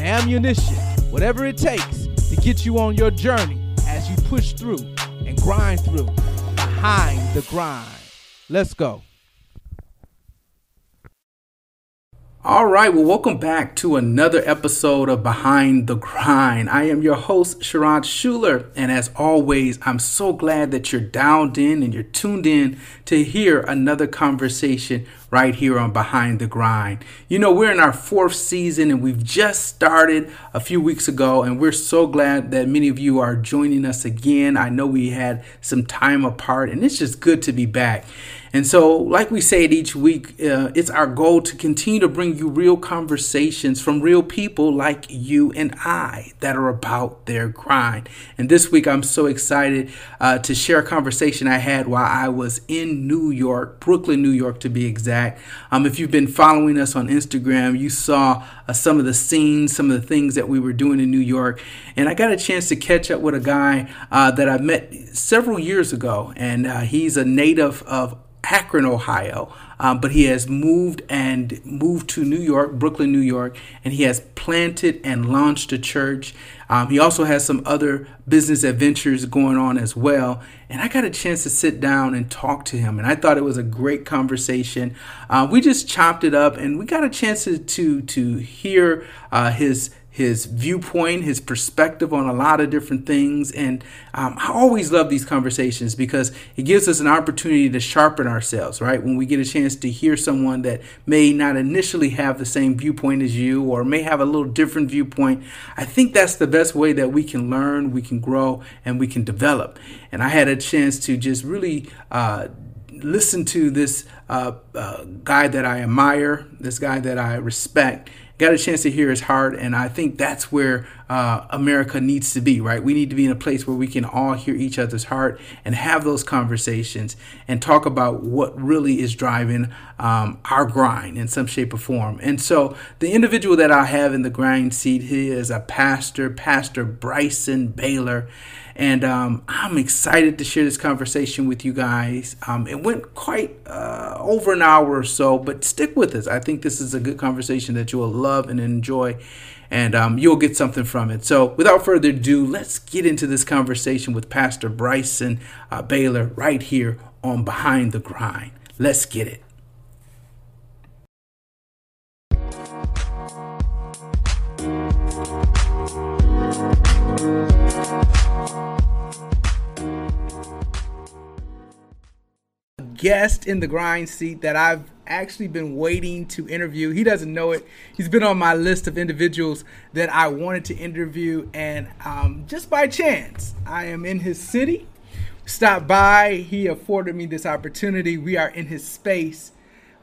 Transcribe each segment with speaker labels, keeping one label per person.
Speaker 1: ammunition, whatever it takes to get you on your journey as you push through and grind through behind the grind. Let's go. All right, well, welcome back to another episode of Behind the Grind. I am your host, Sherrod Schuler, and as always, I'm so glad that you're dialed in and you're tuned in to hear another conversation right here on Behind the Grind. You know, we're in our fourth season and we've just started a few weeks ago, and we're so glad that many of you are joining us again. I know we had some time apart, and it's just good to be back. And so, like we say it each week, uh, it's our goal to continue to bring you real conversations from real people like you and I that are about their grind. And this week, I'm so excited uh, to share a conversation I had while I was in New York, Brooklyn, New York to be exact. Um, if you've been following us on Instagram, you saw uh, some of the scenes, some of the things that we were doing in New York. And I got a chance to catch up with a guy uh, that I met several years ago, and uh, he's a native of Akron, Ohio, um, but he has moved and moved to New York, Brooklyn, New York, and he has planted and launched a church. Um, he also has some other business adventures going on as well. And I got a chance to sit down and talk to him, and I thought it was a great conversation. Uh, we just chopped it up, and we got a chance to to, to hear uh, his his viewpoint, his perspective on a lot of different things. And um, I always love these conversations because it gives us an opportunity to sharpen ourselves, right? When we get a chance to hear someone that may not initially have the same viewpoint as you or may have a little different viewpoint, I think that's the best way that we can learn, we can grow, and we can develop. And I had a chance to just really. Uh, listen to this uh, uh, guy that I admire, this guy that I respect, got a chance to hear his heart, and I think that's where uh, America needs to be, right? We need to be in a place where we can all hear each other's heart and have those conversations and talk about what really is driving um, our grind in some shape or form. And so, the individual that I have in the grind seat, he is a pastor, Pastor Bryson Baylor. And um, I'm excited to share this conversation with you guys. Um, it went quite uh, over an hour or so, but stick with us. I think this is a good conversation that you will love and enjoy, and um, you'll get something from it. So, without further ado, let's get into this conversation with Pastor Bryson uh, Baylor right here on Behind the Grind. Let's get it. Guest in the grind seat that I've actually been waiting to interview. He doesn't know it. He's been on my list of individuals that I wanted to interview, and um, just by chance, I am in his city. Stopped by. He afforded me this opportunity. We are in his space,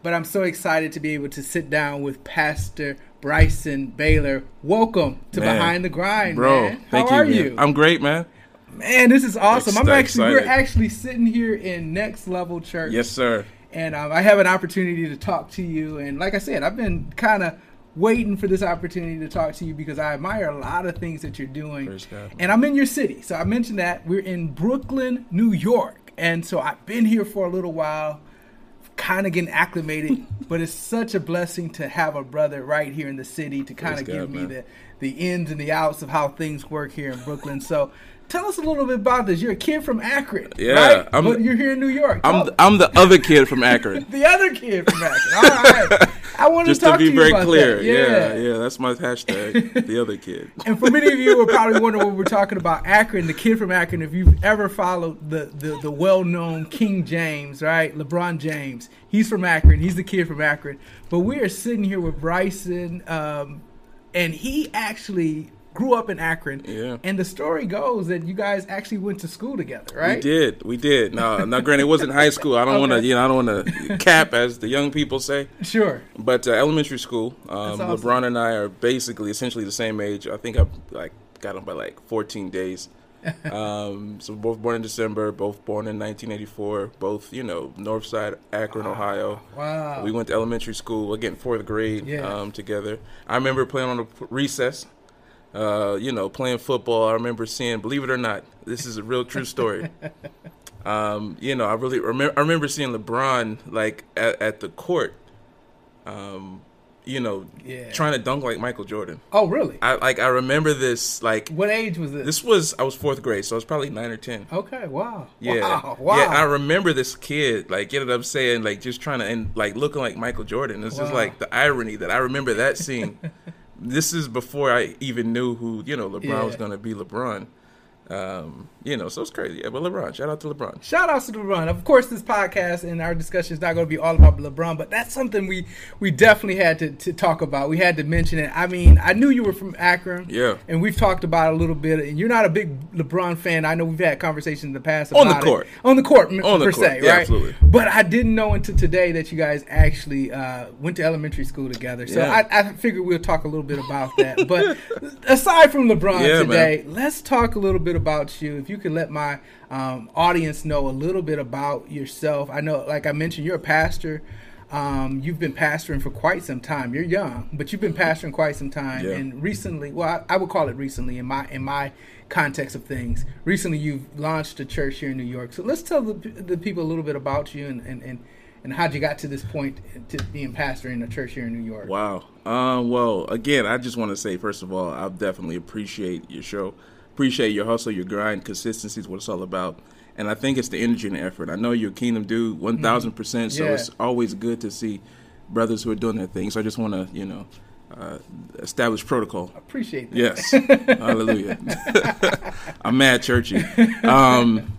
Speaker 1: but I'm so excited to be able to sit down with Pastor Bryson Baylor. Welcome to
Speaker 2: man,
Speaker 1: Behind the Grind,
Speaker 2: bro.
Speaker 1: man. How
Speaker 2: Thank
Speaker 1: are
Speaker 2: you,
Speaker 1: you?
Speaker 2: I'm great, man.
Speaker 1: Man, this is awesome. I'm actually we're actually sitting here in Next Level Church.
Speaker 2: Yes, sir.
Speaker 1: and um, I have an opportunity to talk to you. And like I said, I've been kind of waiting for this opportunity to talk to you because I admire a lot of things that you're doing. And I'm in your city, so I mentioned that we're in Brooklyn, New York, and so I've been here for a little while, kind of getting acclimated. but it's such a blessing to have a brother right here in the city to kind of give me the the ins and the outs of how things work here in Brooklyn. So. Tell us a little bit about this. You're a kid from Akron,
Speaker 2: Yeah,
Speaker 1: right?
Speaker 2: I'm-
Speaker 1: but you're here in New York.
Speaker 2: I'm the, I'm the other kid from Akron.
Speaker 1: the other kid from Akron. All right. I want
Speaker 2: Just
Speaker 1: to talk
Speaker 2: be
Speaker 1: to you
Speaker 2: very
Speaker 1: about
Speaker 2: clear.
Speaker 1: that.
Speaker 2: Yeah. yeah, that's my hashtag. the other kid.
Speaker 1: And for many of you who are probably wondering what we're talking about, Akron, the kid from Akron, if you've ever followed the, the, the well known King James, right? LeBron James, he's from Akron. He's the kid from Akron. But we are sitting here with Bryson, um, and he actually grew up in Akron.
Speaker 2: Yeah.
Speaker 1: And the story goes that you guys actually went to school together, right?
Speaker 2: We did, we did. No, now granted, it wasn't high school. I don't want to, you know, I don't want to cap as the young people say.
Speaker 1: Sure.
Speaker 2: But uh, elementary school, um,
Speaker 1: awesome.
Speaker 2: LeBron and I are basically essentially the same age. I think I like got him by like 14 days. um, so both born in December, both born in 1984, both you know North Side, Akron, Ohio.
Speaker 1: Wow.
Speaker 2: We went to elementary school again, fourth grade
Speaker 1: Yeah.
Speaker 2: um, together. I remember playing on the recess. Uh, you know, playing football. I remember seeing. Believe it or not, this is a real true story. um, you know, I really remember. I remember seeing LeBron like at, at the court. Um, you know,
Speaker 1: Yeah.
Speaker 2: trying to dunk like Michael Jordan.
Speaker 1: oh, really?
Speaker 2: I like. I remember this. Like
Speaker 1: What age was this?
Speaker 2: this was. I was fourth grade, so I was probably nine or ten.
Speaker 1: Okay. Wow.
Speaker 2: Yeah,
Speaker 1: Wow. Wow.
Speaker 2: yeah. I remember this kid, like, you know what I'm saying, like, just trying to, and like, looking like Michael Jordan. It's just like the irony that I remember that scene. this is before I even knew who, you know, LeBron was going to be LeBron. Um, you know, so it's crazy. Yeah, but LeBron, shout out to LeBron.
Speaker 1: Shout out to LeBron. Of course, this podcast and our discussion is not going to be all about LeBron, but that's something we we definitely had to, to talk about. We had to mention it. I mean, I knew you were from Akron.
Speaker 2: Yeah.
Speaker 1: And we've talked about it a little bit. And you're not a big LeBron fan. I know we've had conversations in the past
Speaker 2: On the
Speaker 1: about it.
Speaker 2: court.
Speaker 1: On the court,
Speaker 2: On the
Speaker 1: per
Speaker 2: court.
Speaker 1: se,
Speaker 2: Yeah,
Speaker 1: right?
Speaker 2: absolutely.
Speaker 1: But I didn't know until today that you guys actually uh, went to elementary school together. So
Speaker 2: Yeah.
Speaker 1: I, I figured we'll talk a little bit about that. But aside from LeBron
Speaker 2: Yeah,
Speaker 1: today, let's talk a little bit about you. If you could let my um, audience know a little bit about yourself. I know, like I mentioned, you're a pastor. Um, you've been pastoring for quite some time. You're young, but you've been pastoring quite some time.
Speaker 2: Yeah.
Speaker 1: And recently, well, I, I would call it recently in my in my context of things. Recently, you've launched a church here in New York. So let's tell the, the people a little bit about you and and, and and how'd you got to this point to being pastor in a church here in New York.
Speaker 2: Wow. Um, well, again, I just want to say, first of all, I definitely appreciate your show. Appreciate your hustle, your grind, consistency is what it's all about. And I think it's the energy and the effort. I know you're a kingdom dude, 1000%. So
Speaker 1: Yeah.
Speaker 2: it's always good to see brothers who are doing their thing. So I just want to, you know, uh, establish protocol.
Speaker 1: Appreciate that.
Speaker 2: Yes. Hallelujah. I'm mad churchy. Um,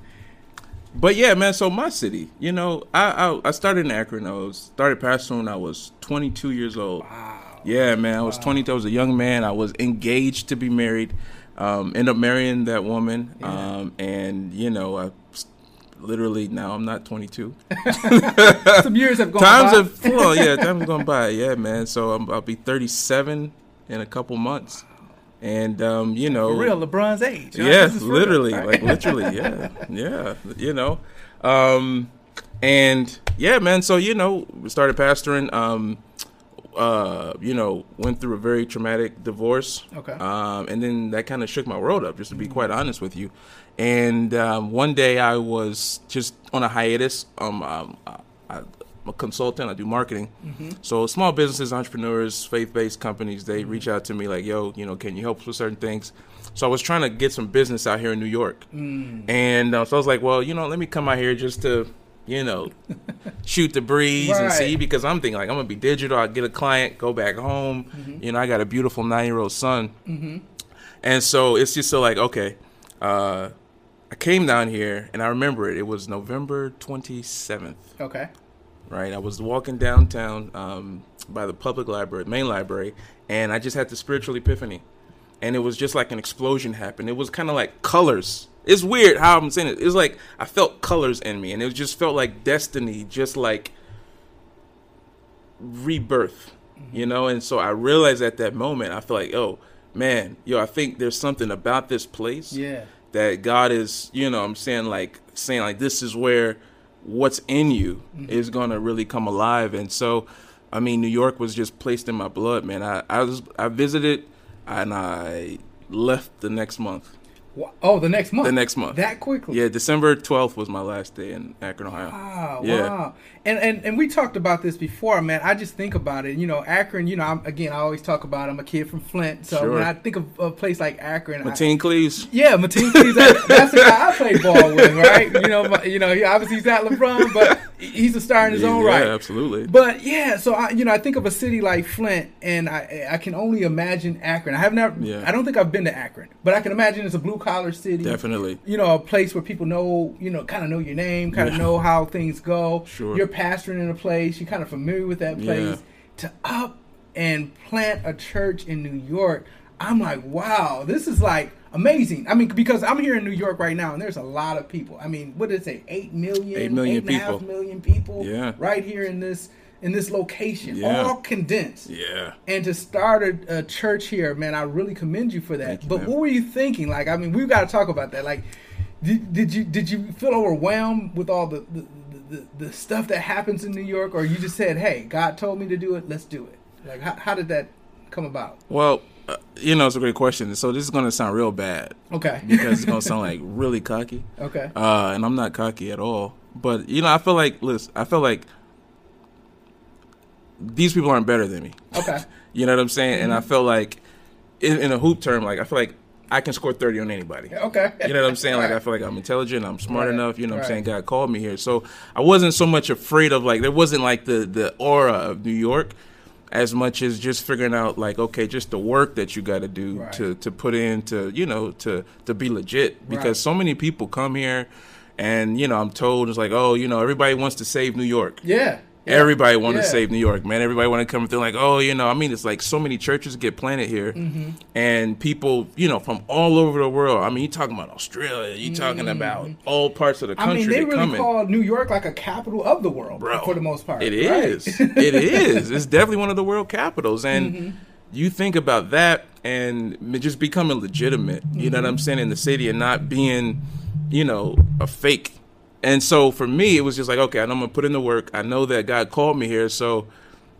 Speaker 2: but yeah, man. So my city, you know, I I, I started in Akron. I was started pastoring when I was 22 years old.
Speaker 1: Wow.
Speaker 2: Yeah, man. I was 20. I was a young man. I was engaged to be married. Um, ended up marrying that woman.
Speaker 1: Yeah.
Speaker 2: Um, and you know, I literally now I'm not 22.
Speaker 1: Some years have gone
Speaker 2: Times
Speaker 1: by.
Speaker 2: have flown. Yeah, times have gone by. Yeah, man. So I'm, I'll be 37 in a couple months. And um, you know,
Speaker 1: For real, LeBron's age. huh?
Speaker 2: yeah,
Speaker 1: for real,
Speaker 2: literally,
Speaker 1: right?
Speaker 2: like literally, yeah, yeah, you know, um, and yeah, man. So you know, we started pastoring. Um, uh, you know, went through a very traumatic divorce.
Speaker 1: Okay.
Speaker 2: Um, and then that kind of shook my world up, just to be quite honest with you. And um, one day I was just on a hiatus. Um, um, I, I'm a consultant. I do marketing. So small businesses, entrepreneurs, faith-based companies, they reach out to me like, "Yo, you know, can you help us with certain things?" So I was trying to get some business out here in New York, and uh, so I was like, "Well, you know, let me come out here just to, you know, shoot the breeze and see." Because I'm thinking like I'm gonna be digital. I get a client, go back home. You know, I got a beautiful nine-year-old son, and so it's just so like, okay. Uh, I came down here and I remember it. It was November 27th
Speaker 1: Okay.
Speaker 2: right? I was walking downtown um, by the public library, main library, and I just had the spiritual epiphany. And it was just like an explosion happened. It was kind of like colors. It's weird how I'm saying it. It's like I felt colors in me, and it just felt like destiny, just like rebirth, you know? And so I realized at that moment, I feel like, oh, man, yo, I think there's something about this place
Speaker 1: Yeah.
Speaker 2: that God is, you know, I'm saying like saying like this is where what's in you mm-hmm. is gonna really come alive. And so, I mean, New York was just placed in my blood, man. I I was I visited and I left the next month.
Speaker 1: Oh, the next month.
Speaker 2: The next month.
Speaker 1: That quickly.
Speaker 2: Yeah, December 12th was my last day in Akron, Ohio.
Speaker 1: Wow,
Speaker 2: Yeah.
Speaker 1: wow. And, and and we talked about this before, man. I just think about it. You know, Akron, you know, I'm, again, I always talk about I'm a kid from Flint. So
Speaker 2: Sure.
Speaker 1: when I think of a place like Akron, I,
Speaker 2: Mateen Cleaves.
Speaker 1: yeah, Mateen Cleaves, that's the guy I play ball with, right? You know, my- you know, he, obviously he's not LeBron, but he's a star in his own
Speaker 2: yeah,
Speaker 1: right.
Speaker 2: absolutely.
Speaker 1: But yeah, so I, you know, I think of a city like Flint, and I, I can only imagine Akron. I have never,
Speaker 2: Yeah.
Speaker 1: I don't think I've been to Akron, but I can imagine it's a blue collar city.
Speaker 2: Definitely.
Speaker 1: You know, a place where people know, you know, kind of know your name, kind of
Speaker 2: Yeah.
Speaker 1: know how things go.
Speaker 2: Sure.
Speaker 1: You're pastoring in a place, you're kind of familiar with that place.
Speaker 2: Yeah.
Speaker 1: To up and plant a church in New York, I'm like, wow, this is like amazing. I mean, because I'm here in New York right now, and there's a lot of people. I mean, what did it say? Eight million,
Speaker 2: Eight million
Speaker 1: eight and a half
Speaker 2: people.
Speaker 1: million people.
Speaker 2: Yeah.
Speaker 1: right here in this in this location,
Speaker 2: Yeah.
Speaker 1: all condensed.
Speaker 2: Yeah.
Speaker 1: And to start a, a church here, man, I really commend you for that.
Speaker 2: You,
Speaker 1: but
Speaker 2: man.
Speaker 1: what were you thinking? Like, I mean, we've got to talk about that. Like, did, did you did you feel overwhelmed with all the the, the the stuff that happens in New York, or you just said, "Hey, God told me to do it, let's do it"? Like, how, how did that come about?
Speaker 2: Well, uh, you know, it's a great question. So this is going to sound real bad
Speaker 1: Okay,
Speaker 2: because it's going to sound like really cocky.
Speaker 1: okay,
Speaker 2: Uh, and I'm not cocky at all. But you know, I feel like listen, I feel like these people aren't better than me.
Speaker 1: okay,
Speaker 2: You know what I'm saying? And I feel like in, in a hoop term, like I feel like I can score 30 on anybody.
Speaker 1: okay.
Speaker 2: You know what I'm saying? Like I feel like I'm intelligent, I'm smart
Speaker 1: Right,
Speaker 2: enough, you know what
Speaker 1: right.
Speaker 2: I'm saying? God called me here. So I wasn't so much afraid of like there wasn't like the the aura of New York as much as just figuring out like okay, just the work that you got to do
Speaker 1: Right.
Speaker 2: to to put in to, you know, to to be legit because
Speaker 1: Right.
Speaker 2: so many people come here and you know, I'm told it's like, "Oh, you know, everybody wants to save New York."
Speaker 1: yeah.
Speaker 2: Everybody want
Speaker 1: Yeah.
Speaker 2: to save New York, man. Everybody want to come through like, oh, you know, I mean, it's like so many churches get planted here,
Speaker 1: Mm-hmm.
Speaker 2: and people, you know, from all over the world. I mean, you talking about Australia, you talking about all parts of the
Speaker 1: Mm-hmm. I
Speaker 2: country.
Speaker 1: mean, they really
Speaker 2: coming.
Speaker 1: call New York like a capital of the world,
Speaker 2: Bro,
Speaker 1: for the most part.
Speaker 2: It is. Right? it is. It's definitely one of the world capitals, and
Speaker 1: Mm-hmm.
Speaker 2: you think about that and just becoming legitimate. You know what
Speaker 1: Mm-hmm.
Speaker 2: I'm saying in the city and not being, you know, a fake. And so for me, it was just like, okay, I know I'm gonna put in the work. I know that God called me here, so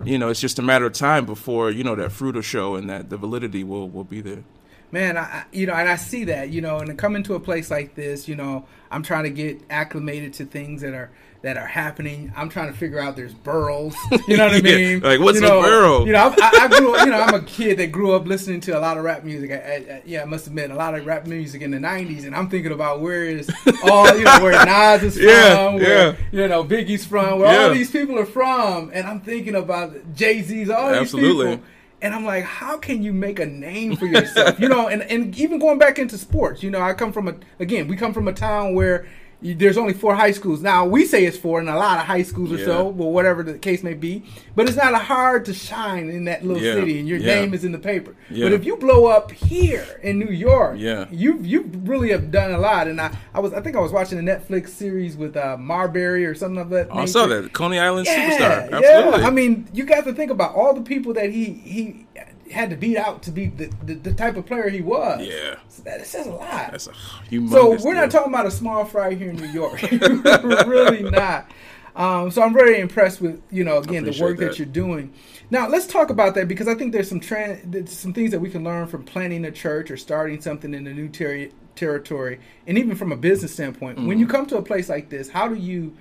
Speaker 2: you know, it's just a matter of time before you know that fruit will show and that the validity will will be there.
Speaker 1: Man, I, you know, and I see that, you know, and to come into a place like this, you know, I'm trying to get acclimated to things that are that are happening. I'm trying to figure out there's boroughs. You know what I
Speaker 2: Yeah,
Speaker 1: mean?
Speaker 2: like, what's
Speaker 1: you
Speaker 2: a
Speaker 1: know,
Speaker 2: borough?
Speaker 1: You know, I, I, I grew up. You know, I'm a kid that grew up listening to a lot of rap music. I, yeah, I must admit, a lot of rap music in the '90s, and I'm thinking about where is all you know where Nas is from,
Speaker 2: Yeah,
Speaker 1: where
Speaker 2: yeah.
Speaker 1: you know Biggie's from, where all these people are from, and I'm thinking about Jay Z's, all these
Speaker 2: Absolutely.
Speaker 1: people. And I'm like, how can you make a name for yourself? you know, and, and even going back into sports, you know, I come from a, again, we come from a town where you, there's only four high schools. Now, we say it's four in a lot of high schools or so, well, whatever the case may be. But it's not hard to shine in that little
Speaker 2: Yeah.
Speaker 1: city and your
Speaker 2: Yeah.
Speaker 1: name is in the paper.
Speaker 2: Yeah.
Speaker 1: But if you blow up here in New York,
Speaker 2: Yeah.
Speaker 1: you you really have done a lot. And I, I was I think I was watching a Netflix series with uh, Marbury or something of that.
Speaker 2: Oh, I saw that Coney Island
Speaker 1: Yeah,
Speaker 2: superstar.
Speaker 1: yeah.
Speaker 2: Absolutely.
Speaker 1: I mean, you got to think about all the people that he he had to beat out to be the, the, the type of player he was.
Speaker 2: yeah,
Speaker 1: So that says a lot.
Speaker 2: that's a humongous.
Speaker 1: so we're not
Speaker 2: deal.
Speaker 1: talking about a small fry here in New York. We're really not. Um, so I'm very impressed with you know again the work that.
Speaker 2: that.
Speaker 1: you're doing. Now let's talk about that because I think there's some tran there's some things that we can learn from planning a church or starting something in a new terri territory, and even from a business standpoint. When you
Speaker 2: Mm-hmm.
Speaker 1: come to a place like this, how do you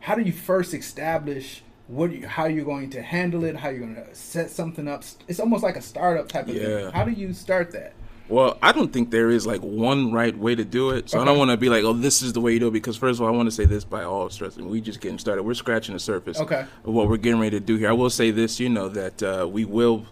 Speaker 1: how do you first establish what you, how you're going to handle it, how you're going to set something up? It's almost like a startup type of
Speaker 2: Yeah.
Speaker 1: thing. How do you start that?
Speaker 2: Well, I don't think there is like one right way to do it. So I don't want to be like, oh, this is the way you do it. Because first of all, I want to say this by all stress. We just getting started. We're scratching the surface
Speaker 1: Okay.
Speaker 2: of what we're getting ready to do here. I will say this, you know, that uh, we will.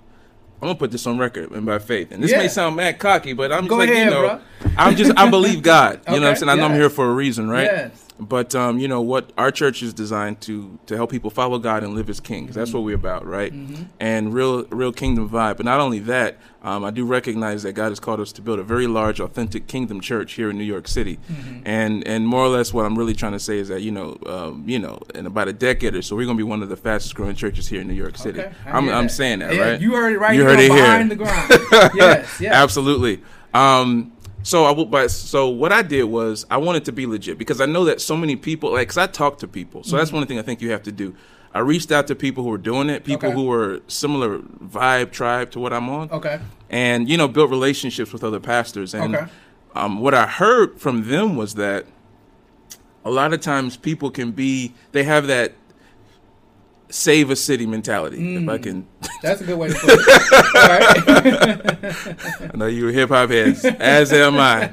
Speaker 2: I'm gonna put this on record and by faith. And this
Speaker 1: Yeah.
Speaker 2: may sound mad cocky, but I'm just
Speaker 1: Go
Speaker 2: like,
Speaker 1: ahead,
Speaker 2: you know,
Speaker 1: bruh.
Speaker 2: I'm just I believe God. You know what I'm saying? I know I'm here for a reason, right?
Speaker 1: Yes.
Speaker 2: But um, you know what? Our church is designed to to help people follow God and live as King. 'cause That's what we're about, right?
Speaker 1: Mm-hmm.
Speaker 2: And real real kingdom vibe. But not only that, um, I do recognize that God has called us to build a very large, authentic kingdom church here in New York City.
Speaker 1: Mm-hmm.
Speaker 2: And and more or less, what I'm really trying to say is that you know, um, you know, in about a decade or so, we're gonna be one of the fastest growing churches here in New York City.
Speaker 1: Okay,
Speaker 2: I'm I'm saying that,
Speaker 1: Yeah,
Speaker 2: right?
Speaker 1: You heard it right.
Speaker 2: You heard it here.
Speaker 1: the ground. yes, yes.
Speaker 2: Absolutely. Um, so I will, but so what I did was I wanted to be legit because I know that so many people, like, cause I talk to people. So
Speaker 1: Mm-hmm.
Speaker 2: that's one thing I think you have to do. I reached out to people who were doing it, people
Speaker 1: Okay.
Speaker 2: who were similar vibe, tribe to what I'm on.
Speaker 1: Okay.
Speaker 2: And you know, built relationships with other pastors. And
Speaker 1: Okay.
Speaker 2: um, what I heard from them was that a lot of times people can be, they have that save a city mentality. If I can
Speaker 1: That's a good way to put it. All right.
Speaker 2: I know you were hip hop heads, as am I,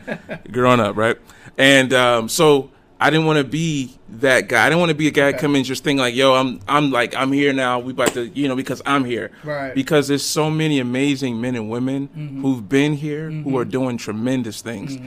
Speaker 2: growing up, right? And um, so I didn't want to be that guy. I didn't want to be a guy
Speaker 1: Okay.
Speaker 2: come in just thinking like, "Yo, I'm I'm like I'm here now. We about to, you know, because I'm here."
Speaker 1: Right.
Speaker 2: Because there's so many amazing men and women
Speaker 1: Mm-hmm.
Speaker 2: who've been here who are doing tremendous things.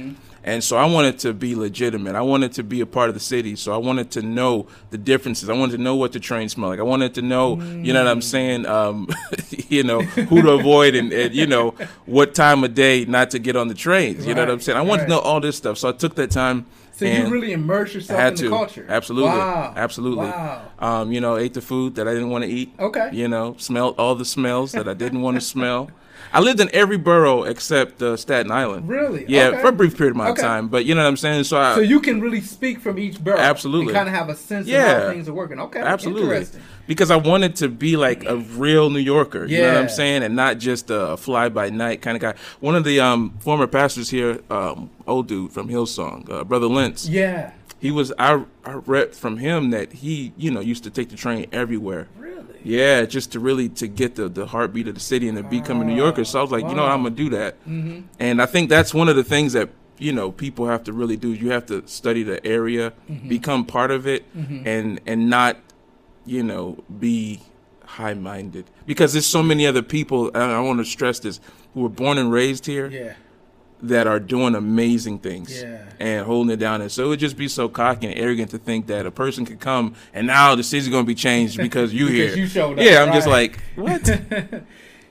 Speaker 2: And so I wanted to be legitimate. I wanted to be a part of the city. So I wanted to know the differences. I wanted to know what the train smelled like. I wanted to know, you know what I'm saying, um, you know, who to avoid and, and, you know, what time of day not to get on the trains. You know what I'm saying? I wanted
Speaker 1: right.
Speaker 2: to know all this stuff. So I took that time.
Speaker 1: So you really immerse yourself
Speaker 2: I had
Speaker 1: in
Speaker 2: to.
Speaker 1: the culture.
Speaker 2: Absolutely.
Speaker 1: Wow.
Speaker 2: Absolutely.
Speaker 1: Wow.
Speaker 2: Um, you know, ate the food that I didn't want to eat.
Speaker 1: Okay.
Speaker 2: You know, smelled all the smells that I didn't want to smell. I lived in every borough except uh, Staten Island.
Speaker 1: Really?
Speaker 2: Yeah,
Speaker 1: Okay.
Speaker 2: for a brief period of my
Speaker 1: Okay.
Speaker 2: time. But you know what I'm saying? So I
Speaker 1: So you can really speak from each borough.
Speaker 2: Absolutely.
Speaker 1: Kind of have a sense of
Speaker 2: Yeah.
Speaker 1: how things are working. Okay.
Speaker 2: absolutely
Speaker 1: Interesting.
Speaker 2: because I wanted to be like a real New Yorker. You know what
Speaker 1: Yeah.
Speaker 2: I'm saying? And not just a fly by night kind of guy. One of the um, former pastors here, um, old dude from Hillsong, uh, Brother Lentz.
Speaker 1: Yeah.
Speaker 2: He was I, I read from him that he you know used to take the train everywhere.
Speaker 1: Really?
Speaker 2: Yeah, just to really to get the, the heartbeat of the city and to become a New Yorker. So I was like, you know, what, I'm gonna do that.
Speaker 1: Mm-hmm.
Speaker 2: And I think that's one of the things that you know people have to really do. You have to study the area,
Speaker 1: Mm-hmm.
Speaker 2: become part of it, and and not you know be high minded because there's so many other people. I want to stress this who were born and raised here
Speaker 1: Yeah.
Speaker 2: That are doing amazing things
Speaker 1: Yeah.
Speaker 2: and holding it down. And so it would just be so cocky and arrogant to think that a person could come and now the city's going to be changed because you
Speaker 1: Because
Speaker 2: here.
Speaker 1: you showed up,
Speaker 2: Yeah, I'm just like, what?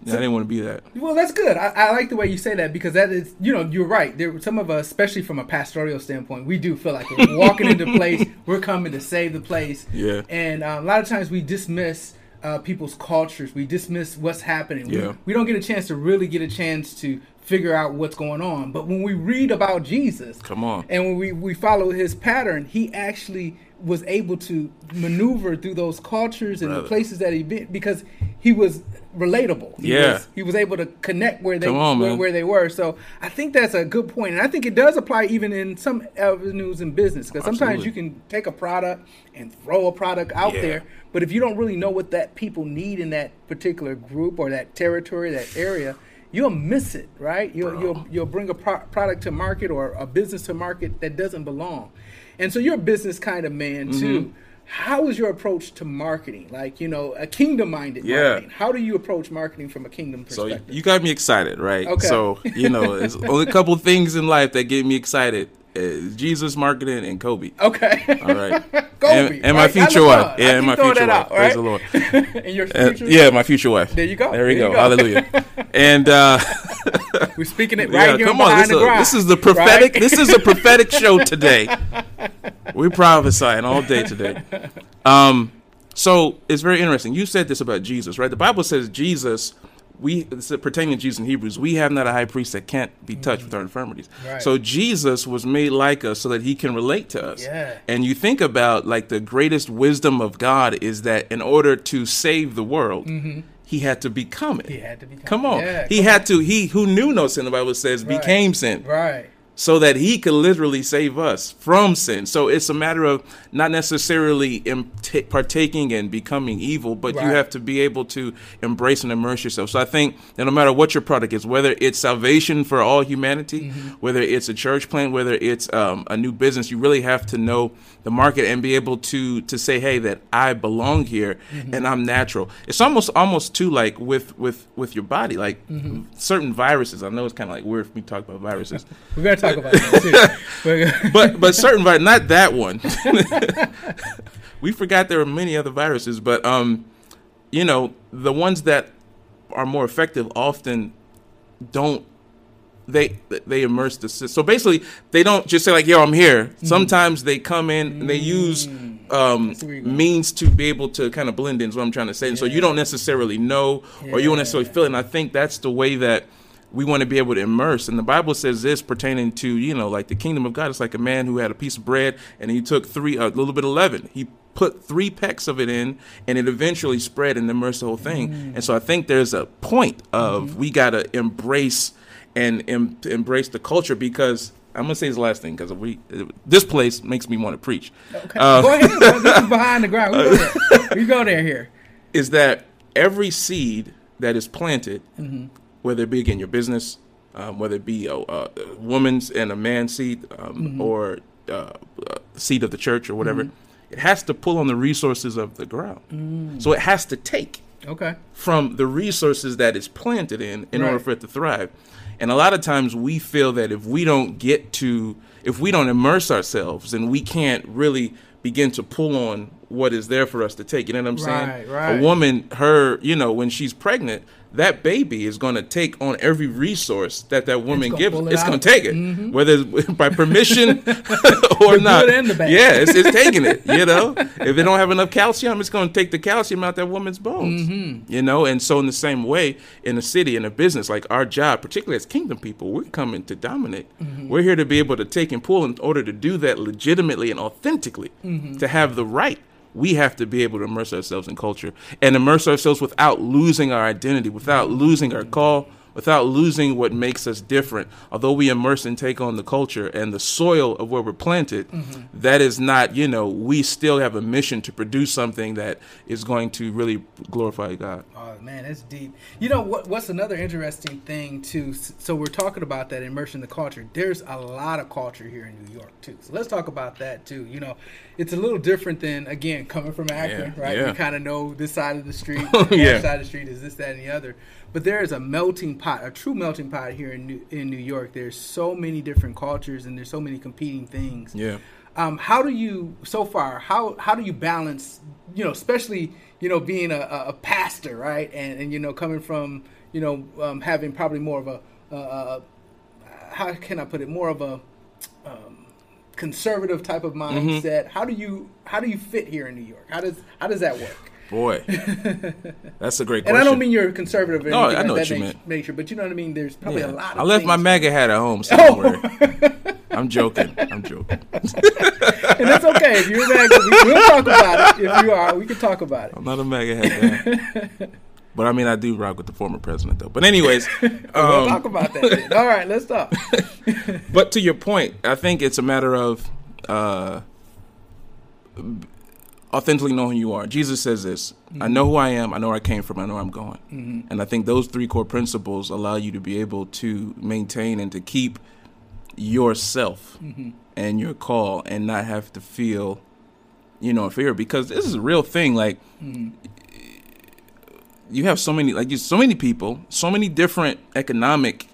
Speaker 2: I didn't want to be that.
Speaker 1: Well, that's good. I, I like the way you say that because that is, you know, you're right. There, some of us, especially from a pastoral standpoint, we do feel like we're walking into place, we're coming to save the place.
Speaker 2: Yeah.
Speaker 1: And uh, a lot of times we dismiss uh, people's cultures. We dismiss what's happening. We- We, don't get a chance to really get a chance to figure out what's going on. But when we read about Jesus,
Speaker 2: Come on.
Speaker 1: and when we, we follow his pattern, he actually was able to maneuver through those cultures and the places that he been because he was relatable. He
Speaker 2: Yeah.
Speaker 1: was, he was able to connect where they
Speaker 2: on,
Speaker 1: where, where they were. So I think that's a good point, and I think it does apply even in some avenues in business because sometimes you can take a product and throw a product out
Speaker 2: Yeah.
Speaker 1: there, but if you don't really know what that people need in that particular group or that territory, that area. You'll miss it, right? You'll
Speaker 2: Bro.
Speaker 1: you'll you'll bring a pro- product to market or a business to market that doesn't belong, and so you're a business kind of man
Speaker 2: Mm-hmm.
Speaker 1: too. How is your approach to marketing? Like you know, a kingdom-minded
Speaker 2: Yeah.
Speaker 1: marketing. How do you approach marketing from a kingdom
Speaker 2: So
Speaker 1: perspective?
Speaker 2: you got me excited, right?
Speaker 1: Okay.
Speaker 2: So, you know, there's only a couple things in life that get me excited. Is Jesus marketing and Kobe.
Speaker 1: okay.
Speaker 2: All right.
Speaker 1: Kobe,
Speaker 2: and, and my future wife. Yeah, and my future wife.
Speaker 1: out,
Speaker 2: Praise the Lord.
Speaker 1: and your
Speaker 2: Uh,
Speaker 1: future.
Speaker 2: yeah, my future wife.
Speaker 1: There you go.
Speaker 2: There we
Speaker 1: There
Speaker 2: go.
Speaker 1: you go.
Speaker 2: Hallelujah. and uh
Speaker 1: We're speaking it right
Speaker 2: yeah,
Speaker 1: here
Speaker 2: come on. This,
Speaker 1: the
Speaker 2: is-
Speaker 1: grind.
Speaker 2: this is the prophetic.
Speaker 1: right?
Speaker 2: This is a prophetic show today. We're prophesying all day today. Um, so it's very interesting. You said this about Jesus, right? The Bible says Jesus. We pertaining to Jesus in Hebrews. We have not a high priest that can't be touched with our infirmities.
Speaker 1: Right.
Speaker 2: So Jesus was made like us so that he can relate to us.
Speaker 1: Yeah.
Speaker 2: And you think about like the greatest wisdom of God is that in order to save the world, he had to become it.
Speaker 1: Mm-hmm. He had to become-
Speaker 2: Come on.
Speaker 1: Yeah,
Speaker 2: he
Speaker 1: come
Speaker 2: had to. He who knew no sin, the Bible says,
Speaker 1: Right.
Speaker 2: became sin
Speaker 1: right.
Speaker 2: So that he could literally save us from sin. So it's a matter of not necessarily partaking and becoming evil, but you have to be able to embrace and immerse yourself. So I think that no matter what your product is, whether it's salvation for all humanity,
Speaker 1: Mm-hmm.
Speaker 2: whether it's a church plant, whether it's um, a new business, you really have to know the market and be able to to say, "Hey, that I belong here
Speaker 1: Mm-hmm.
Speaker 2: and I'm natural." It's almost almost too like with with with your body, like
Speaker 1: Mm-hmm.
Speaker 2: certain viruses. I know it's kind of like weird for me to talk about viruses.
Speaker 1: We're gonna talk about that.
Speaker 2: But but certain virus, not that one. we forgot there were many other viruses, but um, you know, the ones that are more effective often don't they they immerse the system. So basically, they don't just say like, "Yo, I'm here." Sometimes they come in and they use um,
Speaker 1: you're going.
Speaker 2: means to be able to kind of blend in. Is what I'm trying to say. And so you don't necessarily know, or you don't necessarily feel it. And I think that's the way that we want to be able to immerse. And the Bible says this pertaining to you know like the kingdom of God. It's like a man who had a piece of bread and he took three a little bit of leaven. He put three pecks of it in and it eventually spread and immersed the whole thing. And so I think there's a point of mm-hmm. we got to embrace and em- embrace the culture because I'm gonna say this last thing because we this place makes me want to preach.
Speaker 1: okay. Go ahead. bro. This is behind the Grind. We go there. We go there here.
Speaker 2: is that every seed that is planted, mm-hmm. Whether it be again your business, um, whether it be a, a woman's and a man's seat um, or uh, seed of the church or whatever, it has to pull on the resources of the ground. So it has to take.
Speaker 1: Okay.
Speaker 2: from the resources that it's planted in in order for it to thrive. And a lot of times we feel that if we don't get to, if we don't immerse ourselves, and we can't really begin to pull on what is there for us to take. You know what I'm saying?
Speaker 1: Right, right.
Speaker 2: A woman, her, you know, when she's pregnant, that baby is going to take on every resource that that woman
Speaker 1: gonna
Speaker 2: gives.
Speaker 1: it
Speaker 2: It's going to take it, whether it's by permission or not.
Speaker 1: good and the bad.
Speaker 2: Yeah, it's, it's taking it. You know, if they don't have enough calcium, it's going to take the calcium out that woman's bones.
Speaker 1: Mm-hmm.
Speaker 2: You know, and so in the same way, in a city, in a business, like our job, particularly as kingdom people, we're coming to dominate.
Speaker 1: Mm-hmm.
Speaker 2: We're here to be able to take and pull in order to do that legitimately and authentically.
Speaker 1: Mm-hmm.
Speaker 2: To have the right, we have to be able to immerse ourselves in culture and immerse ourselves without losing our identity, without losing our call, without losing what makes us different. Although we immerse and take on the culture and the soil of where we're planted, mm-hmm. that is not, you know, we still have a mission to produce something that is going to really glorify God.
Speaker 1: Oh man, that's deep. You know what? What's another interesting thing too? So we're talking about that immersion in the culture. There's a lot of culture here in New York too. So let's talk about that too. You know, it's a little different than again coming from Akron,
Speaker 2: Yeah,
Speaker 1: right?
Speaker 2: yeah.
Speaker 1: We kind of know this side of the street,
Speaker 2: Yeah.
Speaker 1: that side of the street is this, that, and the other. But there is a melting pot, a true melting pot here in New, in New York. There's so many different cultures and there's so many competing things.
Speaker 2: Yeah.
Speaker 1: Um, how do you so far? How how do you balance? You know, especially you know being a, a pastor, right? And and you know coming from you know um, having probably more of a uh, how can I put it? More of a um, conservative type of
Speaker 2: Mm-hmm.
Speaker 1: mindset. How do you how do you fit here in New York? How does how does that work?
Speaker 2: Boy, that's a great question. And.
Speaker 1: I don't mean you're conservative or
Speaker 2: No, I know what you meant.
Speaker 1: nature, but you know what I mean. There's probably
Speaker 2: Yeah.
Speaker 1: a lot. Of
Speaker 2: I left my MAGA hat at home. somewhere. don't. I'm joking. I'm joking.
Speaker 1: and that's okay. If you're mad, we, we'll talk about it. If you are, we can talk about it.
Speaker 2: I'm not a MAGA hat guy. But I mean, I do rock with the former president, though. But anyways,
Speaker 1: we'll
Speaker 2: um,
Speaker 1: talk about that. Then. All right, let's talk.
Speaker 2: but to your point, I think it's a matter of uh, authentically knowing who you are. Jesus says this: "I know who I am. I know where I came from. I know where I'm going." Mm-hmm. And I think those three core principles allow you to be able to maintain and to keep yourself mm-hmm. and your call, and not have to feel, you know, fear because this is a real thing. Like mm-hmm. you have so many like you so many people, so many different economic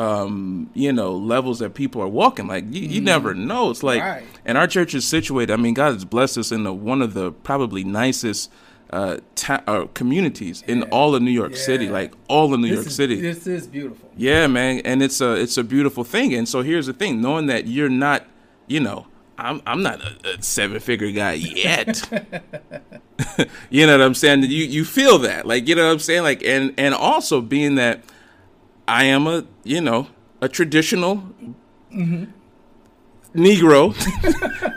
Speaker 2: um, you know, levels that people are walking. Like you, you never know. It's like
Speaker 1: Right.
Speaker 2: and our church is situated. I mean, God has blessed us in the, one of the probably nicest uh, ta- uh communities in all of New York City, like all of New
Speaker 1: This
Speaker 2: York
Speaker 1: is-
Speaker 2: City.
Speaker 1: This is beautiful.
Speaker 2: Yeah, man, and it's a it's a beautiful thing. And so here's the thing: knowing that you're not, you know, I'm I'm not a, a seven figure guy yet. you know what I'm saying? You you feel that, like you know what I'm saying, like and and also being that I am a you know a traditional. Negro,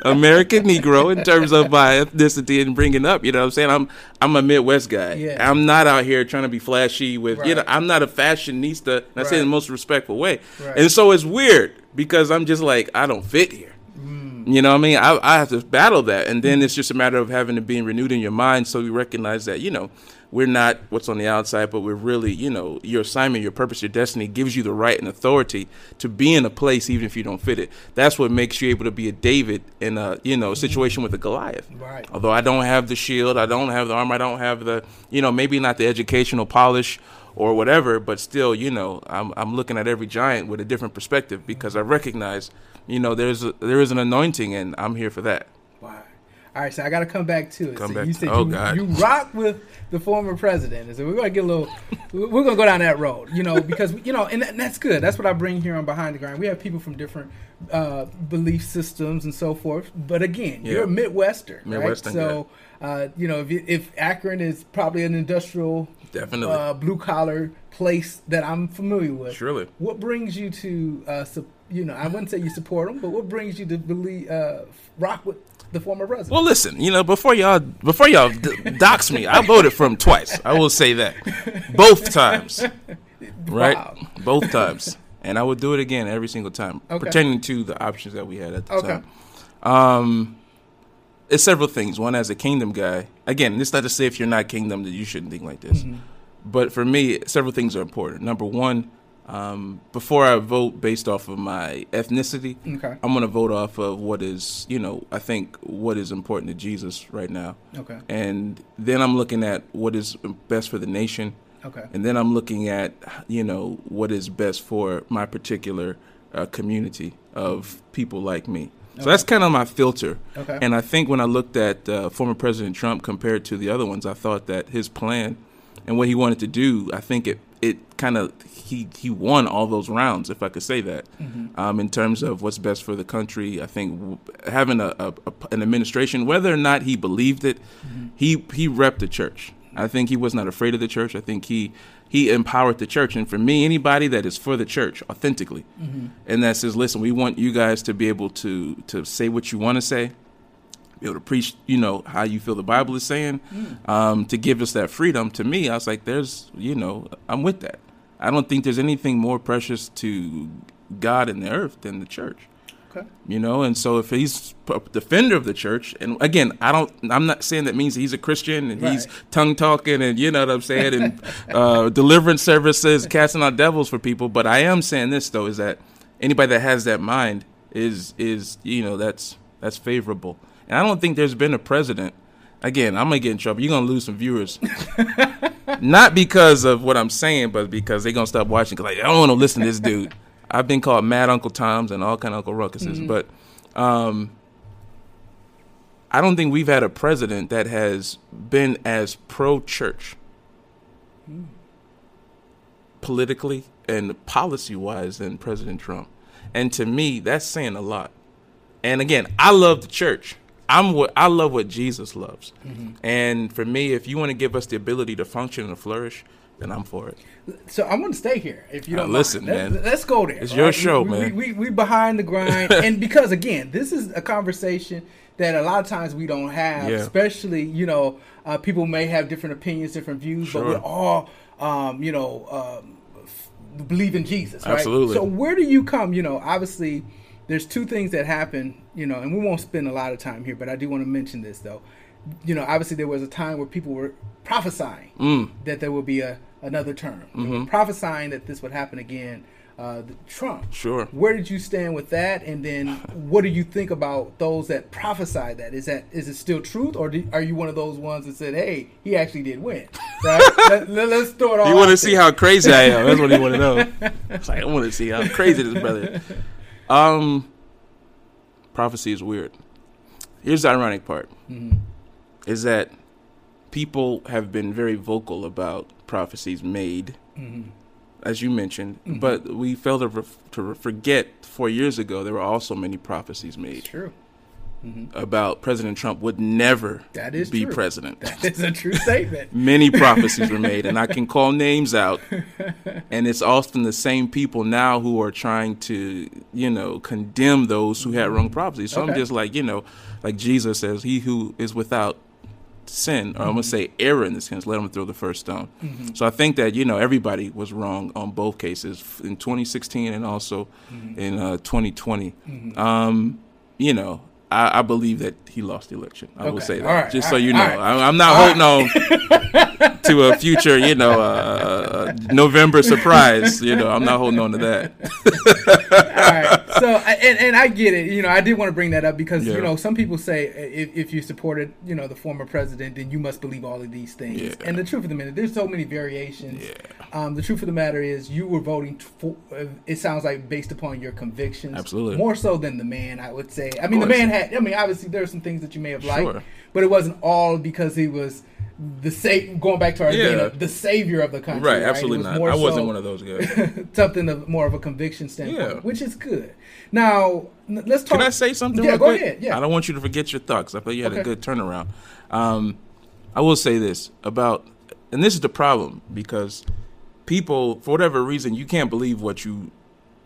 Speaker 2: American Negro, in terms of my ethnicity and bringing up, you know what I'm saying? I'm I'm a Midwest guy.
Speaker 1: Yeah.
Speaker 2: I'm not out here trying to be flashy with, you know, I'm not a fashionista, and I say it in the most respectful way.
Speaker 1: Right.
Speaker 2: And so it's weird because I'm just like, I don't fit here. You know what I mean? I, I have to battle that. And then it's just a matter of having it being renewed in your mind so you recognize that, you know, we're not what's on the outside, but we're really, you know, your assignment, your purpose, your destiny gives you the right and authority to be in a place even if you don't fit it. That's what makes you able to be a David in a, you know, situation with a Goliath.
Speaker 1: Right.
Speaker 2: Although I don't have the shield, I don't have the armor, I don't have the, you know, maybe not the educational polish or whatever, but still, you know, I'm I'm looking at every giant with a different perspective because I recognize, you know, there's a, there is an anointing and I'm here for that.
Speaker 1: Wow. All right, so I got to come back to it.
Speaker 2: Come
Speaker 1: so
Speaker 2: back
Speaker 1: you
Speaker 2: to-
Speaker 1: said
Speaker 2: oh,
Speaker 1: you,
Speaker 2: God.
Speaker 1: you rock with the former president, and so we're gonna get a little. We're gonna go down that road, you know, because you know, and that, that's good. That's what I bring here on Behind the Grind. We have people from different uh, belief systems and so forth. But again, you're a
Speaker 2: Yeah.
Speaker 1: Midwester,
Speaker 2: Midwestern
Speaker 1: right? So, uh, you know, if if Akron is probably an industrial,
Speaker 2: Definitely.
Speaker 1: uh, blue collar place that I'm familiar with.
Speaker 2: Surely.
Speaker 1: What brings you to, uh, you know, I wouldn't say you support them, but what brings you to believe, uh, rock with the former president?
Speaker 2: Well, listen, you know, before y'all before y'all d- dox me, I voted for him twice. I will say that, both times, right?
Speaker 1: Wow.
Speaker 2: Both times, and I would do it again every single time,
Speaker 1: Okay.
Speaker 2: pertaining to the options that we had at the
Speaker 1: Okay.
Speaker 2: time. Um, it's several things. One, as a kingdom guy, again, this not to say if you're not kingdom that you shouldn't think like this,
Speaker 1: Mm-hmm.
Speaker 2: but for me, several things are important. Number one, Um, before I vote based off of my ethnicity,
Speaker 1: Okay.
Speaker 2: I'm gonna vote off of what is, you know, I think what is important to Jesus right now,
Speaker 1: Okay.
Speaker 2: and then I'm looking at what is best for the nation,
Speaker 1: Okay.
Speaker 2: and then I'm looking at, you know, what is best for my particular uh, community of people like me. So
Speaker 1: Okay.
Speaker 2: that's kind of my filter.
Speaker 1: Okay.
Speaker 2: And I think when I looked at uh, former President Trump compared to the other ones, I thought that his plan and what he wanted to do, I think it it kind of he he won all those rounds, if I could say that,
Speaker 1: Mm-hmm.
Speaker 2: um, in terms of what's best for the country. I think w- having a, a, a an administration, whether or not he believed it,
Speaker 1: Mm-hmm.
Speaker 2: he he repped the church. I think he was not afraid of the church. I think he he empowered the church. And for me, anybody that is for the church authentically,
Speaker 1: Mm-hmm.
Speaker 2: and that says, listen, we want you guys to be able to to say what you want to say, be able to preach, you know, how you feel the Bible is saying, um, to give us that freedom. To me, I was like, there's, you know, I'm with that. I don't think there's anything more precious to God and the earth than the church
Speaker 1: Okay.
Speaker 2: you know and so if he's a defender of the church and again i don't i'm not saying that means he's a christian and he's
Speaker 1: Right.
Speaker 2: tongue talking and you know what i'm saying and uh, deliverance services casting out devils for people but i am saying this though is that anybody that has that mind is is you know that's that's favorable and i don't think there's been a president again i'm gonna get in trouble you're gonna lose some viewers not because of what i'm saying but because they're gonna stop watching because like, i don't want to listen to this dude i've been called mad uncle toms and all kind of uncle ruckuses but um I don't think we've had a president that has been as pro church politically and policy wise than President Trump. And to me, that's saying a lot. And again, I love the church. I'm what I love what Jesus loves. And for me, if you want to give us the ability to function and to flourish, then I'm for it.
Speaker 1: So I'm going to stay here if you don't
Speaker 2: listen,
Speaker 1: mind.
Speaker 2: man.
Speaker 1: Let's, let's go there.
Speaker 2: It's
Speaker 1: all
Speaker 2: your show,
Speaker 1: we,
Speaker 2: man.
Speaker 1: We, we, we behind the grind, and because again, this is a conversation that a lot of times we don't have.
Speaker 2: Yeah.
Speaker 1: Especially, you know, uh, people may have different opinions, different views, but we're all, um, you know, um, f- believe in Jesus, right?
Speaker 2: Absolutely.
Speaker 1: So where do you come? You know, obviously, there's two things that happen. You know, and we won't spend a lot of time here, but I do want to mention this though. You know, obviously there was a time where people were prophesying
Speaker 2: Mm.
Speaker 1: that there would be a another term,
Speaker 2: Mm-hmm.
Speaker 1: prophesying that this would happen again. Uh, the Trump.
Speaker 2: Sure.
Speaker 1: Where did you stand with that? And then, what do you think about those that prophesied that? Is that is it still truth, or do, are you one of those ones that said, "Hey, he actually did win"? Right? let, let, us throw it all.
Speaker 2: You want to see
Speaker 1: there.
Speaker 2: how crazy I am. That's what you want to know. It's like I want to see how crazy this brother. Um, prophecy is weird. Here's the ironic part:
Speaker 1: Mhm.
Speaker 2: is that people have been very vocal about prophecies made,
Speaker 1: Mhm.
Speaker 2: as you mentioned,
Speaker 1: Mhm.
Speaker 2: but we failed to, to forget four years ago there were also many prophecies made
Speaker 1: True. Mhm.
Speaker 2: about President Trump would never
Speaker 1: That is
Speaker 2: be
Speaker 1: true.
Speaker 2: president.
Speaker 1: That is a true statement.
Speaker 2: Many prophecies were made, and I can call names out. And it's often the same people now who are trying to, you know, condemn those who had wrong prophecies. So
Speaker 1: Okay.
Speaker 2: I'm just like, you know, like Jesus says, "He who is without sin, or I'm gonna say error in this sense, let him throw the first stone."
Speaker 1: Mhm.
Speaker 2: So I think that you know everybody was wrong on both cases in 2016 and also
Speaker 1: Mhm.
Speaker 2: in uh, 2020.
Speaker 1: Mhm.
Speaker 2: Um, you know, I, I believe that he lost the election. I will say that,
Speaker 1: right.
Speaker 2: just
Speaker 1: All
Speaker 2: so
Speaker 1: right.
Speaker 2: you know.
Speaker 1: Right.
Speaker 2: I, I'm not
Speaker 1: All
Speaker 2: holding on to a future, you know, uh, November surprise. You know, I'm not holding on to that.
Speaker 1: Right. So, and, and I get it. You know, I did want to bring that up because
Speaker 2: Yeah.
Speaker 1: you know some people say if, if you supported you know the former president, then you must believe all of these things.
Speaker 2: Yeah.
Speaker 1: And the truth of the matter, there's so many variations.
Speaker 2: Yeah.
Speaker 1: Um, the truth of the matter is, you were voting for. uh, It sounds like based upon your convictions,
Speaker 2: Absolutely.
Speaker 1: more so than the man. I would say. I mean, the man had. I mean, obviously there are some things that you may have liked,
Speaker 2: Sure.
Speaker 1: but it wasn't all because he was. The sa- going back to our
Speaker 2: Yeah.
Speaker 1: idea, the savior of the country,
Speaker 2: Right,
Speaker 1: It
Speaker 2: absolutely not. I wasn't
Speaker 1: so-
Speaker 2: one of those guys.
Speaker 1: something of more of a conviction standpoint,
Speaker 2: Yeah.
Speaker 1: which is good. Now let's talk.
Speaker 2: Can I say something
Speaker 1: Yeah, go
Speaker 2: quick?
Speaker 1: ahead, yeah.
Speaker 2: I don't want you to forget your thoughts. I thought you had
Speaker 1: Okay.
Speaker 2: a good turnaround. Um, I will say this about, and this is the problem because people, for whatever reason, you can't believe what you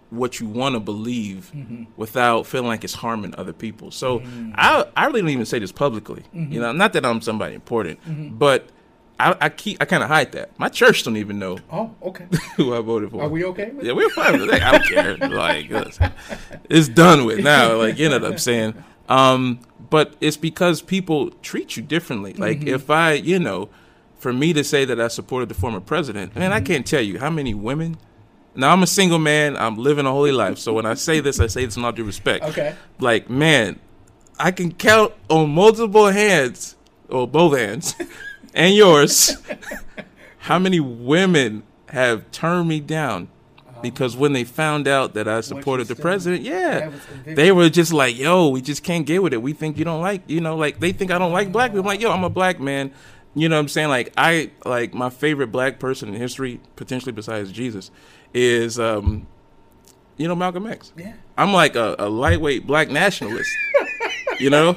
Speaker 2: what you want to believe
Speaker 1: Mm-hmm.
Speaker 2: without feeling like it's harming other people. So I I really don't even say this publicly.
Speaker 1: Mm-hmm.
Speaker 2: You know, not that I'm somebody important, but I, I keep I kind of hide that. My church don't even know
Speaker 1: Oh, okay.
Speaker 2: who I voted for.
Speaker 1: Are we okay? With
Speaker 2: Yeah, we're fine with that. I don't care. Like, listen, it's done with now. Like, you know what I'm saying? Um, but it's because people treat you differently. Like,
Speaker 1: Mm-hmm.
Speaker 2: if I, you know, for me to say that I supported the former president, man,
Speaker 1: Mm-hmm.
Speaker 2: I can't tell you how many women Now I'm a single man. I'm living a holy life. So when I say this, I say this in all due respect.
Speaker 1: Okay.
Speaker 2: Like man, I can count on multiple hands, or both hands, and yours, how many women have turned me down because when they found out that I supported the president, yeah, they were just like, "Yo, we just can't get with it. We think you don't like, you know, like they think I don't like black people." I'm like, "Yo, I'm a black man." You know what I'm saying? Like I like my favorite black person in history, potentially besides Jesus, is um, you know Malcolm X.
Speaker 1: Yeah.
Speaker 2: I'm like a, a lightweight black nationalist. you know,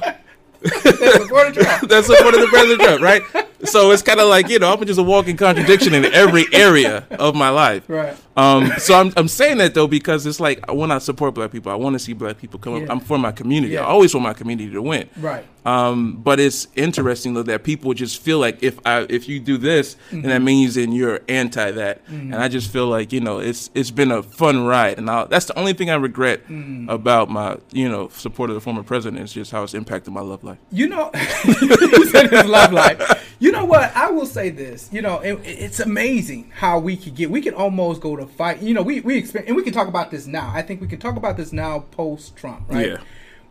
Speaker 1: Supported Trump.
Speaker 2: that's supported the President Trump, right? So it's kind of like you know I'm just a walking contradiction in every area of my life.
Speaker 1: Right.
Speaker 2: Um, so I'm I'm saying that though because it's like when I support black people, I want to see black people come
Speaker 1: Yeah.
Speaker 2: up. I'm for my community.
Speaker 1: Yeah.
Speaker 2: I always want my community to win.
Speaker 1: Right.
Speaker 2: Um, but it's interesting though that people just feel like if I if you do this, then
Speaker 1: Mm-hmm.
Speaker 2: that means then you're anti that, and I just feel like you know it's it's been a fun ride, and i that's the only thing I regret
Speaker 1: Mm-hmm.
Speaker 2: about my you know support of the former president is just how it's impacted my love life.
Speaker 1: You know, you said his love life. You know what? I will say this. You know, it, it's amazing how we could get. We can almost go to fight. You know, we we experience, and we can talk about this now. I think we can talk about this now post Trump, right?
Speaker 2: Yeah.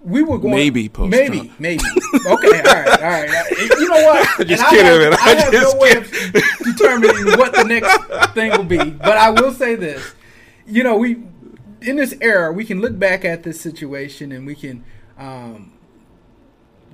Speaker 1: We were going
Speaker 2: Maybe post-Trump.
Speaker 1: maybe maybe okay all right all right you know what
Speaker 2: Just
Speaker 1: And I
Speaker 2: kidding,
Speaker 1: have,
Speaker 2: man.
Speaker 1: I
Speaker 2: I'm
Speaker 1: have no way of determining what the next thing will be but I will say this you know we in this era we can look back at this situation and we can um,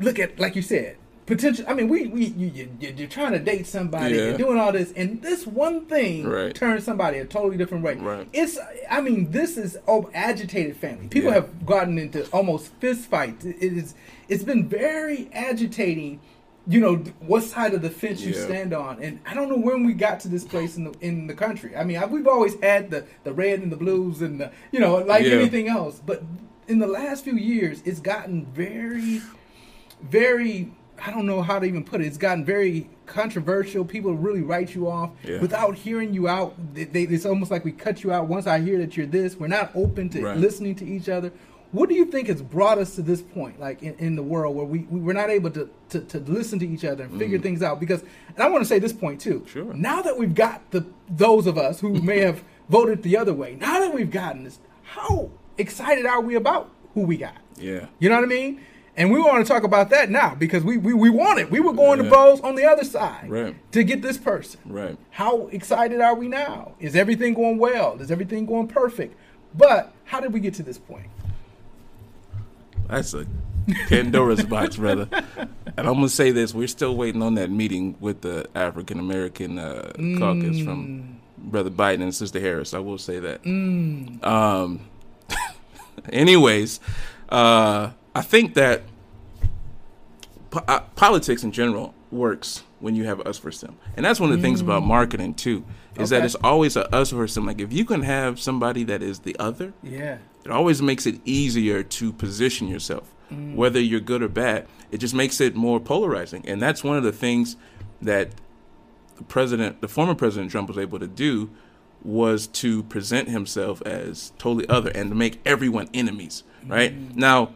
Speaker 1: look at like you said potential i mean we, we you, you, you- you're trying to date somebody
Speaker 2: Yeah.
Speaker 1: you're doing all this and this one thing
Speaker 2: Right.
Speaker 1: turns somebody a totally different way
Speaker 2: Right.
Speaker 1: it's i mean this is oh, agitated family people
Speaker 2: Yeah.
Speaker 1: have gotten into almost fist fights it is it's been very agitating you know what side of the fence you
Speaker 2: Yeah.
Speaker 1: stand on and i don't know when we got to this place in the in the country i mean I, we've always had the the red and the blues and the you know like anything else but in the last few years it's gotten very very I don't know how to even put it. It's gotten very controversial. People really write you off
Speaker 2: Yeah.
Speaker 1: without hearing you out. They, they, it's almost like we cut you out once I hear that you're this. We're not open to
Speaker 2: Right.
Speaker 1: listening to each other. What do you think has brought us to this point, like in, in the world, where we, we we're not able to, to, to listen to each other and figure things out? Because, and I want to say this point too.
Speaker 2: Mm. Sure.
Speaker 1: Now that we've got the those of us who may have voted the other way, now that we've gotten this, how excited are we about who we got?
Speaker 2: Yeah.
Speaker 1: You know what I mean? And we want to talk about that now because we we, we want it. We were going to
Speaker 2: Yeah.
Speaker 1: vote on the other side
Speaker 2: Right.
Speaker 1: to get this person.
Speaker 2: Right.
Speaker 1: How excited are we now? Is everything going well? Is everything going perfect? But how did we get to this point?
Speaker 2: That's a Pandora's box, brother. And I'm gonna say this: we're still waiting on that meeting with the African American uh, caucus from Brother Biden and Sister Harris. I will say that. Um, anyways, uh, I think that po- uh, politics in general works when you have us versus them, and that's one of the things about mm. marketing too. Is that it's always a us versus them. Like if you can have somebody that is the other,
Speaker 1: Yeah.
Speaker 2: it always makes it easier to position yourself, mm. whether you're good or bad. It just makes it more polarizing, and that's one of the things that the president, the former president Trump, was able to do was to present himself as totally other and to make everyone enemies. Right mm. now,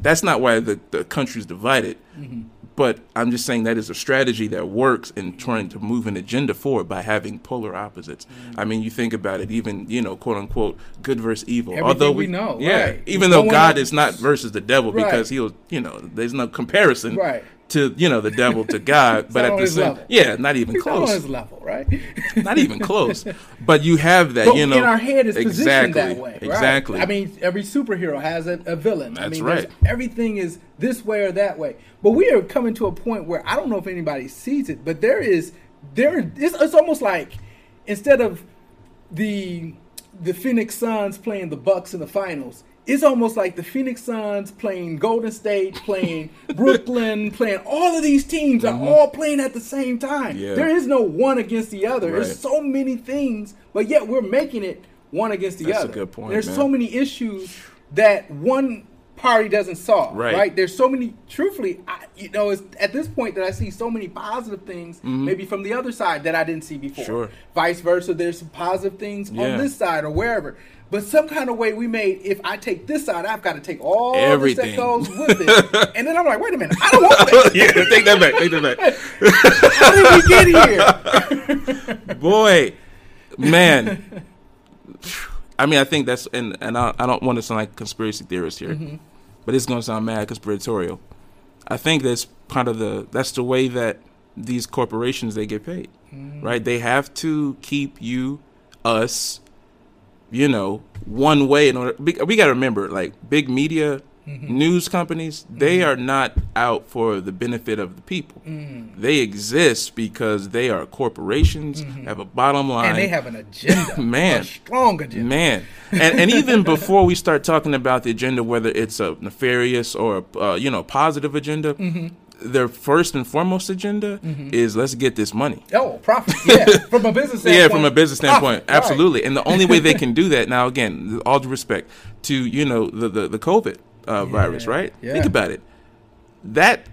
Speaker 2: that's not why the the country's divided. Mm-hmm. But I'm just saying that is a strategy that works in trying to move an agenda forward by having polar opposites. Mm-hmm. I mean, you think about it, even you know, quote unquote, good versus evil.
Speaker 1: Everything
Speaker 2: Although
Speaker 1: we know,
Speaker 2: yeah,
Speaker 1: right.
Speaker 2: even
Speaker 1: No
Speaker 2: though God is not versus the devil
Speaker 1: Right.
Speaker 2: because he'll, you know, there's no comparison
Speaker 1: Right.
Speaker 2: To you know the devil to God. but at the same,
Speaker 1: level.
Speaker 2: yeah, not even
Speaker 1: not on
Speaker 2: close,
Speaker 1: his level, right?
Speaker 2: not even close. But you have that,
Speaker 1: But
Speaker 2: you know,
Speaker 1: in our head is positioned
Speaker 2: exactly,
Speaker 1: that way. right?
Speaker 2: exactly.
Speaker 1: I mean, every superhero has a, a villain. I
Speaker 2: That's
Speaker 1: mean,
Speaker 2: right.
Speaker 1: Everything is this way or that way. But we are coming to a point where I don't know if anybody sees it, but there is there. It's, it's almost like instead of the the Phoenix Suns playing the Bucks in the finals. It's almost like the Phoenix Suns playing Golden State, playing Brooklyn, playing all of these teams are all playing at the same time.
Speaker 2: Mm-hmm. Yeah.
Speaker 1: There is no one against the other.
Speaker 2: Right.
Speaker 1: There's so many things, but yet we're making it one against the
Speaker 2: That's a
Speaker 1: other.
Speaker 2: good point,
Speaker 1: There's
Speaker 2: man.
Speaker 1: so many issues that one party doesn't solve.
Speaker 2: Right.
Speaker 1: Right. There's so many. Truthfully, I, you know, it's at this point that I see so many positive things, maybe from the other side that I didn't see before.
Speaker 2: Mm-hmm. Sure.
Speaker 1: Vice versa, there's some positive things
Speaker 2: Yeah.
Speaker 1: on this side or wherever. But some kind of way we made. If I take this side, I've got to take all
Speaker 2: Everything.
Speaker 1: that goes with it. and then I'm like, wait a minute, I don't want that.
Speaker 2: yeah, take that back, take that back.
Speaker 1: How did we get here?
Speaker 2: Boy, man, I mean, I think that's and and I, I don't want to sound like conspiracy theorist here,
Speaker 1: Mm-hmm.
Speaker 2: but it's going to sound mad conspiratorial. I think that's part of the that's the way that these corporations they get paid,
Speaker 1: Mm.
Speaker 2: right? They have to keep you, us, you know, one way in order. We, we got to remember, like big media.
Speaker 1: Mm-hmm.
Speaker 2: News companies, they are not out for the benefit of the people. They exist because they are corporations, have a bottom line.
Speaker 1: Mm-hmm. And they have an agenda,
Speaker 2: Man.
Speaker 1: a strong agenda.
Speaker 2: Man, and and even before we start talking about the agenda, whether it's a nefarious or a, uh, you know positive agenda,
Speaker 1: Mm-hmm.
Speaker 2: Their first and foremost agenda is let's get this money.
Speaker 1: Oh, profit. Yeah, from a business standpoint.
Speaker 2: Yeah, from a business standpoint,
Speaker 1: profit, right.
Speaker 2: absolutely. And the only way they can do that now, again, all due respect to you know the the, the COVID uh, virus, right?
Speaker 1: yeah.
Speaker 2: Think about it. That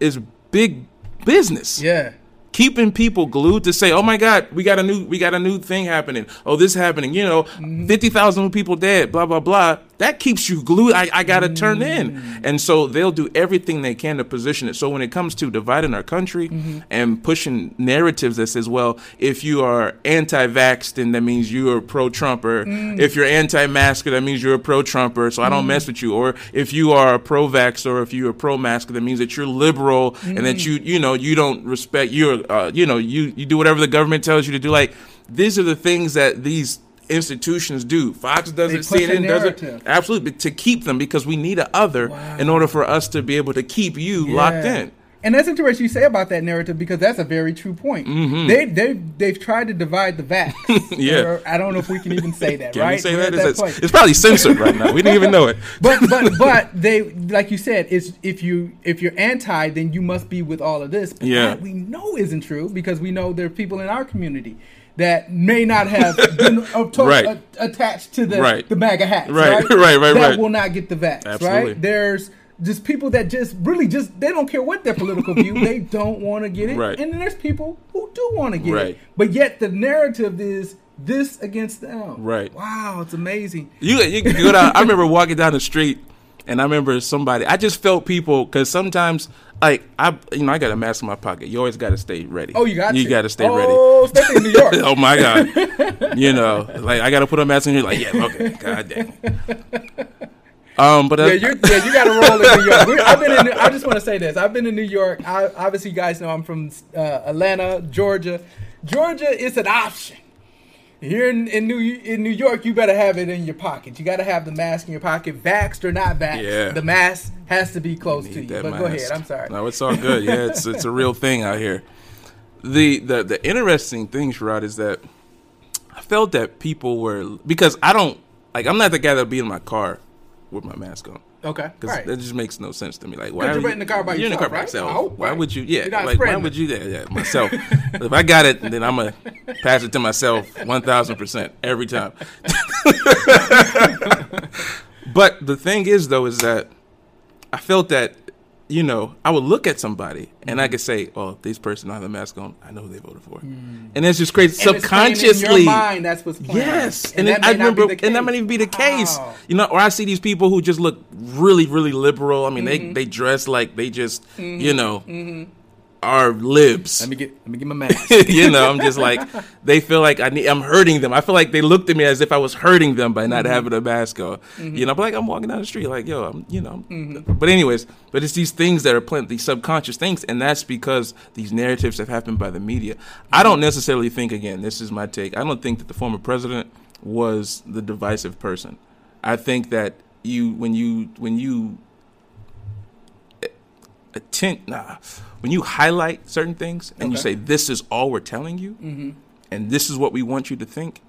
Speaker 2: is big business
Speaker 1: Yeah.
Speaker 2: keeping people glued to say, "Oh my God, we got a new we got a new thing happening. Oh, this happening. You know, fifty thousand people dead. Blah blah blah." That keeps you glued. I, I got to turn in, mm. and so they'll do everything they can to position it. So when it comes to dividing our country mm-hmm. and pushing narratives that says, "Well, if you are anti-vax, then that means you are pro-Trumper. Mm. If you're anti-masker, that means you're a pro-Trumper. So I don't mm. mess with you." Or if you are a pro-vax or if you're a pro-masker, that means that you're liberal and that you you know you don't respect you're uh, you know you you do whatever the government tells you to do. Like these are the things that these institutions do. Fox does
Speaker 1: They
Speaker 2: it, CNN does it, absolutely but to keep them because we need a other in order for us to be able to keep you locked in.
Speaker 1: And that's interesting you say about that narrative because that's a very true point. They they they've tried to divide the vax.
Speaker 2: Mm-hmm. Yeah.
Speaker 1: Or, I don't know if we can even say that,
Speaker 2: Can
Speaker 1: right?
Speaker 2: we say that?
Speaker 1: at
Speaker 2: that-
Speaker 1: point.
Speaker 2: it's probably censored right now. We didn't even know it.
Speaker 1: but but but they like you said, it's if you if you're anti, then you must be with all of this. But
Speaker 2: Yeah.
Speaker 1: that we know isn't true because we know there are people in our community that may not have been to-
Speaker 2: Right.
Speaker 1: a- attached to the
Speaker 2: Right.
Speaker 1: the MAGA hats,
Speaker 2: Right,
Speaker 1: right?
Speaker 2: right, right,
Speaker 1: That
Speaker 2: right.
Speaker 1: will not get the vax,
Speaker 2: Absolutely.
Speaker 1: right? There's just people that just really just they don't care what their political view, they don't want to get it,
Speaker 2: Right.
Speaker 1: and then there's people who do want to get
Speaker 2: Right.
Speaker 1: it, but yet the narrative is this against them.
Speaker 2: Right.
Speaker 1: Wow, it's amazing.
Speaker 2: You you go down. I remember walking down the street, and I remember somebody. I just felt people because sometimes, like I, you know, I got a mask in my pocket. You always got to stay ready.
Speaker 1: Oh, you got
Speaker 2: you
Speaker 1: to.
Speaker 2: got to stay ready.
Speaker 1: Oh, especially in New York.
Speaker 2: oh my god, you know, like I got to put a mask in here. Like yeah, okay, god dang. Um, but uh,
Speaker 1: Yeah, you yeah, you got to roll in New York. We- I've been in. New- I just want to say this. I've been in New York. I, obviously, you guys know I'm from uh, Atlanta, Georgia. Georgia is an option. Here in, in New in New York, you better have it in your pocket. You got to have the mask in your pocket, vaxxed or not vaxxed.
Speaker 2: Yeah.
Speaker 1: The mask has to be close to you. But go ahead. I'm sorry.
Speaker 2: No, it's all good. Yeah, it's it's a real thing out here. The the the interesting thing, Sherrod, is that I felt that people were because I don't like I'm not the guy that'll be in my car with my mask on.
Speaker 1: Okay.
Speaker 2: Because
Speaker 1: Right.
Speaker 2: that just makes no sense to me. Like, why
Speaker 1: you're
Speaker 2: are you
Speaker 1: renting the car by
Speaker 2: you're in the car
Speaker 1: yourself,
Speaker 2: by yourself? Why
Speaker 1: right?
Speaker 2: would you? Yeah,
Speaker 1: You're
Speaker 2: like why would you? Yeah, yeah, myself. if I got it, then I'm gonna pass it to myself one thousand percent every time. but the thing is, though, is that I felt that you know I would look at somebody and I mm-hmm. could say, "Oh, this person has a mask on. I know who they voted for," mm. and it's just crazy.
Speaker 1: And
Speaker 2: Subconsciously,
Speaker 1: in your mind, that's what's playing.
Speaker 2: Yes, and,
Speaker 1: that
Speaker 2: then I
Speaker 1: may not be
Speaker 2: remember, and that might even be the case. You know, or I see these people who just look really, really liberal. I mean,
Speaker 1: Mm-hmm.
Speaker 2: they they dress like they just, you mm-hmm. know, mm-hmm. Are libs.
Speaker 1: Let me get let me get my mask.
Speaker 2: you know, I'm just like they feel like I need. I'm hurting them. I feel like they looked at me as if I was hurting them by
Speaker 1: Mm-hmm.
Speaker 2: not having a mask on. You know, but like I'm walking down the street, like yo, I'm, you know.
Speaker 1: Mm-hmm.
Speaker 2: But anyways, but it's these things that are playing these subconscious things, and that's because these narratives have happened by the media. I don't necessarily think. Again, this is my take. I don't think that the former president was the divisive person. I think that you when you when you attent nah, when you highlight certain things and you say this is all we're telling you mm-hmm. and this is what we want you to think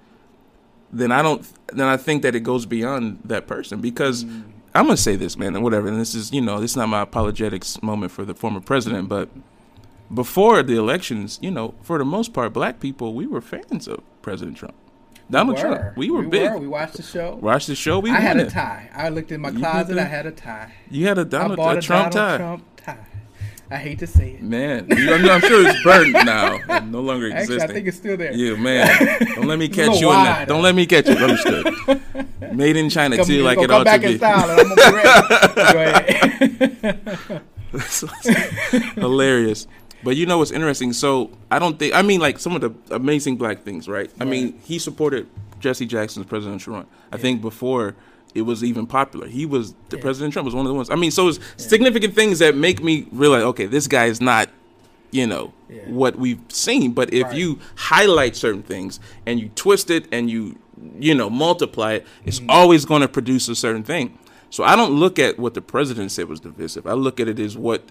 Speaker 2: then i don't then i think that it goes beyond that person because mm. i'm gonna say this man and whatever and this is you know this is not my apologetics moment for the former president but before the elections you know for the most part black people we were fans of president trump donald
Speaker 1: Were.
Speaker 2: trump we were big
Speaker 1: We watched the show.
Speaker 2: watched the show we
Speaker 1: I had a tie. I looked in my
Speaker 2: did
Speaker 1: closet. I had a tie.
Speaker 2: you had a
Speaker 1: I
Speaker 2: donald
Speaker 1: bought
Speaker 2: a
Speaker 1: a
Speaker 2: trump
Speaker 1: Donald
Speaker 2: tie
Speaker 1: Trump tie. I hate to say it.
Speaker 2: Man, you, I'm, I'm sure it's burnt now, and no longer
Speaker 1: Actually,
Speaker 2: existing.
Speaker 1: I think it's still there.
Speaker 2: Yeah, man. Don't let me
Speaker 1: a
Speaker 2: catch you in that. Don't let me catch you. Understood. Made in China
Speaker 1: Come,
Speaker 2: too, like it ought to be.
Speaker 1: style, and I'm gonna be ready. Go ahead.
Speaker 2: Hilarious. But you know what's interesting? So I don't think. I mean, like some of the amazing black things, right? I mean, he supported Jesse Jackson's presidential run. I think before it was even popular. He was the
Speaker 1: Yeah.
Speaker 2: President Trump was one of the ones. I mean, so it's significant things that make me realize, okay, this guy is not, you know,
Speaker 1: Yeah.
Speaker 2: what we've seen. But if
Speaker 1: Right.
Speaker 2: you highlight certain things and you twist it and you, you know, multiply it, it's
Speaker 1: Mm-hmm.
Speaker 2: always going to produce a certain thing. So I don't look at what the president said was divisive. I look at it as what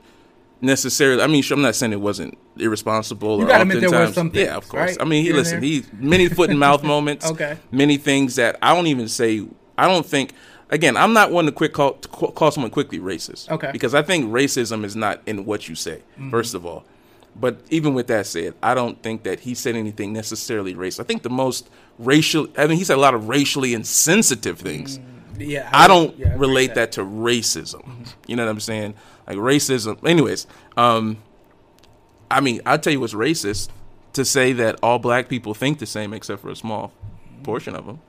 Speaker 2: necessarily. I mean, sure, I'm not saying it wasn't irresponsible.
Speaker 1: You gotta admit there were some
Speaker 2: Yeah, of course.
Speaker 1: right?
Speaker 2: I mean, he listen.
Speaker 1: there.
Speaker 2: He many foot and mouth moments.
Speaker 1: Okay.
Speaker 2: Many things that I don't even say. I don't think. Again, I'm not one to quick call to call someone quickly racist.
Speaker 1: Okay.
Speaker 2: Because I think racism is not in what you say. Mm-hmm. First of all. But even with that said, I don't think that he said anything necessarily racist. I think the most racial. I mean, he said a lot of racially insensitive things. Mm.
Speaker 1: Yeah,
Speaker 2: I don't
Speaker 1: yeah, I
Speaker 2: relate that. to racism. You know what I'm saying? Like racism. Anyways, um, I mean, I'll tell you what's racist to say that all black people think the same except for a small portion of them.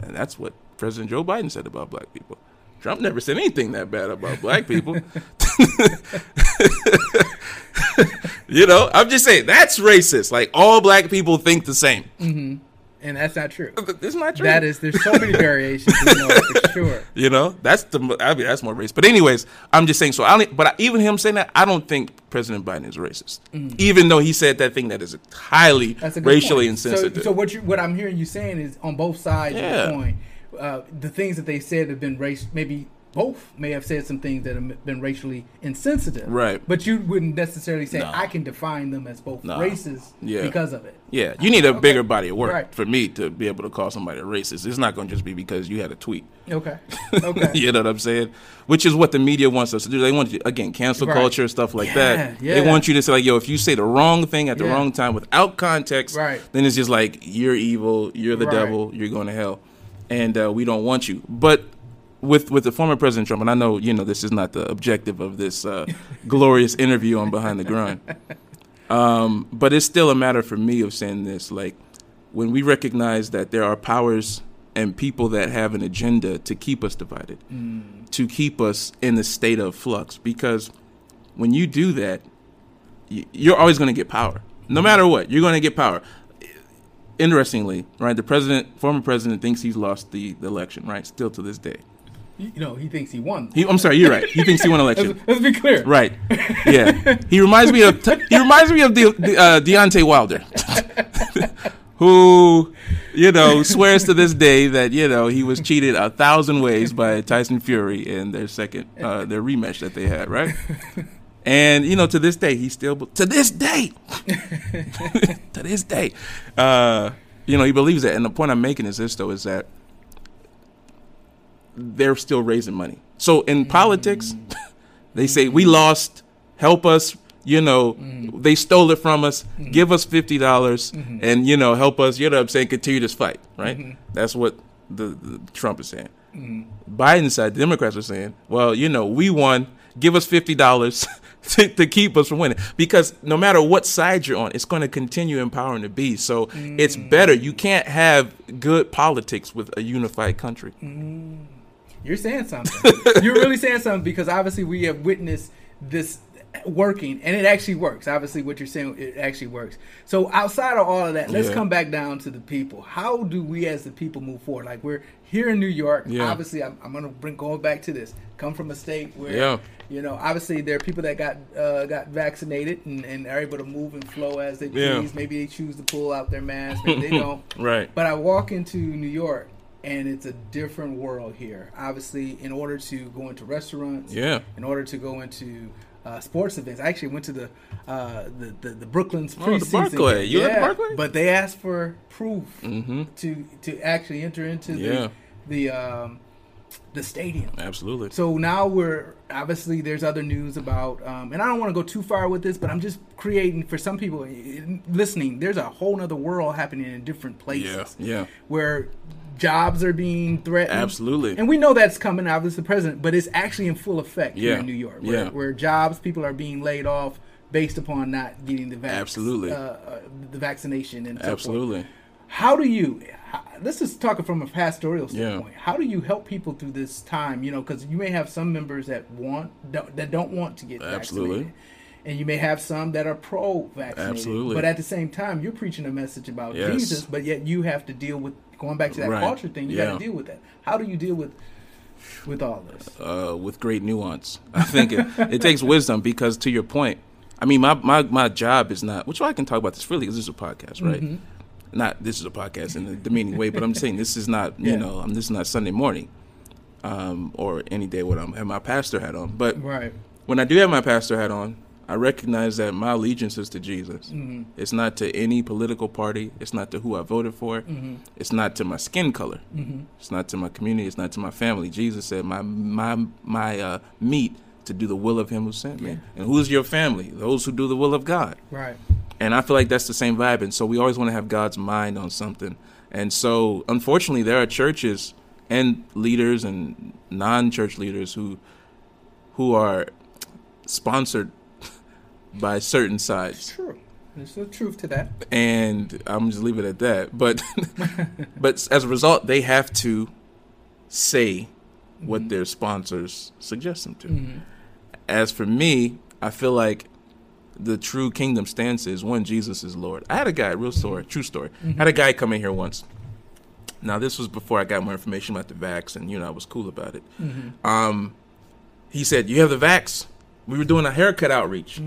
Speaker 2: And that's what President Joe Biden said about black people. Trump never said anything that bad about black people. you know, I'm just saying that's racist. Like all black people think the same.
Speaker 1: And that's not true.
Speaker 2: It's not true.
Speaker 1: That is, there's so many variations, we know for sure.
Speaker 2: You know, that's the I mean that's more racist. But anyways, I'm just saying. So I don't. But I, even him saying that, I don't think President Biden is racist. Even though he said that thing that is highly.
Speaker 1: That's a good
Speaker 2: racially
Speaker 1: point. So,
Speaker 2: insensitive.
Speaker 1: so what you what I'm hearing you saying is on both sides
Speaker 2: Yeah.
Speaker 1: of the coin, uh, the things that they said have been race. Maybe both may have said some things that have been racially insensitive.
Speaker 2: Right.
Speaker 1: But you wouldn't necessarily say
Speaker 2: No.
Speaker 1: I can define them as both
Speaker 2: No.
Speaker 1: races
Speaker 2: Yeah.
Speaker 1: because of it.
Speaker 2: yeah, you need a
Speaker 1: Okay.
Speaker 2: bigger body of work
Speaker 1: Right.
Speaker 2: for me to be able to call somebody a racist. It's not going to just be because you had a tweet.
Speaker 1: Okay. Okay.
Speaker 2: you know what I'm saying? Which is what the media wants us to do. They want you again cancel
Speaker 1: Right.
Speaker 2: culture stuff like
Speaker 1: Yeah,
Speaker 2: that. They want you to say like, yo, if you say the wrong thing at the
Speaker 1: Yeah.
Speaker 2: wrong time without context,
Speaker 1: Right.
Speaker 2: then it's just like you're evil, you're the
Speaker 1: Right.
Speaker 2: devil, you're going to hell, and uh, we don't want you. But with with the former President Trump, and I know you know this is not the objective of this uh, glorious interview on Behind the Grind, um, but it's still a matter for me of saying this like when we recognize that there are powers and people that have an agenda to keep us divided, to keep us in a state of flux. Because when you do that, you're always going to get power. No matter what, you're going to get power. Interestingly, right, the president, former president, thinks he's lost the, the election, right? Still to this day.
Speaker 1: You know, he thinks he won.
Speaker 2: He, I'm sorry, you're right. He thinks he won election.
Speaker 1: Let's, let's be clear.
Speaker 2: Right. Yeah. He reminds me of he reminds me of De, De, uh, Deontay Wilder, who, you know, swears to this day that you know he was cheated a thousand ways by Tyson Fury in their second uh, their rematch that they had. Right. And you know, to this day, he still to this day, to this day, uh, you know, he believes that. And the point I'm making is this, though, is that they're still raising money. So in politics, they say we lost, help us. You know, mm-hmm. they stole it from us. Mm-hmm. Give us fifty dollars, mm-hmm. and you know, help us. You know, what I'm saying, continue this fight. Right? That's what the, the Trump is saying. Biden side, the Democrats are saying, well, you know, we won. Give us fifty dollars to, to keep us from winning. Because no matter what side you're on, it's going to continue empowering the beast. So it's mm. better. You can't have good politics with a unified country. Mm.
Speaker 1: You're saying something. You're really saying something because obviously we have witnessed this working and it actually works. Obviously what you're saying it actually works. So outside of all of that, let's
Speaker 2: Yeah.
Speaker 1: come back down to the people. How do we as the people move forward? Like we're here in New York.
Speaker 2: Yeah.
Speaker 1: Obviously I'm, I'm going to bring going back to this. Come from a state where
Speaker 2: Yeah.
Speaker 1: you know, obviously there are people that got uh, got vaccinated and, and are able to move and flow as they please. Maybe they choose to pull out their mask, maybe they don't.
Speaker 2: Right.
Speaker 1: But I walk into New York and it's a different world here. Obviously, in order to go into restaurants,
Speaker 2: Yeah.
Speaker 1: in order to go into uh, sports events, I actually went to the uh, the, the the Brooklyn's
Speaker 2: Oh, the
Speaker 1: preseason.
Speaker 2: You at
Speaker 1: yeah,
Speaker 2: Barclay?
Speaker 1: But they asked for proof
Speaker 2: Mm-hmm.
Speaker 1: to to actually enter into
Speaker 2: Yeah.
Speaker 1: the the um, the stadium.
Speaker 2: Absolutely.
Speaker 1: So now we're obviously there's other news about, um, and I don't want to go too far with this, but I'm just creating for some people eh, listening. There's a whole other world happening in different places.
Speaker 2: Yeah.
Speaker 1: places
Speaker 2: Yeah.
Speaker 1: where jobs are being threatened.
Speaker 2: Absolutely.
Speaker 1: And we know that's coming, obviously, the president, but it's actually in full effect here in New York, where,
Speaker 2: Yeah.
Speaker 1: where jobs, people are being laid off based upon not getting the vac-
Speaker 2: Absolutely.
Speaker 1: uh, uh, the vaccination and so forth.
Speaker 2: Absolutely.
Speaker 1: How do you? This is talking from a pastoral
Speaker 2: Yeah.
Speaker 1: standpoint. How do you help people through this time? You know, because you may have some members that want don't, that don't want to get
Speaker 2: Absolutely.
Speaker 1: vaccinated, and you may have some that are pro-vaccinated.
Speaker 2: Absolutely.
Speaker 1: But at the same time, you're preaching a message about
Speaker 2: Yes.
Speaker 1: Jesus, but yet you have to deal with going back to that
Speaker 2: Right.
Speaker 1: culture thing, you got to deal with that. How do you deal with with all this?
Speaker 2: uh, with great nuance. I think it, it takes wisdom because, to your point, I mean, my, my, my job is not, which I can talk about this freely because this is a podcast, right?
Speaker 1: Mm-hmm.
Speaker 2: Not this is a podcast in the demeaning way, but I'm saying this is not, you
Speaker 1: Yeah.
Speaker 2: know, um, this is not Sunday morning um, or any day when I'm have my pastor hat on. But
Speaker 1: Right.
Speaker 2: when I do have my pastor hat on, I recognize that my allegiance is to Jesus.
Speaker 1: Mm-hmm.
Speaker 2: It's not to any political party. It's not to who I voted for.
Speaker 1: Mm-hmm.
Speaker 2: It's not to my skin color. It's not to my community. It's not to my family. Jesus said, "My my my uh, meat to do the will of Him who sent me." And who's your family? Those who do the will of God.
Speaker 1: Right.
Speaker 2: And I feel like that's the same vibe. And so we always want to have God's mind on something. And so, unfortunately, there are churches and leaders and non-church leaders who who are sponsored by certain sides.
Speaker 1: True. There's the truth to that.
Speaker 2: And I'm just leave it at that. But but as a result, they have to say what mm-hmm. their sponsors suggest them to. Mm-hmm. As for me, I feel like the true kingdom stance is one, Jesus is Lord. I had a guy, real story, true story. I had a guy come in here once. Now this was before I got more information about the vax, and you know I was cool about it. Um, he said, "You have the vax." We were doing a haircut outreach,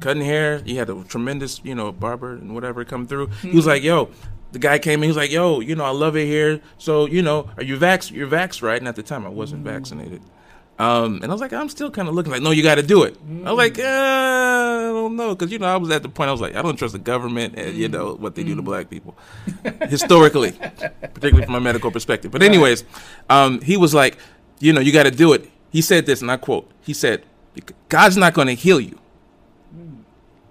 Speaker 2: cutting hair. He had a tremendous, you know, barber and whatever come through. He was like, "Yo." The guy came in. He was like, "Yo, you know, I love it here. So, you know, are you vax? You're vax, right?" And at the time, I wasn't vaccinated. Um, and I was like, I'm still kind of looking like, no, you got to do it. I was like, uh, I don't know, because you know, I was at the point I was like, I don't trust the government and you know what they do to black people, historically, particularly from a medical perspective. But anyways, um, he was like, you know, you got to do it. He said this, and I quote: He said, "God's not going to heal you."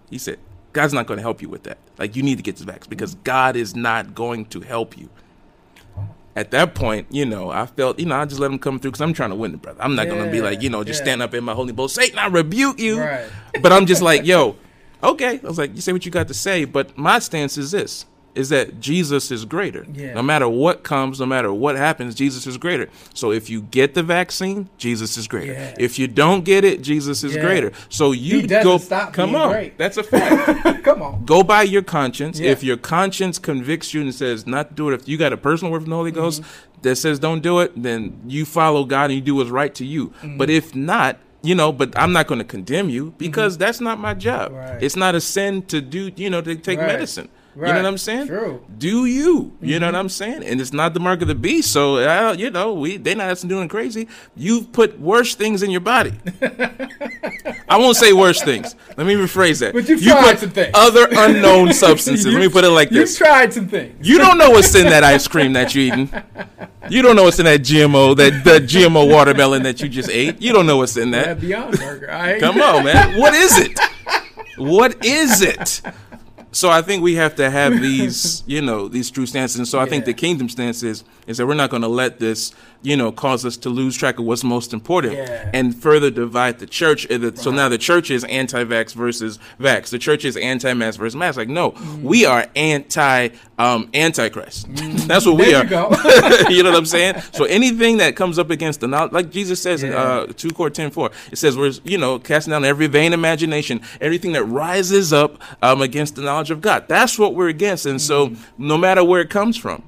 Speaker 2: He said, "God's not going to help you with that. Like, you need to get this vaccine because God is not going to help you." At that point, you know, I felt, you know, I just let him come through because I'm trying to win the brother. I'm not going to be like, you know, just
Speaker 1: yeah.
Speaker 2: stand up in my holy bowl, Satan, I rebuke you.
Speaker 1: Right.
Speaker 2: But I'm just like, yo, okay. I was like, you say what you got to say, but my stance is this: is that Jesus is greater.
Speaker 1: Yeah.
Speaker 2: No matter what comes, no matter what happens, Jesus is greater. So if you get the vaccine, Jesus is greater.
Speaker 1: Yeah.
Speaker 2: If you don't get it, Jesus is
Speaker 1: Yeah.
Speaker 2: greater. So you go. come on,
Speaker 1: great.
Speaker 2: that's a fact.
Speaker 1: Come on.
Speaker 2: go by your conscience. If your conscience convicts you and says not to do it, if you got a personal word from the Holy
Speaker 1: Mm-hmm.
Speaker 2: Ghost that says don't do it, then you follow God and you do what's right to you.
Speaker 1: Mm-hmm.
Speaker 2: But if not, you know, but I'm not going to condemn you because that's not my job.
Speaker 1: Mm-hmm. Right.
Speaker 2: It's not a sin to do, you know, to take
Speaker 1: Right.
Speaker 2: medicine. You know what I'm saying?
Speaker 1: True. Mm-hmm.
Speaker 2: Do you? You know what I'm saying? And it's not the mark of the beast. So, uh, you know, we they not doing crazy. You've put worse things in your body. I won't say worse things. Let me rephrase that.
Speaker 1: But you've
Speaker 2: you
Speaker 1: tried
Speaker 2: put
Speaker 1: some things.
Speaker 2: other unknown substances. Let me put it like this.
Speaker 1: You've tried some things.
Speaker 2: You don't know what's in that ice cream that you're eating. You don't know what's in that GMO, that the GMO watermelon that you just ate. You don't know what's in
Speaker 1: That
Speaker 2: that.
Speaker 1: Beyond Burger.
Speaker 2: Come on, man. What is it? What is it? So I think we have to have these, you know, these true stances. And so I think the kingdom stance is, is that we're not going to let this, you know, cause us to lose track of what's most important
Speaker 1: Yeah.
Speaker 2: and further divide the church. And So now the church is anti-vax versus vax. The church is anti-mask versus mask. Like, no, we are anti um, antichrist. That's what we are.
Speaker 1: you
Speaker 2: you know what I'm saying? So anything that comes up against the knowledge, like Jesus says in uh, 2 Cor 10 4, it says, we're, you know, casting down every vain imagination, everything that rises up um, against the knowledge of God. That's what we're against. And so
Speaker 1: Mm.
Speaker 2: no matter where it comes from.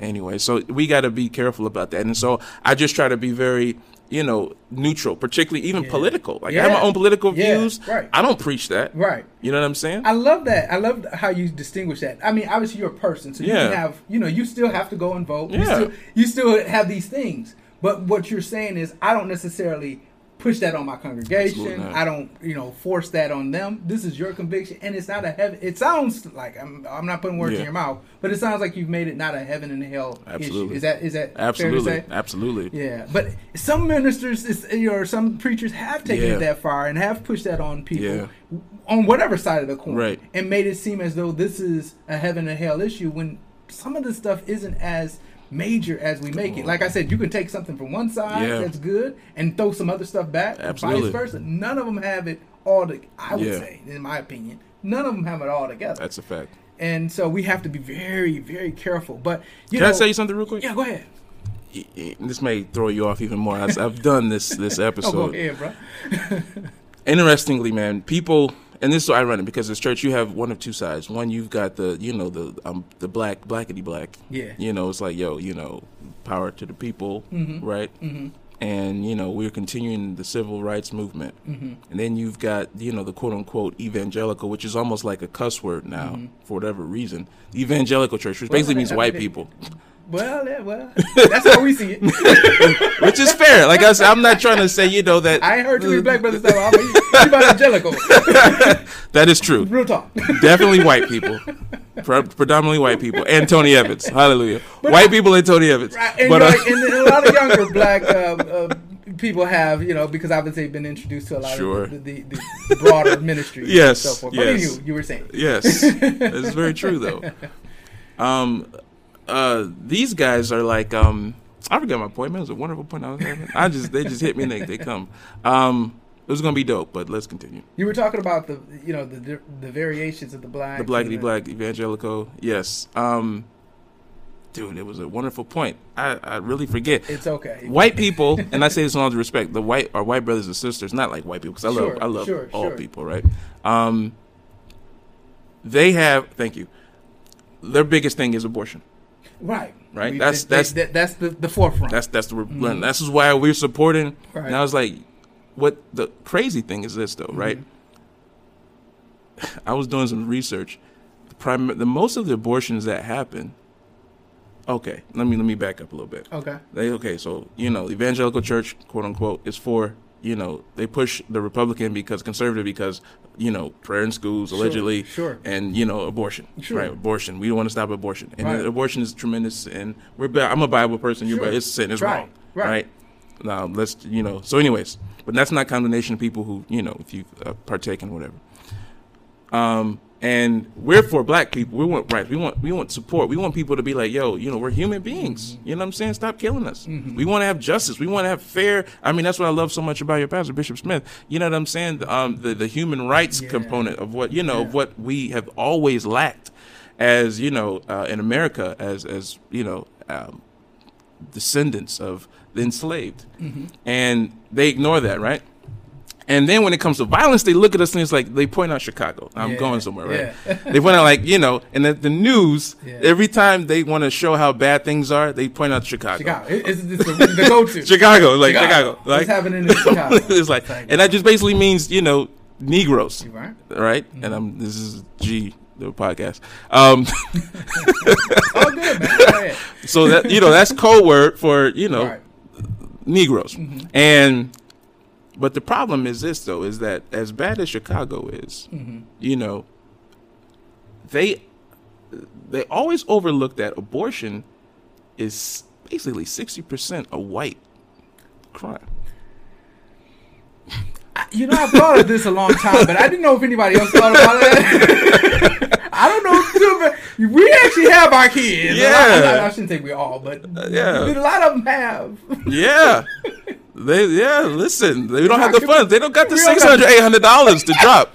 Speaker 2: Anyway, so we got to be careful about that. And so I just try to be very, you know, neutral, particularly even political. Like I have my own political
Speaker 1: Yeah,
Speaker 2: views.
Speaker 1: right.
Speaker 2: I don't preach that.
Speaker 1: Right.
Speaker 2: You know what I'm saying?
Speaker 1: I love that. I love how you distinguish that. I mean, obviously you're a person, so you
Speaker 2: Yeah.
Speaker 1: can have, you know, you still have to go and vote. You,
Speaker 2: Yeah.
Speaker 1: still, you still have these things. But what you're saying is, I don't necessarily push that on my congregation. I don't, you know, force that on them. This is your conviction, and it's not a heaven. It sounds like I'm, I'm not putting words in your mouth, but it sounds like you've made it not a heaven and hell issue. Is that is that
Speaker 2: Absolutely.
Speaker 1: fair to say?
Speaker 2: Absolutely.
Speaker 1: Yeah, but some ministers is, or some preachers have taken
Speaker 2: Yeah.
Speaker 1: it that far and have pushed that on people
Speaker 2: Yeah.
Speaker 1: on whatever side of the coin,
Speaker 2: Right.
Speaker 1: and made it seem as though this is a heaven and hell issue when some of this stuff isn't as major as we make it. Like I said, you can take something from one side
Speaker 2: Yeah.
Speaker 1: that's good and throw some other stuff back,
Speaker 2: Absolutely.
Speaker 1: vice versa. None of them have it all. To, I would
Speaker 2: Yeah.
Speaker 1: say, in my opinion, none of them have it all together.
Speaker 2: That's a fact.
Speaker 1: and so we have to be very, very careful. But you
Speaker 2: Can
Speaker 1: know,
Speaker 2: I say something real quick?
Speaker 1: Yeah, go ahead.
Speaker 2: this may throw you off even more. I've, I've done this this
Speaker 1: Oh, go
Speaker 2: episode.
Speaker 1: ahead, bro.
Speaker 2: Interestingly, man, people and this is so ironic because this church you have one of two sides. One, you've got the you know the um the black blackety black.
Speaker 1: Yeah.
Speaker 2: You know, it's like yo, you know, power to the people,
Speaker 1: Mm-hmm.
Speaker 2: right? And you know, we're continuing the civil rights movement.
Speaker 1: Mm-hmm.
Speaker 2: And then you've got you know the quote unquote evangelical, which is almost like a cuss word now
Speaker 1: Mm-hmm.
Speaker 2: for whatever reason. The evangelical church, which basically means white people,
Speaker 1: Well, yeah, well, that's how we see it.
Speaker 2: which is fair. Like I said, I'm not trying to say you know that
Speaker 1: I ain't heard too many black brothers say, "I'm evangelical."
Speaker 2: that is true.
Speaker 1: Real talk.
Speaker 2: Definitely white people. Predominantly white people. And Tony Evans. Hallelujah. white people and Tony Evans.
Speaker 1: Right, and,
Speaker 2: But, uh,
Speaker 1: like, and a lot of younger black uh, uh, people have, you know, because obviously they've been introduced to a lot
Speaker 2: Sure.
Speaker 1: of the, the, the, the broader ministry
Speaker 2: Yes,
Speaker 1: and so forth. But
Speaker 2: yes.
Speaker 1: anywho, you were saying.
Speaker 2: yes. It's very true, though. Um, uh, these guys are like, um, I forgot my point, man. It was a wonderful point I was having. I just, they just hit me and they, they come. Um, it was going to be dope, but let's continue.
Speaker 1: You were talking about the, you know, the the variations of the black.
Speaker 2: The blackity black evangelical. Yes. Um, dude, it was a wonderful point. I, I really forget.
Speaker 1: It's okay.
Speaker 2: white people, and I say this in all due respect, the white our white brothers and sisters, not like white people, because I love I love
Speaker 1: sure,
Speaker 2: all
Speaker 1: sure.
Speaker 2: people, right? Um, they have, thank you. Their biggest thing is abortion.
Speaker 1: Right.
Speaker 2: Right,
Speaker 1: We-
Speaker 2: that's-
Speaker 1: they-
Speaker 2: that's-
Speaker 1: they- that's the, the forefront.
Speaker 2: That's that's the this is why we're supporting.
Speaker 1: Mm-hmm. Right.
Speaker 2: And I was like, what the crazy thing is this though, right?
Speaker 1: Mm-hmm.
Speaker 2: I was doing some research. The prim- the most of the abortions that happen. Okay, let me let me back up a little bit.
Speaker 1: okay.
Speaker 2: They okay, so you know, evangelical church, quote unquote, is for you know they push the Republican because conservative because you know prayer in schools allegedly,
Speaker 1: sure.
Speaker 2: and you know abortion,
Speaker 1: Sure.
Speaker 2: right? Abortion. We don't want to stop abortion, and
Speaker 1: Right.
Speaker 2: abortion is tremendous. And we're I'm a Bible person. You're
Speaker 1: Sure.
Speaker 2: It's sin. It's
Speaker 1: Right,
Speaker 2: wrong,
Speaker 1: right.
Speaker 2: right? Now let's you know. So, anyways, but that's not condemnation of people who you know if you uh, partake in whatever. Um, and we're for black people. We want rights. We want we want support. We want people to be like, yo, you know, we're human beings. You know what I'm saying? Stop killing us. We want to have justice. We want to have fair. I mean, that's what I love so much about your pastor, Bishop Smith. You know what I'm saying? Um, the the human rights
Speaker 1: Yeah.
Speaker 2: component of what you know of what we have always lacked, as you know, uh, in America, as as you know, um, descendants of the enslaved, and they ignore that, right? And then when it comes to violence, they look at us and it's like they point out Chicago. I'm
Speaker 1: Yeah,
Speaker 2: going somewhere, right?
Speaker 1: yeah.
Speaker 2: they point out like you know, and the, the news
Speaker 1: Yeah.
Speaker 2: every time they want to show how bad things are, they point out Chicago.
Speaker 1: Chicago. It- It's, it's the, the go-to.
Speaker 2: Chicago, like Chicago,
Speaker 1: What's
Speaker 2: like
Speaker 1: happening in Chicago?
Speaker 2: it's like, and that just basically means you know Negroes,
Speaker 1: right?
Speaker 2: right? And I'm this is G the podcast. Um,
Speaker 1: All good, man. Go ahead.
Speaker 2: so that you know that's code word for you know
Speaker 1: Right.
Speaker 2: Negroes.
Speaker 1: Mm-hmm.
Speaker 2: And but the problem is this though is that as bad as Chicago is,
Speaker 1: Mm-hmm.
Speaker 2: you know, they they always overlook that abortion is basically sixty percent a white crime.
Speaker 1: You know, I've thought of this a long time, but I didn't know if anybody else thought about it. I don't know. Too, we actually have our kids.
Speaker 2: Yeah.
Speaker 1: lot- I shouldn't say we all, but
Speaker 2: yeah.
Speaker 1: a lot of them have.
Speaker 2: Yeah. They yeah, listen, they don't have the funds. They don't got the six hundred, eight hundred dollars to drop.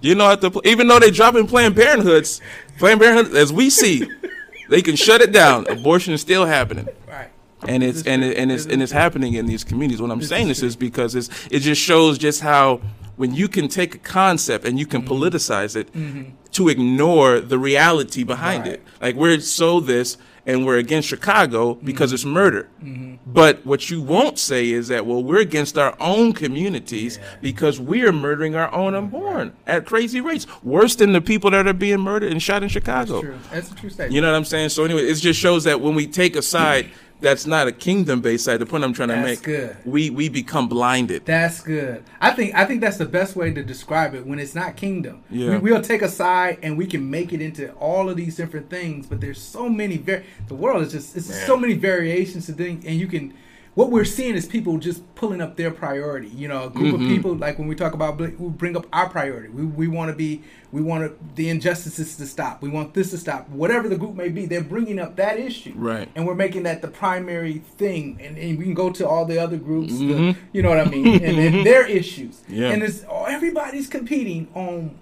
Speaker 2: You know, at the even though they drop in Planned Parenthoods, Planned Parenthood, as we see, they can shut it down. Abortion is still happening.
Speaker 1: Right.
Speaker 2: and it's and it, and it's and it's happening in these communities. What I'm
Speaker 1: This
Speaker 2: saying
Speaker 1: is
Speaker 2: this is because it's it just shows just how when you can take a concept and you can
Speaker 1: Mm-hmm.
Speaker 2: politicize it to ignore the reality behind
Speaker 1: Right.
Speaker 2: it. Like we're so this and we're against Chicago because
Speaker 1: Mm-hmm.
Speaker 2: it's murder. But what you won't say is that well we're against our own communities
Speaker 1: Yeah.
Speaker 2: because we are murdering our own unborn at crazy rates, worse than the people that are being murdered and shot in Chicago.
Speaker 1: True. That's a true statement.
Speaker 2: You know what I'm saying? So anyway, it just shows that when we take a side that's not a kingdom-based side, the point I'm trying to
Speaker 1: That's
Speaker 2: make,
Speaker 1: good.
Speaker 2: we we become blinded.
Speaker 1: That's good. I think I think that's the best way to describe it when it's not kingdom.
Speaker 2: Yeah.
Speaker 1: We, we'll take a side and we can make it into all of these different things, but there's so many var- the world is just it's
Speaker 2: Man.
Speaker 1: so many variations to things and you can what we're seeing is people just pulling up their priority. You know, a group
Speaker 2: Mm-hmm.
Speaker 1: of people like when we talk about we bring up our priority. We we want to be we want the injustices to stop. We want this to stop. Whatever the group may be, they're bringing up that issue
Speaker 2: Right.
Speaker 1: and we're making that the primary thing and, and we can go to all the other groups the-
Speaker 2: Mhm.
Speaker 1: you know what i mean and, and their issues
Speaker 2: Yeah.
Speaker 1: and it's oh, everybody's competing on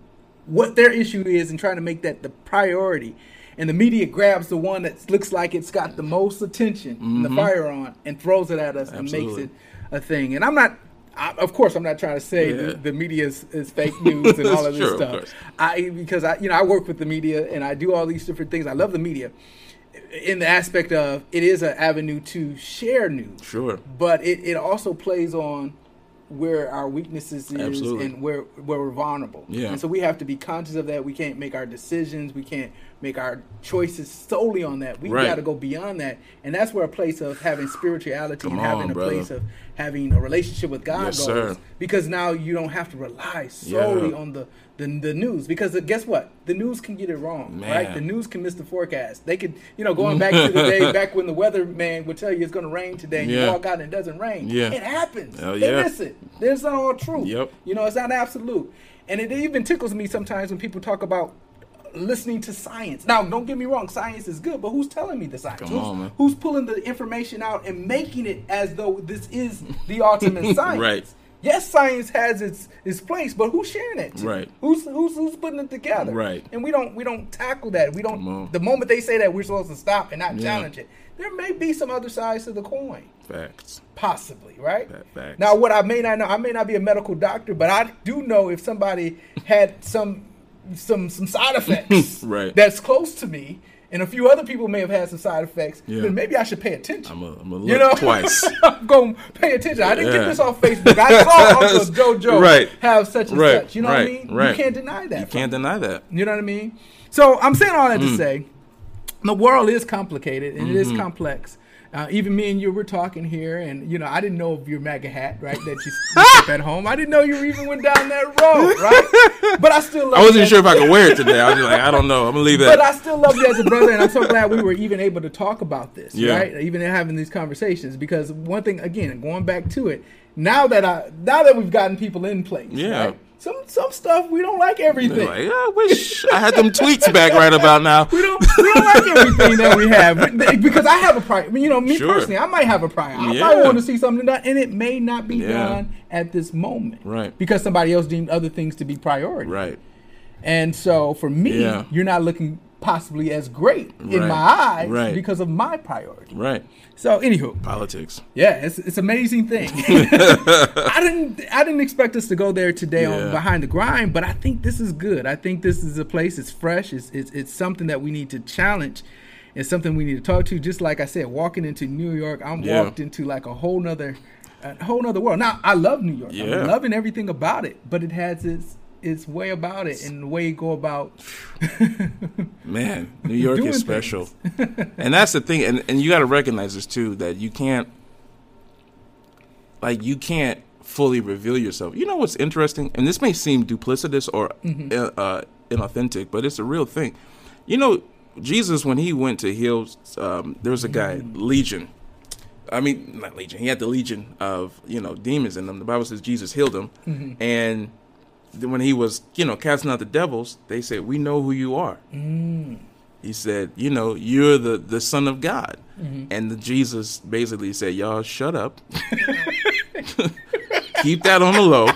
Speaker 1: what their issue is and trying to make that the priority and the media grabs the one that looks like it's got the most attention and the mm-hmm. fire on and throws it at us and makes it a thing and i'm not I, of course, I'm not trying to say
Speaker 2: Yeah.
Speaker 1: the, the media is, is fake news and all of this
Speaker 2: of
Speaker 1: stuff.
Speaker 2: course.
Speaker 1: I because I you know I work with the media and I do all these different things. I love the media in the aspect of it is an avenue to share news,
Speaker 2: Sure.
Speaker 1: but it, it also plays on where our weaknesses is
Speaker 2: Absolutely.
Speaker 1: and where where we're vulnerable.
Speaker 2: Yeah.
Speaker 1: And so we have to be conscious of that. We can't make our decisions. We can't make our choices solely on that. We
Speaker 2: Right.
Speaker 1: got to go beyond that, and that's where a place of having spirituality
Speaker 2: Come
Speaker 1: and having
Speaker 2: on,
Speaker 1: a
Speaker 2: brother.
Speaker 1: place of having a relationship with God
Speaker 2: Yes,
Speaker 1: goes.
Speaker 2: sir.
Speaker 1: Because now you don't have to rely solely
Speaker 2: Yeah.
Speaker 1: on the, the the news. Because uh, guess what? The news can get it wrong, right? The news can miss the forecast. They could, you know, going back to the day back when the weatherman would tell you it's going to rain today, and you
Speaker 2: Yeah.
Speaker 1: walk out and it doesn't rain.
Speaker 2: Yeah.
Speaker 1: It happens.
Speaker 2: Oh,
Speaker 1: they
Speaker 2: yeah.
Speaker 1: miss it. It's not all true.
Speaker 2: Yep.
Speaker 1: You know, it's not absolute. And it even tickles me sometimes when people talk about listening to science. Now, don't get me wrong, science is good, but who's telling me the science?
Speaker 2: Come
Speaker 1: who's,
Speaker 2: on, man.
Speaker 1: who's pulling the information out and making it as though this is the ultimate science?
Speaker 2: Right.
Speaker 1: Yes, science has its its place, but who's sharing it? To?
Speaker 2: Right.
Speaker 1: Who's who's who's putting it together?
Speaker 2: Right.
Speaker 1: And we don't we don't tackle that. We don't. The moment they say that, we're supposed to stop and not
Speaker 2: Yeah.
Speaker 1: challenge it. There may be some other sides to the coin.
Speaker 2: Facts.
Speaker 1: Possibly, right?
Speaker 2: Fa- facts.
Speaker 1: Now, what I may not know, I may not be a medical doctor, but I do know if somebody had some some some side effects
Speaker 2: Right.
Speaker 1: that's close to me, and a few other people may have had some side effects,
Speaker 2: Yeah.
Speaker 1: then maybe I should pay attention.
Speaker 2: I'm a, I'm a look
Speaker 1: you know,
Speaker 2: twice.
Speaker 1: I'm going to pay attention. I didn't get this off Facebook. I saw Uncle JoJo
Speaker 2: Right.
Speaker 1: have such and
Speaker 2: Right,
Speaker 1: such. You know what I mean?
Speaker 2: right.
Speaker 1: You can't deny that.
Speaker 2: You can't deny that.
Speaker 1: you know what I mean? So I'm saying all that
Speaker 2: Mm.
Speaker 1: to say the world is complicated and it is
Speaker 2: Mm-hmm.
Speaker 1: complex. Uh, even me and you were talking here, and you know I didn't know of your MAGA hat, right? That you you keep at home. I didn't know you even went down that road, right? But I still love
Speaker 2: I wasn't
Speaker 1: as-
Speaker 2: sure if I could wear it today. I was just like, I don't know. I'm gonna leave that. But.
Speaker 1: I still love you as a brother, and I'm so glad we were even able to talk about this,
Speaker 2: Yeah.
Speaker 1: right? Even having these conversations, because one thing again, going back to it, now that I now that we've gotten people in place,
Speaker 2: Yeah.
Speaker 1: right? Some some stuff we don't like everything.
Speaker 2: Like, I wish I had them tweets back right about now.
Speaker 1: we don't we don't like everything that we have because I have a prior. You know, me
Speaker 2: Sure.
Speaker 1: personally, I might have a prior. I
Speaker 2: Yeah.
Speaker 1: probably want to see something done, and it may not be
Speaker 2: Yeah.
Speaker 1: done at this moment,
Speaker 2: Right.
Speaker 1: Because somebody else deemed other things to be priority,
Speaker 2: Right.
Speaker 1: And so for me,
Speaker 2: Yeah.
Speaker 1: you're not looking possibly as great in my eyes
Speaker 2: Right.
Speaker 1: because of my priority.
Speaker 2: Right.
Speaker 1: So, anywho,
Speaker 2: Politics.
Speaker 1: yeah, it's it's an amazing thing. I didn't I didn't expect us to go there today on behind the grind, but I think this is good. I think this is a place. It's fresh. It's it's, it's something that we need to challenge. It's something we need to talk to. Just like I said, walking into New York, I'm
Speaker 2: Yeah.
Speaker 1: walked into like a whole nother a whole nother world. Now I love New York.
Speaker 2: Yeah.
Speaker 1: I'm loving everything about it, but it has its its way about it and the way you go about.
Speaker 2: Man, New York is special. and that's the thing and, and you gotta recognize this too, that you can't like you can't fully reveal yourself. You know what's interesting? And this may seem duplicitous or
Speaker 1: Mm-hmm.
Speaker 2: uh, uh, inauthentic, but it's a real thing. You know, Jesus when he went to heal um, there was a guy,
Speaker 1: Mm-hmm.
Speaker 2: Legion. I mean, not legion. He had the legion of you know demons in him. The Bible says Jesus healed him,
Speaker 1: Mm-hmm.
Speaker 2: and when he was you know casting out the devils, they said, "We know who you are."
Speaker 1: Mm.
Speaker 2: He said, "You know, you're the the Son of God,"
Speaker 1: Mm-hmm.
Speaker 2: and the Jesus basically said, "Y'all shut up, keep that on the low.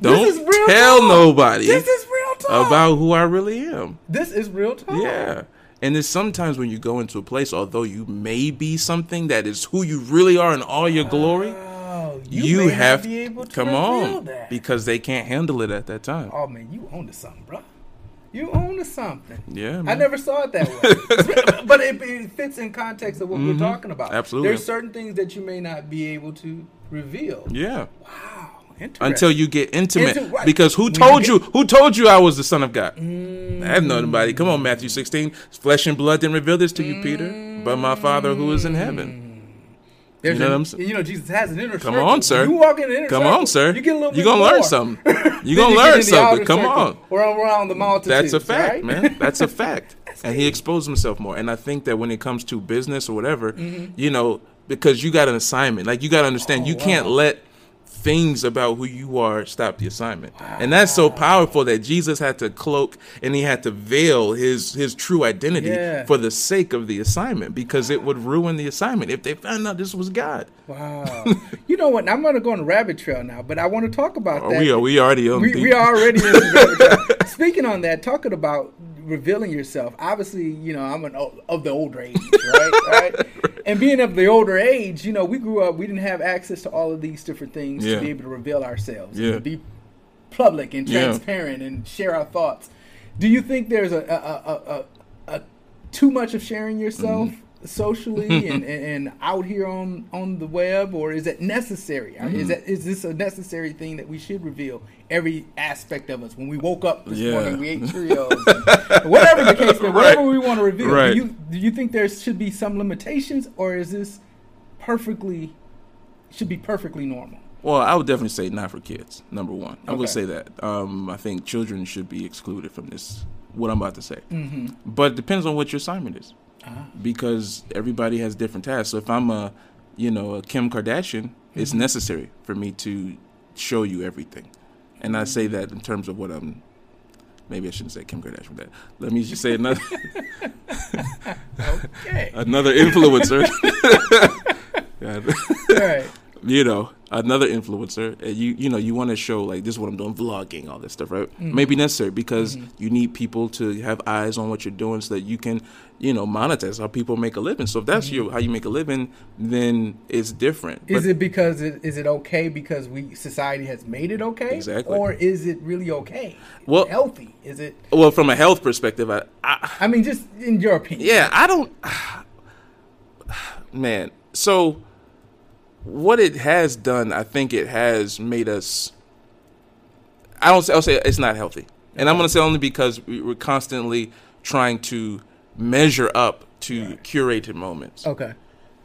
Speaker 2: Don't
Speaker 1: is real
Speaker 2: tell
Speaker 1: talk.
Speaker 2: nobody
Speaker 1: This is real talk.
Speaker 2: about who I really am."
Speaker 1: this is real talk.
Speaker 2: Yeah. And it's sometimes when you go into a place, although you may be something that is who you really are in all your glory,
Speaker 1: Oh,
Speaker 2: you, have
Speaker 1: be able to
Speaker 2: come on
Speaker 1: that.
Speaker 2: because they can't handle it at that time.
Speaker 1: Oh man, you own to something, bro. You own to something.
Speaker 2: Yeah,
Speaker 1: I never saw it that way, but it, it fits in context of what we're talking about.
Speaker 2: Mm-hmm. Absolutely.
Speaker 1: there's certain things that you may not be able to reveal.
Speaker 2: Yeah.
Speaker 1: Wow.
Speaker 2: Until you get intimate,
Speaker 1: Inti- right.
Speaker 2: because who
Speaker 1: When you
Speaker 2: told
Speaker 1: get-
Speaker 2: you? Who told you I was the Son of God? I have known nobody. Come on, Matthew sixteen. Flesh and blood didn't reveal this to you, Peter, but my Father who is in heaven.
Speaker 1: There's
Speaker 2: you know
Speaker 1: a-
Speaker 2: what I'm saying?
Speaker 1: You know, Jesus has an inner
Speaker 2: Come
Speaker 1: circle.
Speaker 2: on, sir.
Speaker 1: You walk in the inner
Speaker 2: Come
Speaker 1: circle,
Speaker 2: on, sir.
Speaker 1: You get a little
Speaker 2: You're gonna learn something. You're gonna learn something. Come on.
Speaker 1: Or around the multitudes.
Speaker 2: That's a fact,
Speaker 1: right?
Speaker 2: man. That's a fact. and he exposed himself more. And I think that when it comes to business or whatever,
Speaker 1: Mm-hmm.
Speaker 2: you know, because you got an assignment, like you got to understand,
Speaker 1: Oh,
Speaker 2: you can't let things about who you are stop the assignment. And that's so powerful that Jesus had to cloak and he had to veil his his true identity
Speaker 1: Yeah.
Speaker 2: for the sake of the assignment because it would ruin the assignment if they found out this was God.
Speaker 1: Wow. you know what? I'm going to go on a rabbit trail now, but I want to talk about that.
Speaker 2: we are we already on
Speaker 1: we,
Speaker 2: deep.
Speaker 1: we are already in the rabbit trail. Speaking on that, talking about revealing yourself. Obviously, you know, I'm an of the older age, right? right? and being of the older age, you know, we grew up, we didn't have access to all of these different things
Speaker 2: Yeah.
Speaker 1: to be able to reveal ourselves,
Speaker 2: Yeah.
Speaker 1: be public and
Speaker 2: Yeah.
Speaker 1: transparent and share our thoughts. Do you think there's a a, a, a, a too much of sharing yourself
Speaker 2: Mm-hmm.
Speaker 1: Socially and, and, and out here on, on the web, or is it necessary?
Speaker 2: Mm-hmm.
Speaker 1: Is that is this a necessary thing that we should reveal every aspect of us? When we woke up this
Speaker 2: Yeah.
Speaker 1: morning, we ate Cheerios, whatever the case, may whatever
Speaker 2: Right.
Speaker 1: we want to reveal.
Speaker 2: Right.
Speaker 1: Do you do you think there should be some limitations, or is this perfectly should be perfectly normal?
Speaker 2: Well, I would definitely say not for kids. Number one, I
Speaker 1: Okay.
Speaker 2: would say that. Um, I think children should be excluded from this. What I'm about to say,
Speaker 1: Mm-hmm.
Speaker 2: but it depends on what your assignment is,
Speaker 1: Ah.
Speaker 2: because everybody has different tasks. So if I'm a, you know, a Kim Kardashian, it's
Speaker 1: Mm-hmm.
Speaker 2: necessary for me to show you everything, and I say that in terms of what I'm. Maybe I shouldn't say Kim Kardashian. That. Let me just say another
Speaker 1: Okay.
Speaker 2: another influencer.
Speaker 1: All right.
Speaker 2: You know, another influencer, and you you know, you want to show like this is what I'm doing, vlogging, all this stuff, right?
Speaker 1: Mm-hmm.
Speaker 2: Maybe necessary because you need people to have eyes on what you're doing so that you can, you know, monetize how people make a living. So if that's your how you make a living, then it's different.
Speaker 1: Mm-hmm. Is
Speaker 2: But-
Speaker 1: it because it, is it okay because we society has made it okay?
Speaker 2: Exactly.
Speaker 1: Or is it really okay?
Speaker 2: Well-
Speaker 1: healthy? Is it?
Speaker 2: well from a health perspective? I, I
Speaker 1: I mean, just in your opinion.
Speaker 2: yeah, I don't. Man, so what it has done, I think it has made us. I don't. Say, I'll say it's not healthy, and I'm going to say only because we- we're constantly trying to measure up to curated moments.
Speaker 1: Okay.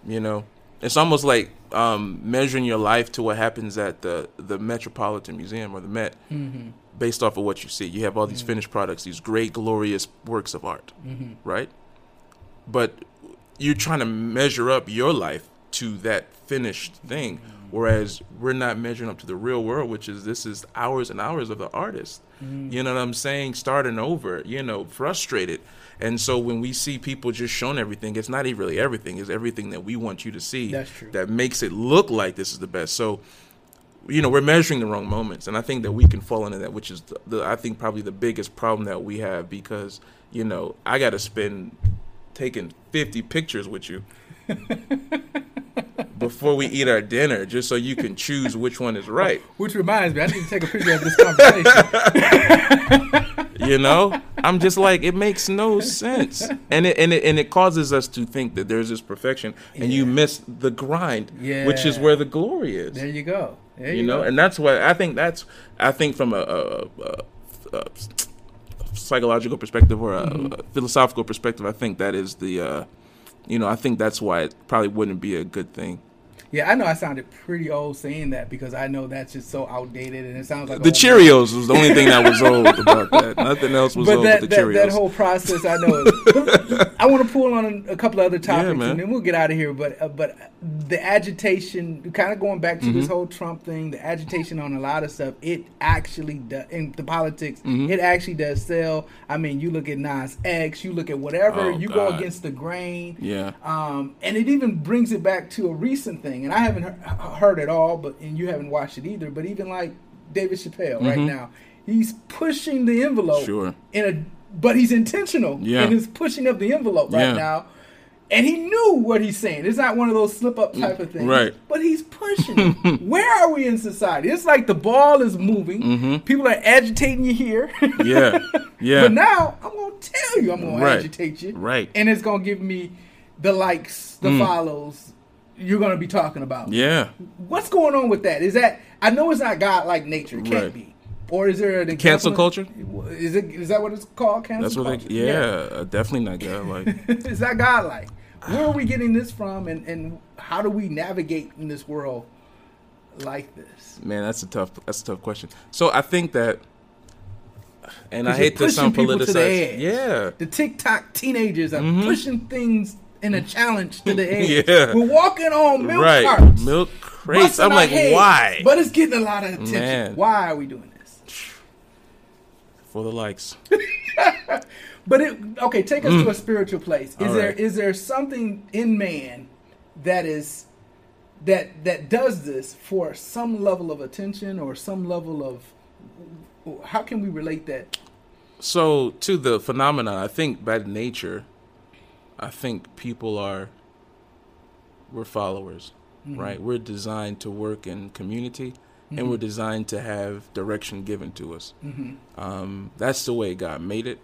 Speaker 2: You know, it's almost like um, measuring your life to what happens at the the Metropolitan Museum or the Met,
Speaker 1: Mm-hmm.
Speaker 2: based off of what you see. You have all these finished products, these great, glorious works of art,
Speaker 1: Mm-hmm.
Speaker 2: right? But you're trying to measure up your life to that finished thing, whereas we're not measuring up to the real world, which is this is hours and hours of the artist. Mm-hmm. You know what I'm saying? Starting over, you know, frustrated. And so when we see people just showing everything, it's not even really everything. It's everything that we want you to see
Speaker 1: That's true.
Speaker 2: that makes it look like this is the best. So, you know, we're measuring the wrong moments, and I think that we can fall into that, which is the, the I think probably the biggest problem that we have because you know I got to spend taking fifty pictures with you before we eat our dinner, just so you can choose which one is right.
Speaker 1: Which reminds me, I need to take a picture of this conversation.
Speaker 2: You know, I'm just like it makes no sense, and it and it and it causes us to think that there's this perfection, and you
Speaker 1: Yeah. miss
Speaker 2: miss the grind, which is where the glory is.
Speaker 1: there you go. There
Speaker 2: you know
Speaker 1: go.
Speaker 2: and that's why i think that's i think from a, a, a, a psychological perspective or a,
Speaker 1: Mm-hmm.
Speaker 2: philosophical perspective i think that is the uh you know i think that's why it probably wouldn't be a good thing
Speaker 1: yeah, I know I sounded pretty old saying that because I know that's just so outdated and it sounds like
Speaker 2: the cheerios was the only thing that was old about that nothing else was
Speaker 1: but
Speaker 2: old
Speaker 1: that,
Speaker 2: with the
Speaker 1: that,
Speaker 2: cheerios
Speaker 1: that whole process, I know. But I want to pull on a couple of other topics,
Speaker 2: man.
Speaker 1: and then we'll get out of here. But uh, but the agitation, kind of going back to
Speaker 2: Mm-hmm.
Speaker 1: this whole Trump thing, the agitation on a lot of stuff, it actually does in the politics.
Speaker 2: Mm-hmm.
Speaker 1: It actually does sell. I mean, you look at Nas X, you look at whatever,
Speaker 2: Oh,
Speaker 1: you go against the grain.
Speaker 2: yeah
Speaker 1: Um, and it even brings it back to a recent thing, and I haven't he- heard it all, but and you haven't watched it either. But even like David Chappelle right now, he's pushing the envelope
Speaker 2: Mm-hmm. Sure.
Speaker 1: in a, but he's intentional
Speaker 2: Yeah.
Speaker 1: in his pushing of the envelope right
Speaker 2: Yeah.
Speaker 1: now. And he knew what he's saying. It's not one of those slip up type of things.
Speaker 2: Right.
Speaker 1: But he's pushing. Where are we in society? It's like the ball is moving.
Speaker 2: Mm-hmm.
Speaker 1: People are agitating you here.
Speaker 2: yeah yeah
Speaker 1: But now I'm gonna tell you I'm gonna
Speaker 2: Right.
Speaker 1: agitate you.
Speaker 2: Right.
Speaker 1: And it's gonna give me the likes, the follows you're gonna be talking about.
Speaker 2: Yeah
Speaker 1: What's going on with that? Is that I know it's not God like nature. It can't
Speaker 2: Right.
Speaker 1: be. Or is there an
Speaker 2: Cancel culture?
Speaker 1: Is it is that what it's called? Cancel
Speaker 2: that's what
Speaker 1: culture.
Speaker 2: they yeah, uh, definitely not God like.
Speaker 1: is that God like? Where are we getting this from and, and how do we navigate in this world like this?
Speaker 2: Man, that's a tough. That's a tough question. So I think that, and I hate to sound
Speaker 1: people to the
Speaker 2: politicized.
Speaker 1: edge.
Speaker 2: Yeah,
Speaker 1: The TikTok teenagers are pushing things in a challenge to the edge.
Speaker 2: Yeah.
Speaker 1: We're walking on milk
Speaker 2: right.
Speaker 1: carts.
Speaker 2: Milk crates. I'm like,
Speaker 1: heads,
Speaker 2: why?
Speaker 1: But it's getting a lot of attention.
Speaker 2: Man.
Speaker 1: Why are we doing this?
Speaker 2: For the likes.
Speaker 1: But it okay, take us to a spiritual place. Is
Speaker 2: Mm. All
Speaker 1: there
Speaker 2: right.
Speaker 1: is there something in man that is that that does this for some level of attention or some level of how can we relate that?
Speaker 2: So to the phenomena, I think by nature, I think people are we're followers, right? We're designed to work in community, and we're designed to have direction given to us. Um, that's the way God made it.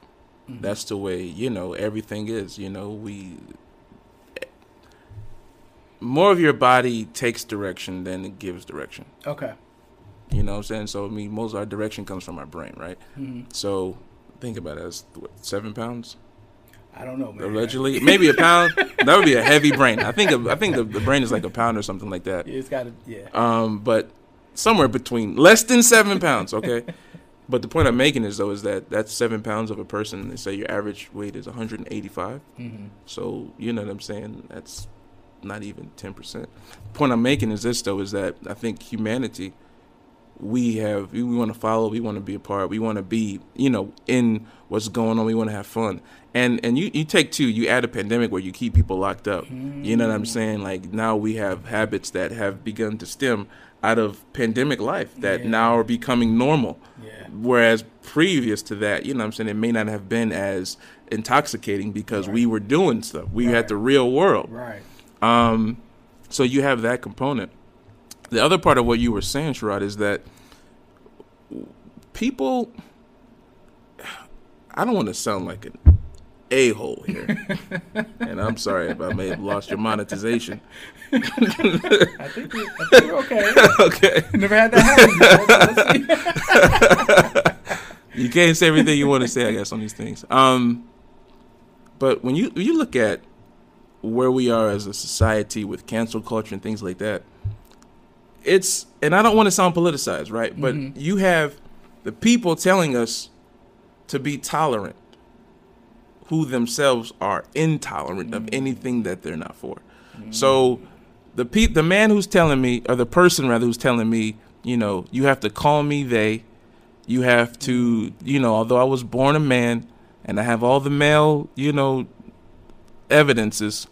Speaker 2: That's the way you know everything is. You know, we more of your body takes direction than it gives direction.
Speaker 1: Okay.
Speaker 2: You know what I'm saying? So I mean, most of our direction comes from our brain, right?
Speaker 1: Mm-hmm.
Speaker 2: So think about it as what, seven pounds
Speaker 1: I don't know, man.
Speaker 2: allegedly, maybe a pound. that would be a heavy brain. I think I think the, the brain is like a pound or something like that.
Speaker 1: It's got to, yeah.
Speaker 2: Um, but somewhere between less than seven pounds, okay. but the point I'm making is though is that that's seven pounds of a person. They say your average weight is 185.
Speaker 1: Mm-hmm.
Speaker 2: So you know what I'm saying? That's not even 10 percent. The point I'm making is this though is that I think humanity, we have we want to follow, we want to be a part, we want to be you know in what's going on, we want to have fun. And and you you take two, you add a pandemic where you keep people locked up. You know what I'm saying? Like now we have habits that have begun to stem out of pandemic life that
Speaker 1: Yeah.
Speaker 2: now are becoming normal.
Speaker 1: Yeah.
Speaker 2: Whereas previous to that, you know what I'm saying, it may not have been as intoxicating because we were doing stuff. We
Speaker 1: Right.
Speaker 2: had the real world.
Speaker 1: Right.
Speaker 2: Um, so you have that component. The other part of what you were saying, Sherrod, is that people. I don't want to sound like an a hole here, and I'm sorry if I may have lost your monetization.
Speaker 1: I think, we, I think we're okay.
Speaker 2: okay,
Speaker 1: Never had that happen before. but let's see.
Speaker 2: you can't say everything you want to say, I guess, on these things. Um, but when you when you look at where we are as a society with cancel culture and things like that, it's and I don't want to sound politicized, right? But mm-hmm. you have the people telling us to be tolerant, who themselves are intolerant of mm. anything that they're not for. Mm. So the pe- the man who's telling me, or the person rather who's telling me, you know, you have to call me they, you have to, mm. you know, although I was born a man and I have all the male, you know, evidences,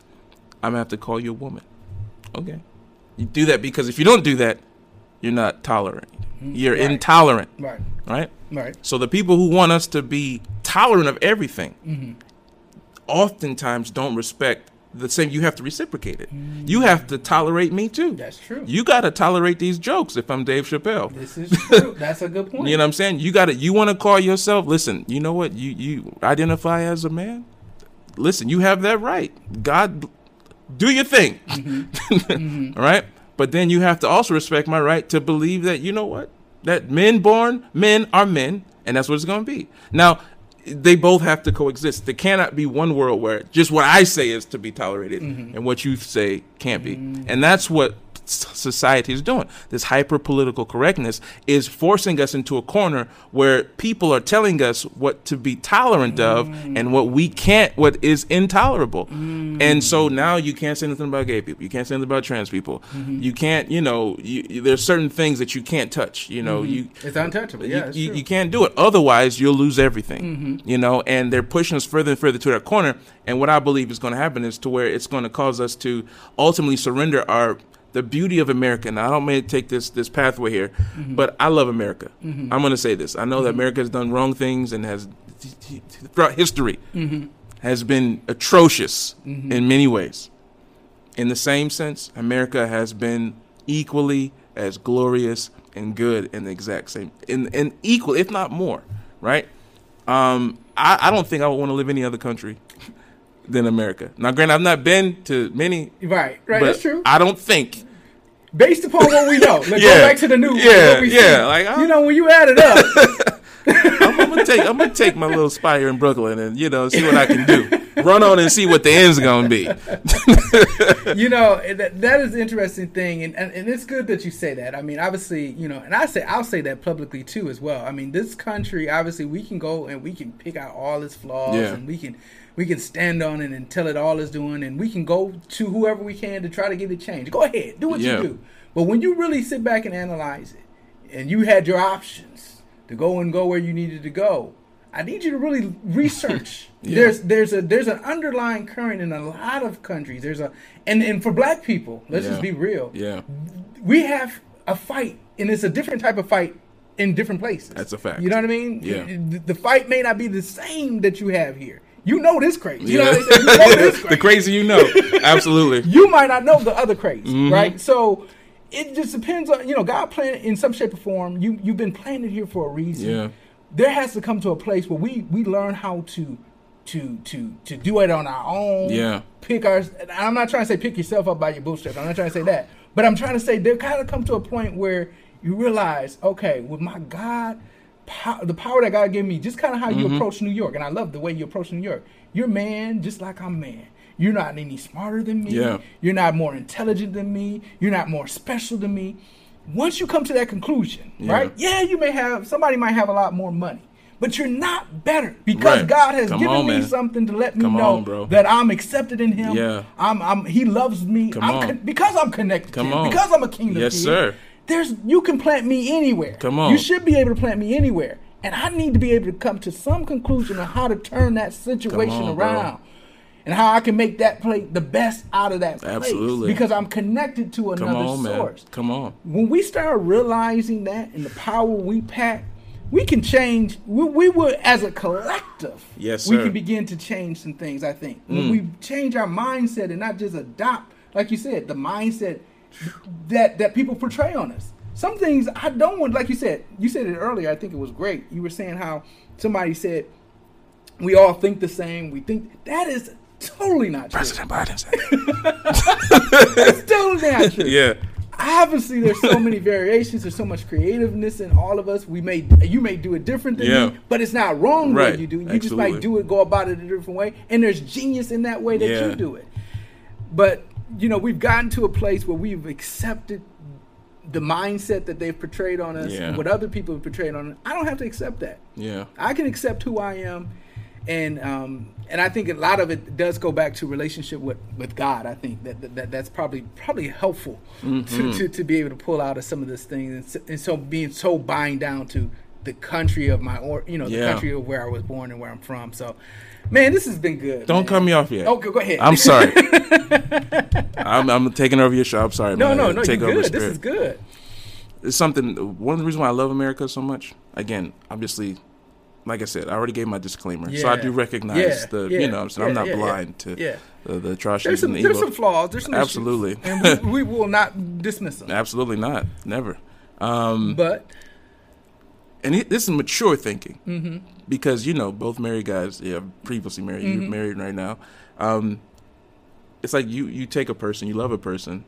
Speaker 2: I'm gonna have to call you a woman. Okay. You do that because if you don't do that, you're not tolerant. You're
Speaker 1: Right.
Speaker 2: intolerant,
Speaker 1: Right.
Speaker 2: right?
Speaker 1: Right.
Speaker 2: So the people who want us to be tolerant of everything
Speaker 1: Mm-hmm.
Speaker 2: oftentimes don't respect the same. You have to reciprocate it. You have to tolerate me too.
Speaker 1: That's true.
Speaker 2: You got to tolerate these jokes if I'm Dave Chappelle.
Speaker 1: This is true. That's a good point.
Speaker 2: You know what I'm saying? You got to You want to call yourself? Listen. You know what? You you identify as a man. Listen. You have that right. God, do your thing. Mm-hmm. Mm-hmm. All right. But then you have to also respect my right to believe that you know what that men born men are men, and that's what it's going to be. Now, they both have to coexist. There cannot be one world where just what I say is to be tolerated mm-hmm. and what you say can't be. And that's what society is doing. This hyper political correctness is forcing us into a corner where people are telling us what to be tolerant of mm. and what we can't, what is intolerable. Mm. And so now you can't say anything about gay people. You can't say anything about trans people. Mm-hmm. You can't, you know, you, there's certain things that you can't touch. You know, mm-hmm. you
Speaker 1: it's untouchable. Yeah,
Speaker 2: you,
Speaker 1: it's
Speaker 2: you, you can't do it. Otherwise, you'll lose everything. Mm-hmm. You know, and they're pushing us further and further to that corner. And what I believe is going to happen is to where it's going to cause us to ultimately surrender our the beauty of America. Now, I don't mean to take this this pathway here, mm-hmm. but I love America. Mm-hmm. I'm going to say this. I know that mm-hmm. America has done wrong things and has throughout history has been atrocious in many ways. In the same sense, America has been equally as glorious and good in the exact same, in, in equal, if not more, right? Um, I, I don't think I would want to live in any other country than America. Now, granted, I've not been to many,
Speaker 1: right. Right. That's true.
Speaker 2: I don't think.
Speaker 1: Based upon what we know, let's
Speaker 2: Yeah.
Speaker 1: go back to the news.
Speaker 2: Yeah, yeah,
Speaker 1: see.
Speaker 2: like, I-
Speaker 1: you know, when you add it up,
Speaker 2: I'm, I'm gonna take, I'm gonna take my little spot here in Brooklyn and you know see what I can do. Run on and see what the end's gonna be.
Speaker 1: you know that, that is the interesting thing and, and and it's good that you say that i mean obviously you know and i say i'll say that publicly too as well i mean this country obviously we can go and we can pick out all its flaws
Speaker 2: Yeah.
Speaker 1: and we can we can stand on it and tell it all it's doing and we can go to whoever we can to try to get it changed go ahead do what
Speaker 2: Yeah.
Speaker 1: you do but when you really sit back and analyze it and you had your options to go and go where you needed to go i need you to really research
Speaker 2: Yeah.
Speaker 1: there's there's a there's an underlying current in a lot of countries there's a and and for black people let's
Speaker 2: Yeah.
Speaker 1: just be real
Speaker 2: Yeah,
Speaker 1: we have a fight and it's a different type of fight in different places
Speaker 2: That's a fact.
Speaker 1: you know what i mean
Speaker 2: Yeah.
Speaker 1: the, the fight may not be the same that you have here you know this crazy. You
Speaker 2: Yeah.
Speaker 1: know, what they say, you know this
Speaker 2: the
Speaker 1: crazy.
Speaker 2: crazy you know, absolutely.
Speaker 1: You might not know the other crazy,
Speaker 2: Mm-hmm.
Speaker 1: right? So it just depends on you know God planned in some shape or form. You you've been planted here for a reason.
Speaker 2: Yeah.
Speaker 1: There has to come to a place where we we learn how to to to to do it on our own.
Speaker 2: Yeah.
Speaker 1: Pick our. I'm not trying to say pick yourself up by your bootstraps. I'm not trying to say that. But I'm trying to say there kind of come to a point where you realize, okay, with my God, pow- the power that God gave me, just kind of how
Speaker 2: Mm-hmm.
Speaker 1: you approach New York, and I love the way you approach New York. You're man, just like I'm man. You're not any smarter than me.
Speaker 2: Yeah.
Speaker 1: You're not more intelligent than me. You're not more special than me. Once you come to that conclusion,
Speaker 2: Yeah.
Speaker 1: right? Yeah, you may have somebody might have a lot more money, but you're not better because
Speaker 2: Right.
Speaker 1: God has
Speaker 2: Come
Speaker 1: given
Speaker 2: on,
Speaker 1: me
Speaker 2: man.
Speaker 1: something to let me
Speaker 2: Come
Speaker 1: know
Speaker 2: on,
Speaker 1: that I'm accepted in Him.
Speaker 2: Yeah.
Speaker 1: I'm, I'm He loves me.
Speaker 2: Come
Speaker 1: I'm
Speaker 2: on.
Speaker 1: con- because I'm connected
Speaker 2: Come
Speaker 1: to Him.
Speaker 2: on.
Speaker 1: Because I'm a kingdom
Speaker 2: Yes,
Speaker 1: kid.
Speaker 2: sir.
Speaker 1: There's you can plant me anywhere.
Speaker 2: Come on.
Speaker 1: You should be able to plant me anywhere, and I need to be able to come to some conclusion on how to turn that situation
Speaker 2: on, bro.
Speaker 1: around. And how I can make that play the best out of that place.
Speaker 2: Absolutely.
Speaker 1: Because I'm connected to another
Speaker 2: on, man.
Speaker 1: source
Speaker 2: Come on.
Speaker 1: when we start realizing that and the power we pack, we can change. We, we will, as a collective,
Speaker 2: Yes,
Speaker 1: we
Speaker 2: sir. Mm.
Speaker 1: can begin to change some things. I think when we change our mindset and not just adopt, like you said, the mindset that that people portray on us. Some things I don't want, like you said. You said it earlier. I think it was great. You were saying how somebody said we all think the same. We think that is totally not true.
Speaker 2: President Biden said.
Speaker 1: It's totally not true.
Speaker 2: yeah.
Speaker 1: obviously there's so many variations there's so much creativeness in all of us we may you may do it different than
Speaker 2: Yeah.
Speaker 1: me but it's not wrong
Speaker 2: Right.
Speaker 1: way you do you just might do it go about it a different way and there's genius in that way that
Speaker 2: Yeah.
Speaker 1: you do it but you know we've gotten to a place where we've accepted the mindset that they've portrayed on us
Speaker 2: Yeah.
Speaker 1: and what other people have portrayed on us i don't have to accept that
Speaker 2: Yeah.
Speaker 1: I can accept who I am, and um, and I think a lot of it does go back to relationship with, with God. I think that, that, that that's probably probably helpful
Speaker 2: Mm-hmm.
Speaker 1: to, to, to be able to pull out of some of these things, and so, and so being so bind down to the country of my or you know the
Speaker 2: Yeah.
Speaker 1: country of where I was born and where I'm from. So, man, this has been good.
Speaker 2: Don't
Speaker 1: man.
Speaker 2: cut me off yet.
Speaker 1: Okay, go ahead.
Speaker 2: I'm sorry. I'm, I'm taking over your show. I'm sorry.
Speaker 1: no,
Speaker 2: man.
Speaker 1: no, no.
Speaker 2: Take
Speaker 1: You're
Speaker 2: over
Speaker 1: good. This is good.
Speaker 2: it's something. One of the reasons why I love America so much. Again, obviously, like I said, I already gave my disclaimer, so I do recognize
Speaker 1: Yeah,
Speaker 2: the.
Speaker 1: yeah,
Speaker 2: You know, I'm, saying? I'm not
Speaker 1: yeah, yeah.
Speaker 2: blind to
Speaker 1: Yeah.
Speaker 2: the, the atrocities
Speaker 1: There's some
Speaker 2: the
Speaker 1: there's some flaws. There's some issues,
Speaker 2: Absolutely.
Speaker 1: and we, we will not dismiss them.
Speaker 2: Absolutely not. Never. Um,
Speaker 1: But
Speaker 2: and it, this is mature thinking mm-hmm. because you know both married guys yeah previously married
Speaker 1: Mm-hmm.
Speaker 2: you're married right now um, it's like you you take a person you love a person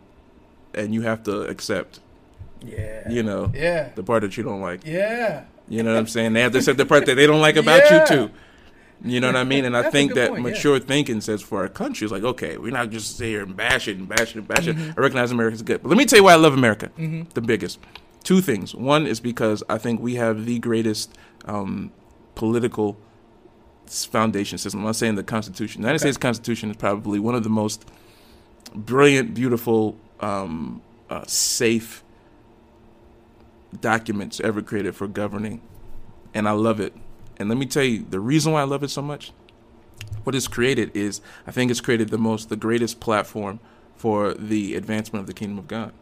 Speaker 2: and you have to accept
Speaker 1: yeah,
Speaker 2: you know
Speaker 1: yeah,
Speaker 2: the part that you don't like
Speaker 1: yeah.
Speaker 2: you know what i'm saying they have to accept the part that they don't like about
Speaker 1: Yeah.
Speaker 2: you too you know what I mean? And I think that
Speaker 1: point, yeah.
Speaker 2: mature thinking says for our country, it's like, okay, we're not just sit here and bash it and bash it and bash
Speaker 1: Mm-hmm.
Speaker 2: it. I recognize America's good. But let me tell you why I love America. The biggest. Two things. One is because I think we have the greatest um, political foundation system. I'm not saying the Constitution. The United
Speaker 1: Okay.
Speaker 2: States Constitution is probably one of the most brilliant, beautiful, um, uh, safe documents ever created for governing. And I love it. And let me tell you, the reason why I love it so much, what it's created is I think it's created the most, the greatest platform for the advancement of the kingdom of God.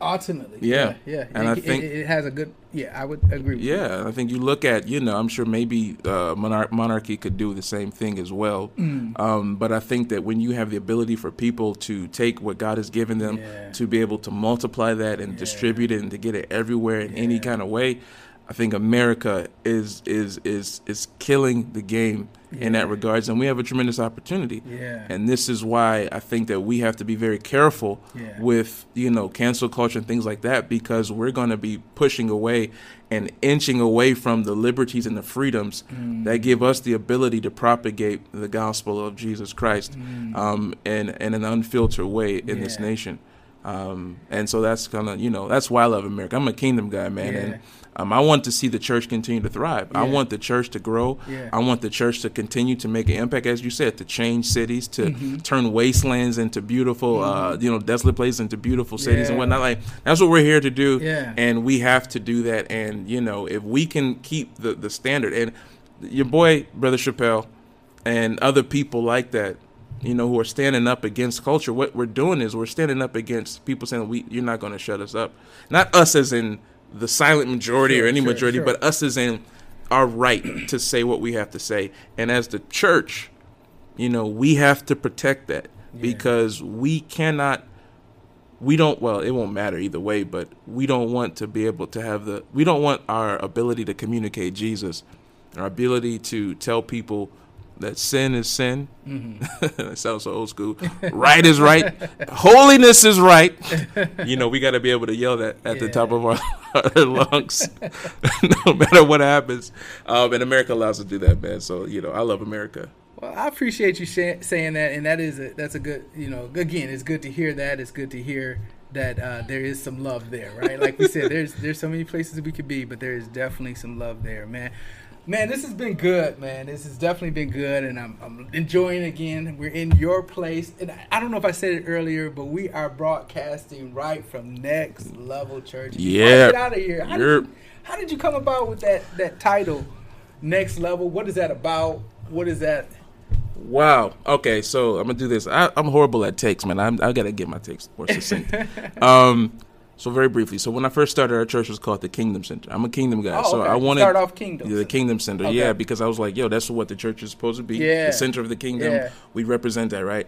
Speaker 1: Ultimately,
Speaker 2: Yeah.
Speaker 1: yeah, yeah.
Speaker 2: And
Speaker 1: it,
Speaker 2: I think-
Speaker 1: it, it has a good. Yeah, I would agree. with you.
Speaker 2: Yeah, I think you look at, you know, I'm sure maybe uh, monarch- monarchy could do the same thing as well.
Speaker 1: Mm.
Speaker 2: Um, but I think that when you have the ability for people to take what God has given them,
Speaker 1: Yeah.
Speaker 2: to be able to multiply that and distribute it and to get it everywhere in any kind of way, I think America is is is is killing the game in that regards, and we have a tremendous opportunity.
Speaker 1: Yeah.
Speaker 2: And this is why I think that we have to be very careful
Speaker 1: Yeah.
Speaker 2: with you know cancel culture and things like that because we're going to be pushing away and inching away from the liberties and the freedoms
Speaker 1: Mm.
Speaker 2: that give us the ability to propagate the gospel of Jesus Christ
Speaker 1: Mm.
Speaker 2: um, in in an unfiltered way in this nation. Um, and so that's kind of you know that's why I love America. I'm a kingdom guy, man,
Speaker 1: Yeah.
Speaker 2: and um, I want to see the church continue to thrive. I want the church to grow.
Speaker 1: Yeah.
Speaker 2: I want the church to continue to make an impact, as you said, to change cities, to
Speaker 1: Mm-hmm.
Speaker 2: turn wastelands into beautiful, uh, you know, desolate places into beautiful cities and whatnot. Like that's what we're here to do,
Speaker 1: Yeah.
Speaker 2: and we have to do that. And you know, if we can keep the the standard, and your boy, brother Chappelle, and other people like that, you know, who are standing up against culture, what we're doing is we're standing up against people saying we you're not going to shut us up. Not us as in the silent majority
Speaker 1: Sure,
Speaker 2: or any
Speaker 1: sure,
Speaker 2: majority,
Speaker 1: sure.
Speaker 2: but us as in our right to say what we have to say. And as the church, you know, we have to protect that yeah. because we cannot we don't well it won't matter either way but we don't want to be able to have the we don't want our ability to communicate jesus our ability to tell people that sin is sin. Mm-hmm. that sounds so old school. right is right. Holiness is right. You know, we got to be able to yell that at yeah. the top of our, our lungs, no matter what happens. Um, and America allows us to do that, man. So you know, I love America.
Speaker 1: Well, I appreciate you sh- saying that, and that is a, that's a good, you know, again, it's good to hear that. It's good to hear that uh, there is some love there, right? Like we said, there's there's so many places we could be, but there is definitely some love there, man. Man, this has been good, man. This has definitely been good, and I'm, I'm enjoying it again. We're in your place, and I don't know if I said it earlier, but we are broadcasting right from Next Level Church.
Speaker 2: Yeah,
Speaker 1: get out of here. How did, you, how did you come about with that that title, Next Level? What is that about? What is that?
Speaker 2: Wow. Okay, so I'm gonna do this. I, am horrible at takes, man. I'm, I got to get my takes more succinct. um, so very briefly, so when I first started, our church was called the Kingdom Center. I'm a Kingdom guy,
Speaker 1: oh,
Speaker 2: so. I wanted to
Speaker 1: start off Kingdom.
Speaker 2: The Kingdom Center, okay. yeah, because I was like, yo, that's what the church is supposed to be.
Speaker 1: Yeah.
Speaker 2: The center of the kingdom.
Speaker 1: Yeah.
Speaker 2: We represent that, right?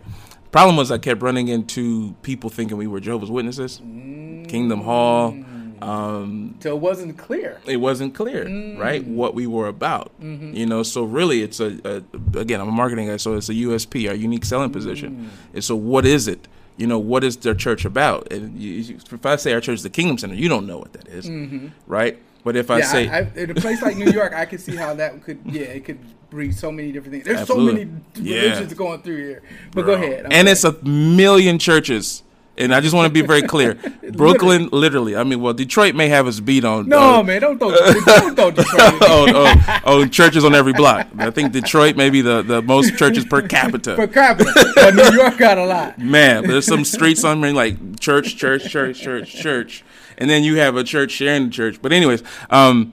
Speaker 2: Problem was, I kept running into people thinking we were Jehovah's Witnesses, mm. Kingdom Hall. Um,
Speaker 1: so it wasn't clear.
Speaker 2: It wasn't clear, mm. right? What we were about, mm-hmm. you know. So really, it's a, a, again, I'm a marketing guy, so it's a USP, our unique selling position. Mm. And so, what is it? You know, what is their church about? And you, if I say our church is the Kingdom Center, you don't know what that is, mm-hmm. right? But if I
Speaker 1: yeah,
Speaker 2: say
Speaker 1: I, I, in a place like New York, I can see how that could, yeah, it could breed so many different things. There's Absolutely. so many religions yeah. going through here. But Bro. go ahead.
Speaker 2: I'm and it's a million churches and I just want to be very clear. Brooklyn, literally. I mean, well, Detroit may have us beat on.
Speaker 1: No, uh, man, don't throw, don't throw Detroit. oh,
Speaker 2: oh, oh, churches on every block. I think Detroit may be the, the most churches per capita.
Speaker 1: Per capita. But New York got a lot.
Speaker 2: Man, there's some streets on there like church, church, church, church, church. And then you have a church sharing the church. But, anyways, um,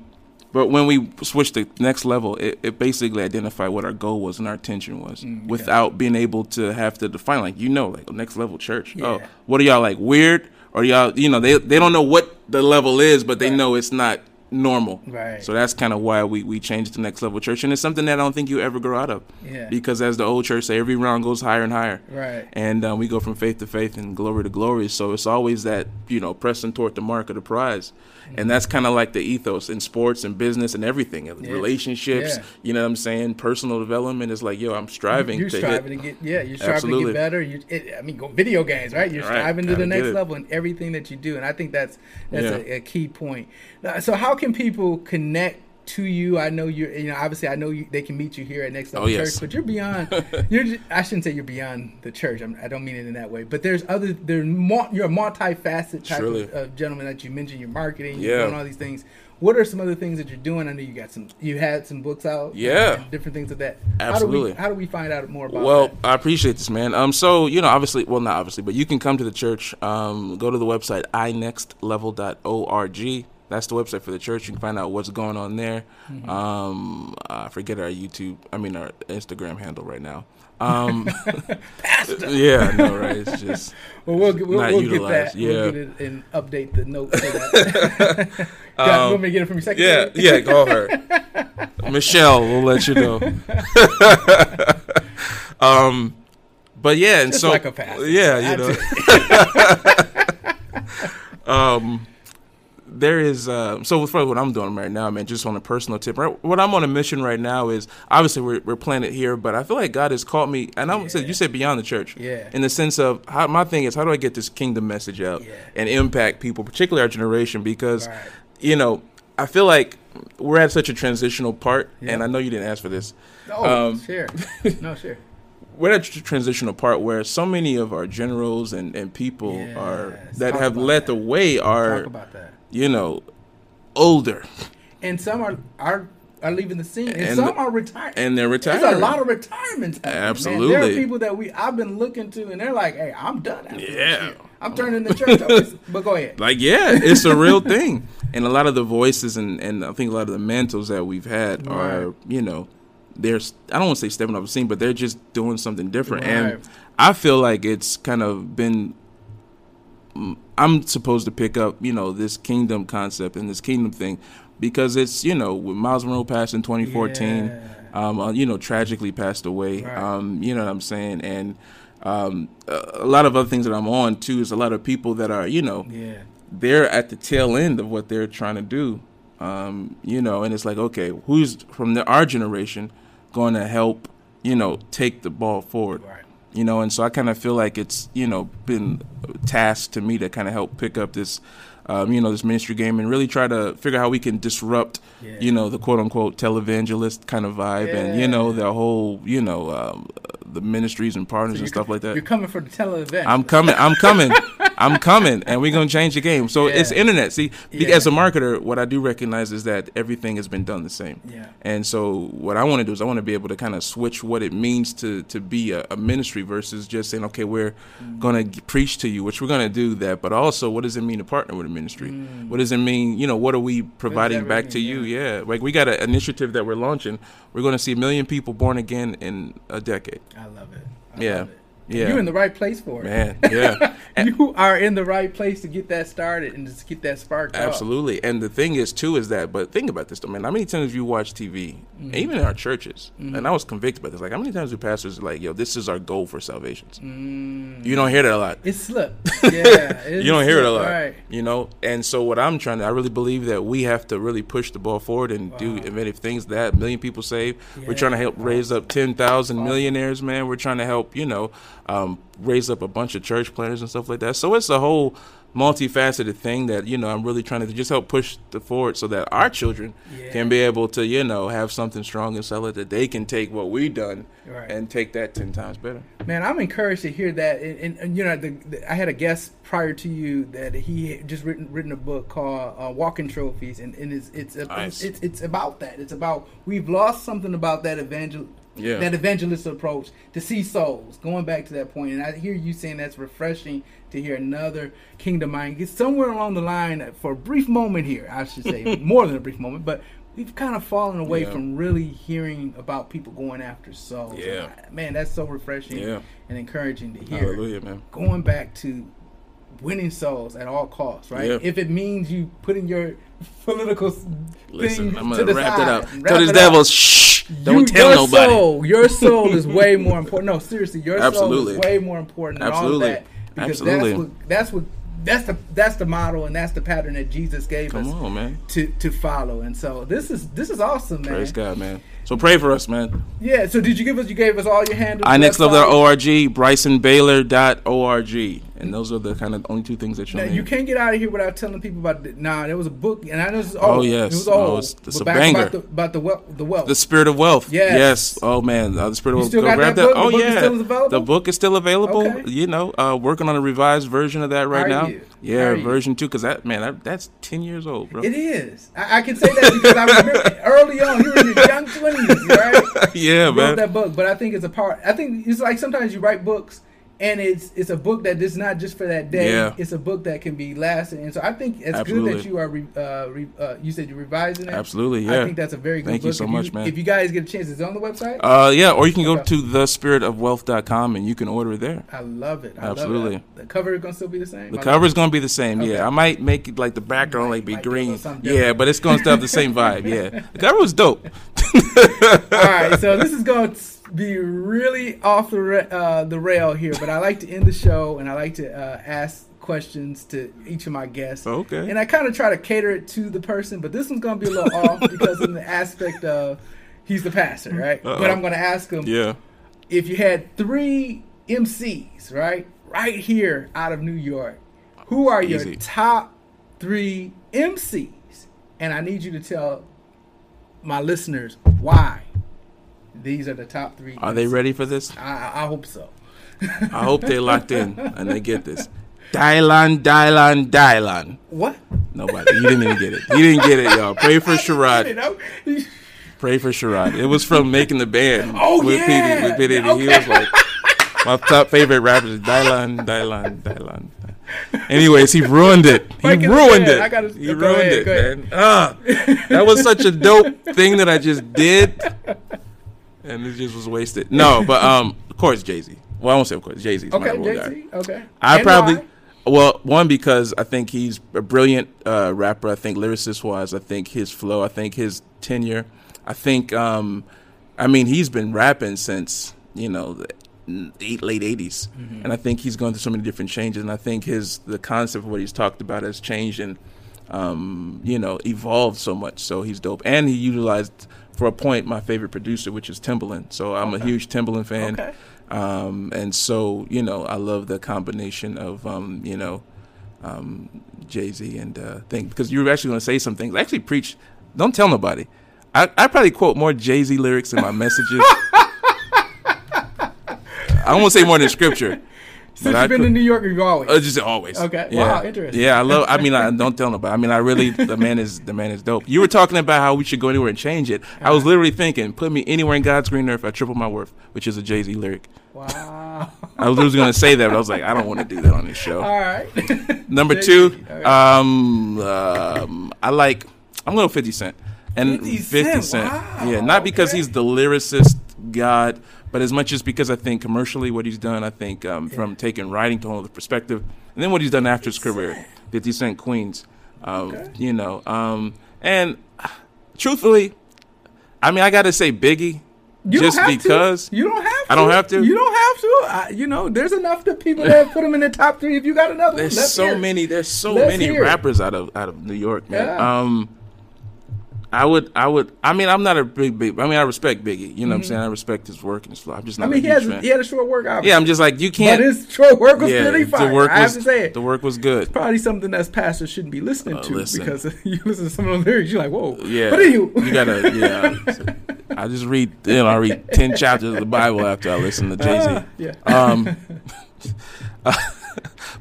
Speaker 2: but when we switched to next level, it, it, basically identified what our goal was and our intention was mm, okay. without being able to have to define, like, you know, like next level church. Yeah. Oh, what are y'all like weird? Or y'all, you know, they, they don't know what the level is, but they right. know it's not normal.
Speaker 1: Right.
Speaker 2: So that's kind of why we, we changed to next level church. And it's something that I don't think you ever grow out of.
Speaker 1: Yeah.
Speaker 2: Because as the old church say, every round goes higher and higher.
Speaker 1: Right.
Speaker 2: And um, we go from faith to faith and glory to glory. So it's always that, you know, pressing toward the mark of the prize and that's kind of like the ethos in sports and business and everything yeah. relationships yeah. you know what i'm saying personal development is like yo i'm striving
Speaker 1: you're
Speaker 2: to
Speaker 1: striving
Speaker 2: hit.
Speaker 1: to get yeah you're striving Absolutely. to get better you it, i mean go video games right you're right. striving to the next level in everything that you do and i think that's that's yeah. a, a, key point so how can people connect to you. I know you're, you know, obviously I know you, they can meet you here at Next Level oh, yes. Church, but you're beyond. you're, I shouldn't say you're beyond the church. I'm, I do not mean it in that way. But there's other, there's more, you're a multifaceted type of, of, gentleman that you mentioned. Your marketing, you're doing all these things. What are some other things that you're doing? I know you got some, you had some books out,
Speaker 2: yeah,
Speaker 1: different things of that.
Speaker 2: Absolutely.
Speaker 1: How do we, how do we find out more about?
Speaker 2: Well,
Speaker 1: that?
Speaker 2: I appreciate this, man. Um, so you know, obviously, well, not obviously, but you can come to the church. Um, go to the website inextlevel.org that's the website for the church. You can find out what's going on there. Mm-hmm. Um, I forget our YouTube, I mean our Instagram handle right now. Um, yeah, no, right. It's just
Speaker 1: well, we'll, we'll, we'll get that. Yeah, we'll get it and update the notes. For that. um, you want me to get it from your secretary?
Speaker 2: Yeah, yeah. Call her, Michelle. We'll let you know. um, but yeah, and
Speaker 1: just
Speaker 2: so
Speaker 1: like a
Speaker 2: yeah, you know. um there is uh, so for what I'm doing right now, man, just on a personal tip. Right, what I'm on a mission right now is obviously we're, we're planted here, but I feel like God has called me, and I'm yeah. said you said beyond the church,
Speaker 1: yeah.
Speaker 2: In the sense of how my thing is, how do I get this kingdom message out
Speaker 1: yeah.
Speaker 2: and impact people, particularly our generation, because right. you know I feel like we're at such a transitional part, yeah. and I know you didn't ask for this.
Speaker 1: Oh, um, sure, no, sure.
Speaker 2: we're at a transitional part where so many of our generals and, and people are that have led that. the way are you know, older.
Speaker 1: And some are are are leaving the scene, and, and some are retired.
Speaker 2: And they're retired.
Speaker 1: There's a lot of retirements.
Speaker 2: Absolutely,
Speaker 1: man. there are people that we I've been looking to, and they're like, "Hey, I'm done." yeah, I'm turning the church. Over. But go ahead.
Speaker 2: Like, yeah, it's a real thing, and a lot of the voices and and I think a lot of the mantles that we've had right. are, you know, they're I don't want to say stepping up the scene, but they're just doing something different, right. and I feel like it's kind of been I'm supposed to pick up, you know, this kingdom concept and this kingdom thing because it's, you know, when Myles Munroe passed in 2014,
Speaker 1: Yeah.
Speaker 2: um, uh, you know, tragically passed away.
Speaker 1: Right.
Speaker 2: Um, you know what I'm saying? And um, a a lot of other things that I'm on too is a lot of people that are, you know,
Speaker 1: Yeah.
Speaker 2: they're at the tail end of what they're trying to do. Um, you know, and it's like, okay, who's from the, our generation going to help, you know, take the ball forward?
Speaker 1: Right.
Speaker 2: You know, and so I kind of feel like it's, you know, been tasked to me to kind of help pick up this, um, you know, this ministry game and really try to figure out how we can disrupt,
Speaker 1: Yeah.
Speaker 2: you know, the quote unquote televangelist kind of vibe and, you know, the whole, you know, um, the ministries and partners and stuff like that.
Speaker 1: You're coming for the televangelist.
Speaker 2: I'm coming. I'm coming. I'm coming, and we're gonna change the game. So it's internet. See,
Speaker 1: Yeah.
Speaker 2: as a marketer, what I do recognize is that everything has been done the same.
Speaker 1: Yeah.
Speaker 2: And so what I want to do is I want to be able to kind of switch what it means to to be a, a ministry versus just saying, okay, we're
Speaker 1: Mm.
Speaker 2: gonna preach to you, which we're gonna do that. But also, what does it mean to partner with a ministry? What does it mean? You know, what are we providing back
Speaker 1: mean?
Speaker 2: to you? Yeah, like we got an initiative that we're launching. We're gonna see a million people born again in a decade.
Speaker 1: I love it. I
Speaker 2: Yeah.
Speaker 1: love it.
Speaker 2: Yeah.
Speaker 1: You're in the right place for it.
Speaker 2: Man, yeah.
Speaker 1: you are in the right place to get that started and just get that sparked up.
Speaker 2: Absolutely. And the thing is, too, is that, but think about this, though, man. How many times you watch TV,
Speaker 1: Mm-hmm.
Speaker 2: even in our churches, and I was convicted by this, like, how many times do pastors like, yo, this is our goal for salvations?
Speaker 1: Mm.
Speaker 2: You don't hear that a lot.
Speaker 1: It's slipped. Yeah. it's
Speaker 2: you don't hear it a lot,
Speaker 1: Right.
Speaker 2: you know. And so, what I'm trying to, I really believe that we have to really push the ball forward and do
Speaker 1: Wow.
Speaker 2: innovative things that million people save. We're trying to help raise up ten thousand millionaires, man. We're trying to help, you know, um, raise up a bunch of church planners and stuff like that. So it's a whole multifaceted thing that you know I'm really trying to just help push the forward so that our children
Speaker 1: Yeah.
Speaker 2: can be able to, you know, have something strong and solid that they can take what we've done
Speaker 1: Right.
Speaker 2: and take that ten times better.
Speaker 1: Man, I'm encouraged to hear that. And, and, and, you know, the, the, I had a guest prior to you that he had just written written a book called uh, Walking Trophies, and, and it's it's, a,
Speaker 2: Nice.
Speaker 1: it's it's about that. It's about we've lost something about that evangel
Speaker 2: Yeah.
Speaker 1: that evangelist approach to see souls. Going back to that point, and I hear you saying that's refreshing to hear another kingdom mind get somewhere along the line for a brief moment here. I should say more than a brief moment, but. We've kind of fallen away
Speaker 2: Yeah.
Speaker 1: from really hearing about people going after souls.
Speaker 2: Yeah.
Speaker 1: Man, that's so refreshing
Speaker 2: Yeah.
Speaker 1: and encouraging to hear.
Speaker 2: Hallelujah, man.
Speaker 1: Going back to winning souls at all costs, right? If it means you putting your political
Speaker 2: Listen,
Speaker 1: thing
Speaker 2: I'm
Speaker 1: to
Speaker 2: gonna
Speaker 1: the
Speaker 2: wrap
Speaker 1: side,
Speaker 2: that up.
Speaker 1: wrap
Speaker 2: Tell these devils, shh, don't
Speaker 1: You-
Speaker 2: tell
Speaker 1: your
Speaker 2: nobody.
Speaker 1: Soul, your soul is way more important. No, seriously, your
Speaker 2: Absolutely.
Speaker 1: soul is way more important than
Speaker 2: Absolutely.
Speaker 1: all that. Because
Speaker 2: Absolutely.
Speaker 1: that's what that's what that's the that's the model and that's the pattern that Jesus gave
Speaker 2: Come
Speaker 1: us
Speaker 2: on, man.
Speaker 1: to to follow. And so this is this is awesome, man.
Speaker 2: Praise God, man. So pray for us, man.
Speaker 1: Yeah. So did you give us? You gave us all your handles.
Speaker 2: iNextLevel.org, BrysonBaylor.org. And those are the kind of only two things that you'll
Speaker 1: Now, you can't get out of here without telling people about. The, nah, there was a book, and I know this is
Speaker 2: Oh, yes.
Speaker 1: it was
Speaker 2: No, it's- it's a banger.
Speaker 1: About the, about the wealth. The wealth.
Speaker 2: The Spirit of Wealth.
Speaker 1: Yes.
Speaker 2: Oh man, uh, the Spirit of
Speaker 1: You
Speaker 2: Wealth. Go grab
Speaker 1: that
Speaker 2: that.
Speaker 1: book? The
Speaker 2: Oh
Speaker 1: is
Speaker 2: yeah, the book is still available.
Speaker 1: Okay.
Speaker 2: You know, uh, working on a revised version of that right
Speaker 1: Are
Speaker 2: now.
Speaker 1: you?
Speaker 2: Yeah, version two. Because that man, that, that's ten years old, bro.
Speaker 1: it is. I, I can say that because I remember early on, you were in your young twenties, right?
Speaker 2: yeah,
Speaker 1: wrote
Speaker 2: man.
Speaker 1: that book, but I think it's a part. I think it's like sometimes you write books, and it's it's a book that is not just for that day.
Speaker 2: Yeah.
Speaker 1: It's a book that can be lasting, and so I think it's
Speaker 2: Absolutely.
Speaker 1: good that you are. Re, uh, re, uh, you said you're revising it.
Speaker 2: Absolutely, yeah.
Speaker 1: I think that's a very good
Speaker 2: Thank
Speaker 1: book.
Speaker 2: you so
Speaker 1: if
Speaker 2: much, man.
Speaker 1: If you guys get a chance, is it on the website?
Speaker 2: Uh, yeah, or you can go
Speaker 1: Okay.
Speaker 2: to thespiritofwealth.com and you can order it there.
Speaker 1: I love it. I
Speaker 2: Absolutely.
Speaker 1: Love it. The cover is gonna still be the same.
Speaker 2: The cover is gonna be the same.
Speaker 1: Okay.
Speaker 2: Yeah, I might make it like the background like be
Speaker 1: might do a little
Speaker 2: green. Yeah, but it's gonna still have the same vibe. Yeah, the cover was dope.
Speaker 1: All right, so this is going to be really off the ra- uh, the rail here, but I like to end the show and I like to uh, ask questions to each of my guests.
Speaker 2: Okay.
Speaker 1: And I kind of try to cater it to the person, but this one's going to be a little off because in the aspect of he's the pastor, right?
Speaker 2: Uh-oh.
Speaker 1: But I'm going to ask him
Speaker 2: Yeah.
Speaker 1: if you had three MCs, right, right here out of New York, who are your top three MCs? And I need you to tell my listeners why these are the top three.
Speaker 2: Are they ready for this?
Speaker 1: I, I hope so.
Speaker 2: I hope they locked in and they get this. Dylan, Dylan, Dylan.
Speaker 1: What?
Speaker 2: Nobody. You didn't even get it. You didn't get it, y'all. Pray for Sherrod. Pray for Sherrod. It was from making the band.
Speaker 1: Oh,
Speaker 2: with
Speaker 1: yeah.
Speaker 2: Petey. With Petey. He
Speaker 1: Okay.
Speaker 2: was like, my top favorite rapper is Dylan, Dylan, Dylan. Anyways, he ruined it. He
Speaker 1: the
Speaker 2: ruined it.
Speaker 1: I gotta-
Speaker 2: he ruined
Speaker 1: ahead,
Speaker 2: it, man. Ah, that was such a dope thing that I just did, and it just was wasted. No, but um, of course Jay Z. Well, I won't say of course Jay Z.
Speaker 1: Okay, Jay. Z. Okay.
Speaker 2: I
Speaker 1: And
Speaker 2: probably.
Speaker 1: why?
Speaker 2: Well, one because I think he's a brilliant uh, rapper. I think lyricist wise, I think his flow, I think his tenure, I think. Um, I mean, he's been rapping since you know the eight, late 80s
Speaker 1: Mm-hmm.
Speaker 2: and I think he's gone through so many different changes. And I think his the concept of what he's talked about has changed and um, you know evolved so much. So he's dope, and he utilized for a point my favorite producer, which is Timbaland. So I'm a huge Timbaland fan.
Speaker 1: Okay.
Speaker 2: Um, and so, you know, I love the combination of, um, you know, um, Jay Z and uh, thing because you were actually going to say some things. I actually preach. Don't tell nobody. I, I probably quote more Jay Z lyrics in my messages. I won't say more than scripture.
Speaker 1: Since you've been to New York, you always.
Speaker 2: Uh, just always.
Speaker 1: Okay.
Speaker 2: Yeah.
Speaker 1: Wow, interesting.
Speaker 2: Yeah, I love. I mean, I don't tell nobody. I mean, I really. The man is the man is dope. You were talking about how we should go anywhere and change it. I was literally thinking, put me anywhere in God's green earth, I triple my worth, which is a Jay Z lyric.
Speaker 1: wow.
Speaker 2: I was literally going to say that, but I was like, I don't want to do that on this show.
Speaker 1: All right.
Speaker 2: Number two, um, um, I like. I'm going to 50 Cent. And
Speaker 1: 50
Speaker 2: 50
Speaker 1: Cent,
Speaker 2: Cent.
Speaker 1: wow,
Speaker 2: yeah, not because
Speaker 1: okay.
Speaker 2: he's the lyricist god, but as much as because I think commercially what he's done, I think um, from taking writing to a whole other perspective, and then what he's done after his career, 50 Cent Queens. Um,
Speaker 1: Okay.
Speaker 2: You know, um, and uh, truthfully, I mean, I got to say Biggie.
Speaker 1: You
Speaker 2: just because
Speaker 1: to. you don't have to.
Speaker 2: I don't have to?
Speaker 1: You don't have to. I, you know, there's enough to people that put them in the top three. If you got another,
Speaker 2: There's so
Speaker 1: hear
Speaker 2: many. There's so
Speaker 1: Let's
Speaker 2: many
Speaker 1: hear
Speaker 2: rappers out of out of New York, man.
Speaker 1: Yeah.
Speaker 2: Um, I would, I would. I mean, I'm not a big, big. I mean, I respect Biggie. You know what I'm saying? I respect his work and his flow. I'm just
Speaker 1: Mm-hmm. I
Speaker 2: not
Speaker 1: mean,
Speaker 2: a
Speaker 1: he has
Speaker 2: fan.
Speaker 1: he had a short work. Obviously.
Speaker 2: yeah, I'm just like you can't.
Speaker 1: But his short work was
Speaker 2: yeah,
Speaker 1: really fire.
Speaker 2: the work
Speaker 1: I
Speaker 2: was
Speaker 1: have to say it.
Speaker 2: the work was good.
Speaker 1: It's Probably something that pastors shouldn't be listening
Speaker 2: Uh,
Speaker 1: to
Speaker 2: listen.
Speaker 1: because you listen to some of the lyrics, you're like, whoa.
Speaker 2: Yeah,
Speaker 1: What are you?
Speaker 2: You gotta. Yeah. I just read. You know, I read ten chapters of the Bible after I listen to Jay Z.
Speaker 1: Ah, yeah.
Speaker 2: Um,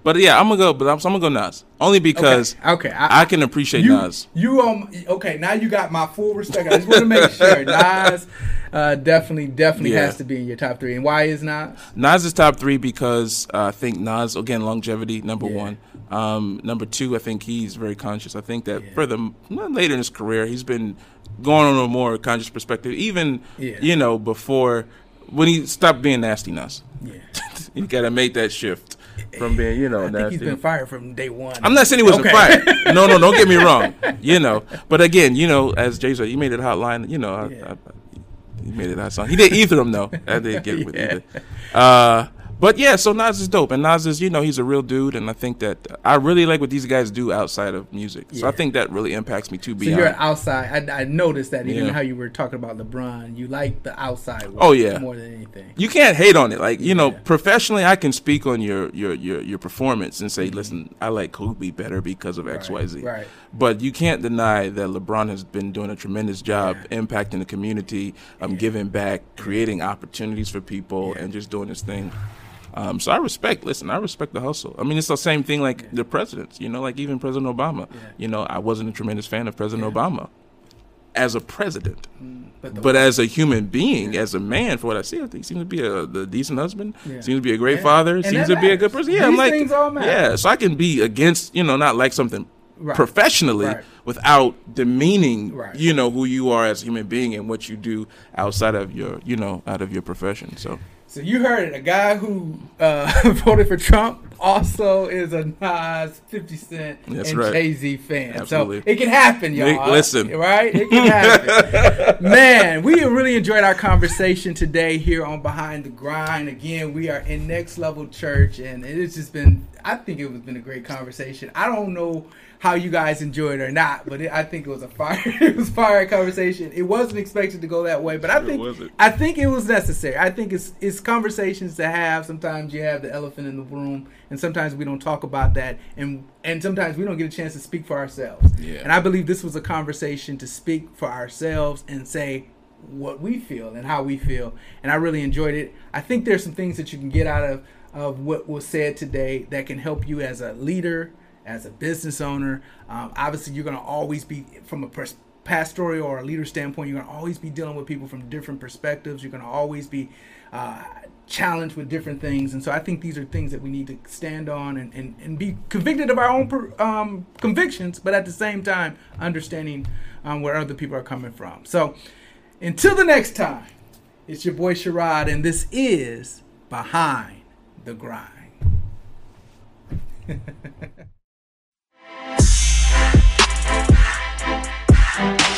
Speaker 2: but yeah, I'm gonna go. But I'm, so I'm gonna go Nas only because
Speaker 1: okay. okay. I,
Speaker 2: I can appreciate
Speaker 1: you,
Speaker 2: Nas.
Speaker 1: You um okay now you got my full respect. I just want to make sure Nas uh, definitely definitely
Speaker 2: Yeah.
Speaker 1: has to be in your top three. And why is Nas?
Speaker 2: Nas is top three because uh, I think Nas again longevity number
Speaker 1: Yeah.
Speaker 2: one. Um, number two, I think he's very conscious. I think that
Speaker 1: Yeah.
Speaker 2: further later in his career, he's been going on a more conscious perspective. Even
Speaker 1: Yeah.
Speaker 2: you know before when he stopped being nasty Nas,
Speaker 1: Yeah,
Speaker 2: you got to make that shift from being you know
Speaker 1: I think
Speaker 2: nasty.
Speaker 1: he's been fired from day one.
Speaker 2: I'm not saying he wasn't
Speaker 1: Okay.
Speaker 2: fired. No, no, don't get me wrong. You know, but again, you know, as Jay said, you made it hotline. You know, I,
Speaker 1: Yeah.
Speaker 2: I, he made it hot song. He did either of them though. I didn't get it with either. Uh, but yeah, so Nas is dope, and Nas is you know he's a real dude, and I think that I really like what these guys do outside of music. So I think that really impacts me too.
Speaker 1: So you're outside. I, I noticed that even
Speaker 2: Yeah.
Speaker 1: how you were talking about LeBron, you like the outside.
Speaker 2: Oh, yeah.
Speaker 1: more than anything.
Speaker 2: you can't hate on it. Like you know, professionally, I can speak on your your your, your performance and say, listen, I like Kobe better because of X, Y, Z.
Speaker 1: Mm-hmm. Right.
Speaker 2: But you can't deny that LeBron has been doing a tremendous job impacting the community, um, giving back, creating opportunities for people,
Speaker 1: Yeah.
Speaker 2: and just doing his thing. Um, so I respect. Listen, I respect the hustle. I mean, it's the same thing like the presidents. You know, like even President Obama.
Speaker 1: Yeah.
Speaker 2: You know, I wasn't a tremendous fan of President Obama as a president.
Speaker 1: But,
Speaker 2: But as a human being, as a man, for what I see, I think he seems to be a, the decent husband.
Speaker 1: Yeah.
Speaker 2: Seems to be a great
Speaker 1: Yeah.
Speaker 2: father.
Speaker 1: And
Speaker 2: seems to be a good person. Yeah, I'm
Speaker 1: These
Speaker 2: like,
Speaker 1: all matter.
Speaker 2: yeah. So I can be against, you know, not like something
Speaker 1: Right.
Speaker 2: professionally
Speaker 1: Right.
Speaker 2: without demeaning,
Speaker 1: Right.
Speaker 2: you know, who you are as a human being and what you do outside of your, you know, out of your profession. So
Speaker 1: so you heard it. A guy who uh, voted for Trump also is a Nas, Fifty Cent,
Speaker 2: That's
Speaker 1: and
Speaker 2: right.
Speaker 1: Jay Z fan.
Speaker 2: Absolutely.
Speaker 1: So it can happen, y'all.
Speaker 2: Hey, listen.
Speaker 1: right? It can happen. Man, we really enjoyed our conversation today here on Behind the Grind. Again, we are in Next Level Church, and it has just been. I think it has been a great conversation. I don't know how you guys enjoyed it or not, but it, I think it was a fire. it was fire conversation. It wasn't expected to go that way, but I
Speaker 2: Sure
Speaker 1: think. I think it was necessary. I think it's it's conversations to have. Sometimes you have the elephant in the room, and sometimes we don't talk about that, and and sometimes we don't get a chance to speak for ourselves.
Speaker 2: Yeah.
Speaker 1: And I believe this was a conversation to speak for ourselves and say what we feel and how we feel. And I really enjoyed it. I think there's some things that you can get out of of what was said today that can help you as a leader, as a business owner. Um, obviously, you're going to always be from a pers- pastoral or a leader standpoint. You're going to always be dealing with people from different perspectives. You're going to always be uh, challenged with different things. And so I think these are things that we need to stand on and, and, and be convicted of our own per, um, convictions, but at the same time, understanding um, where other people are coming from. So until the next time, it's your boy Sherrod, and this is Behind the Grind. Thank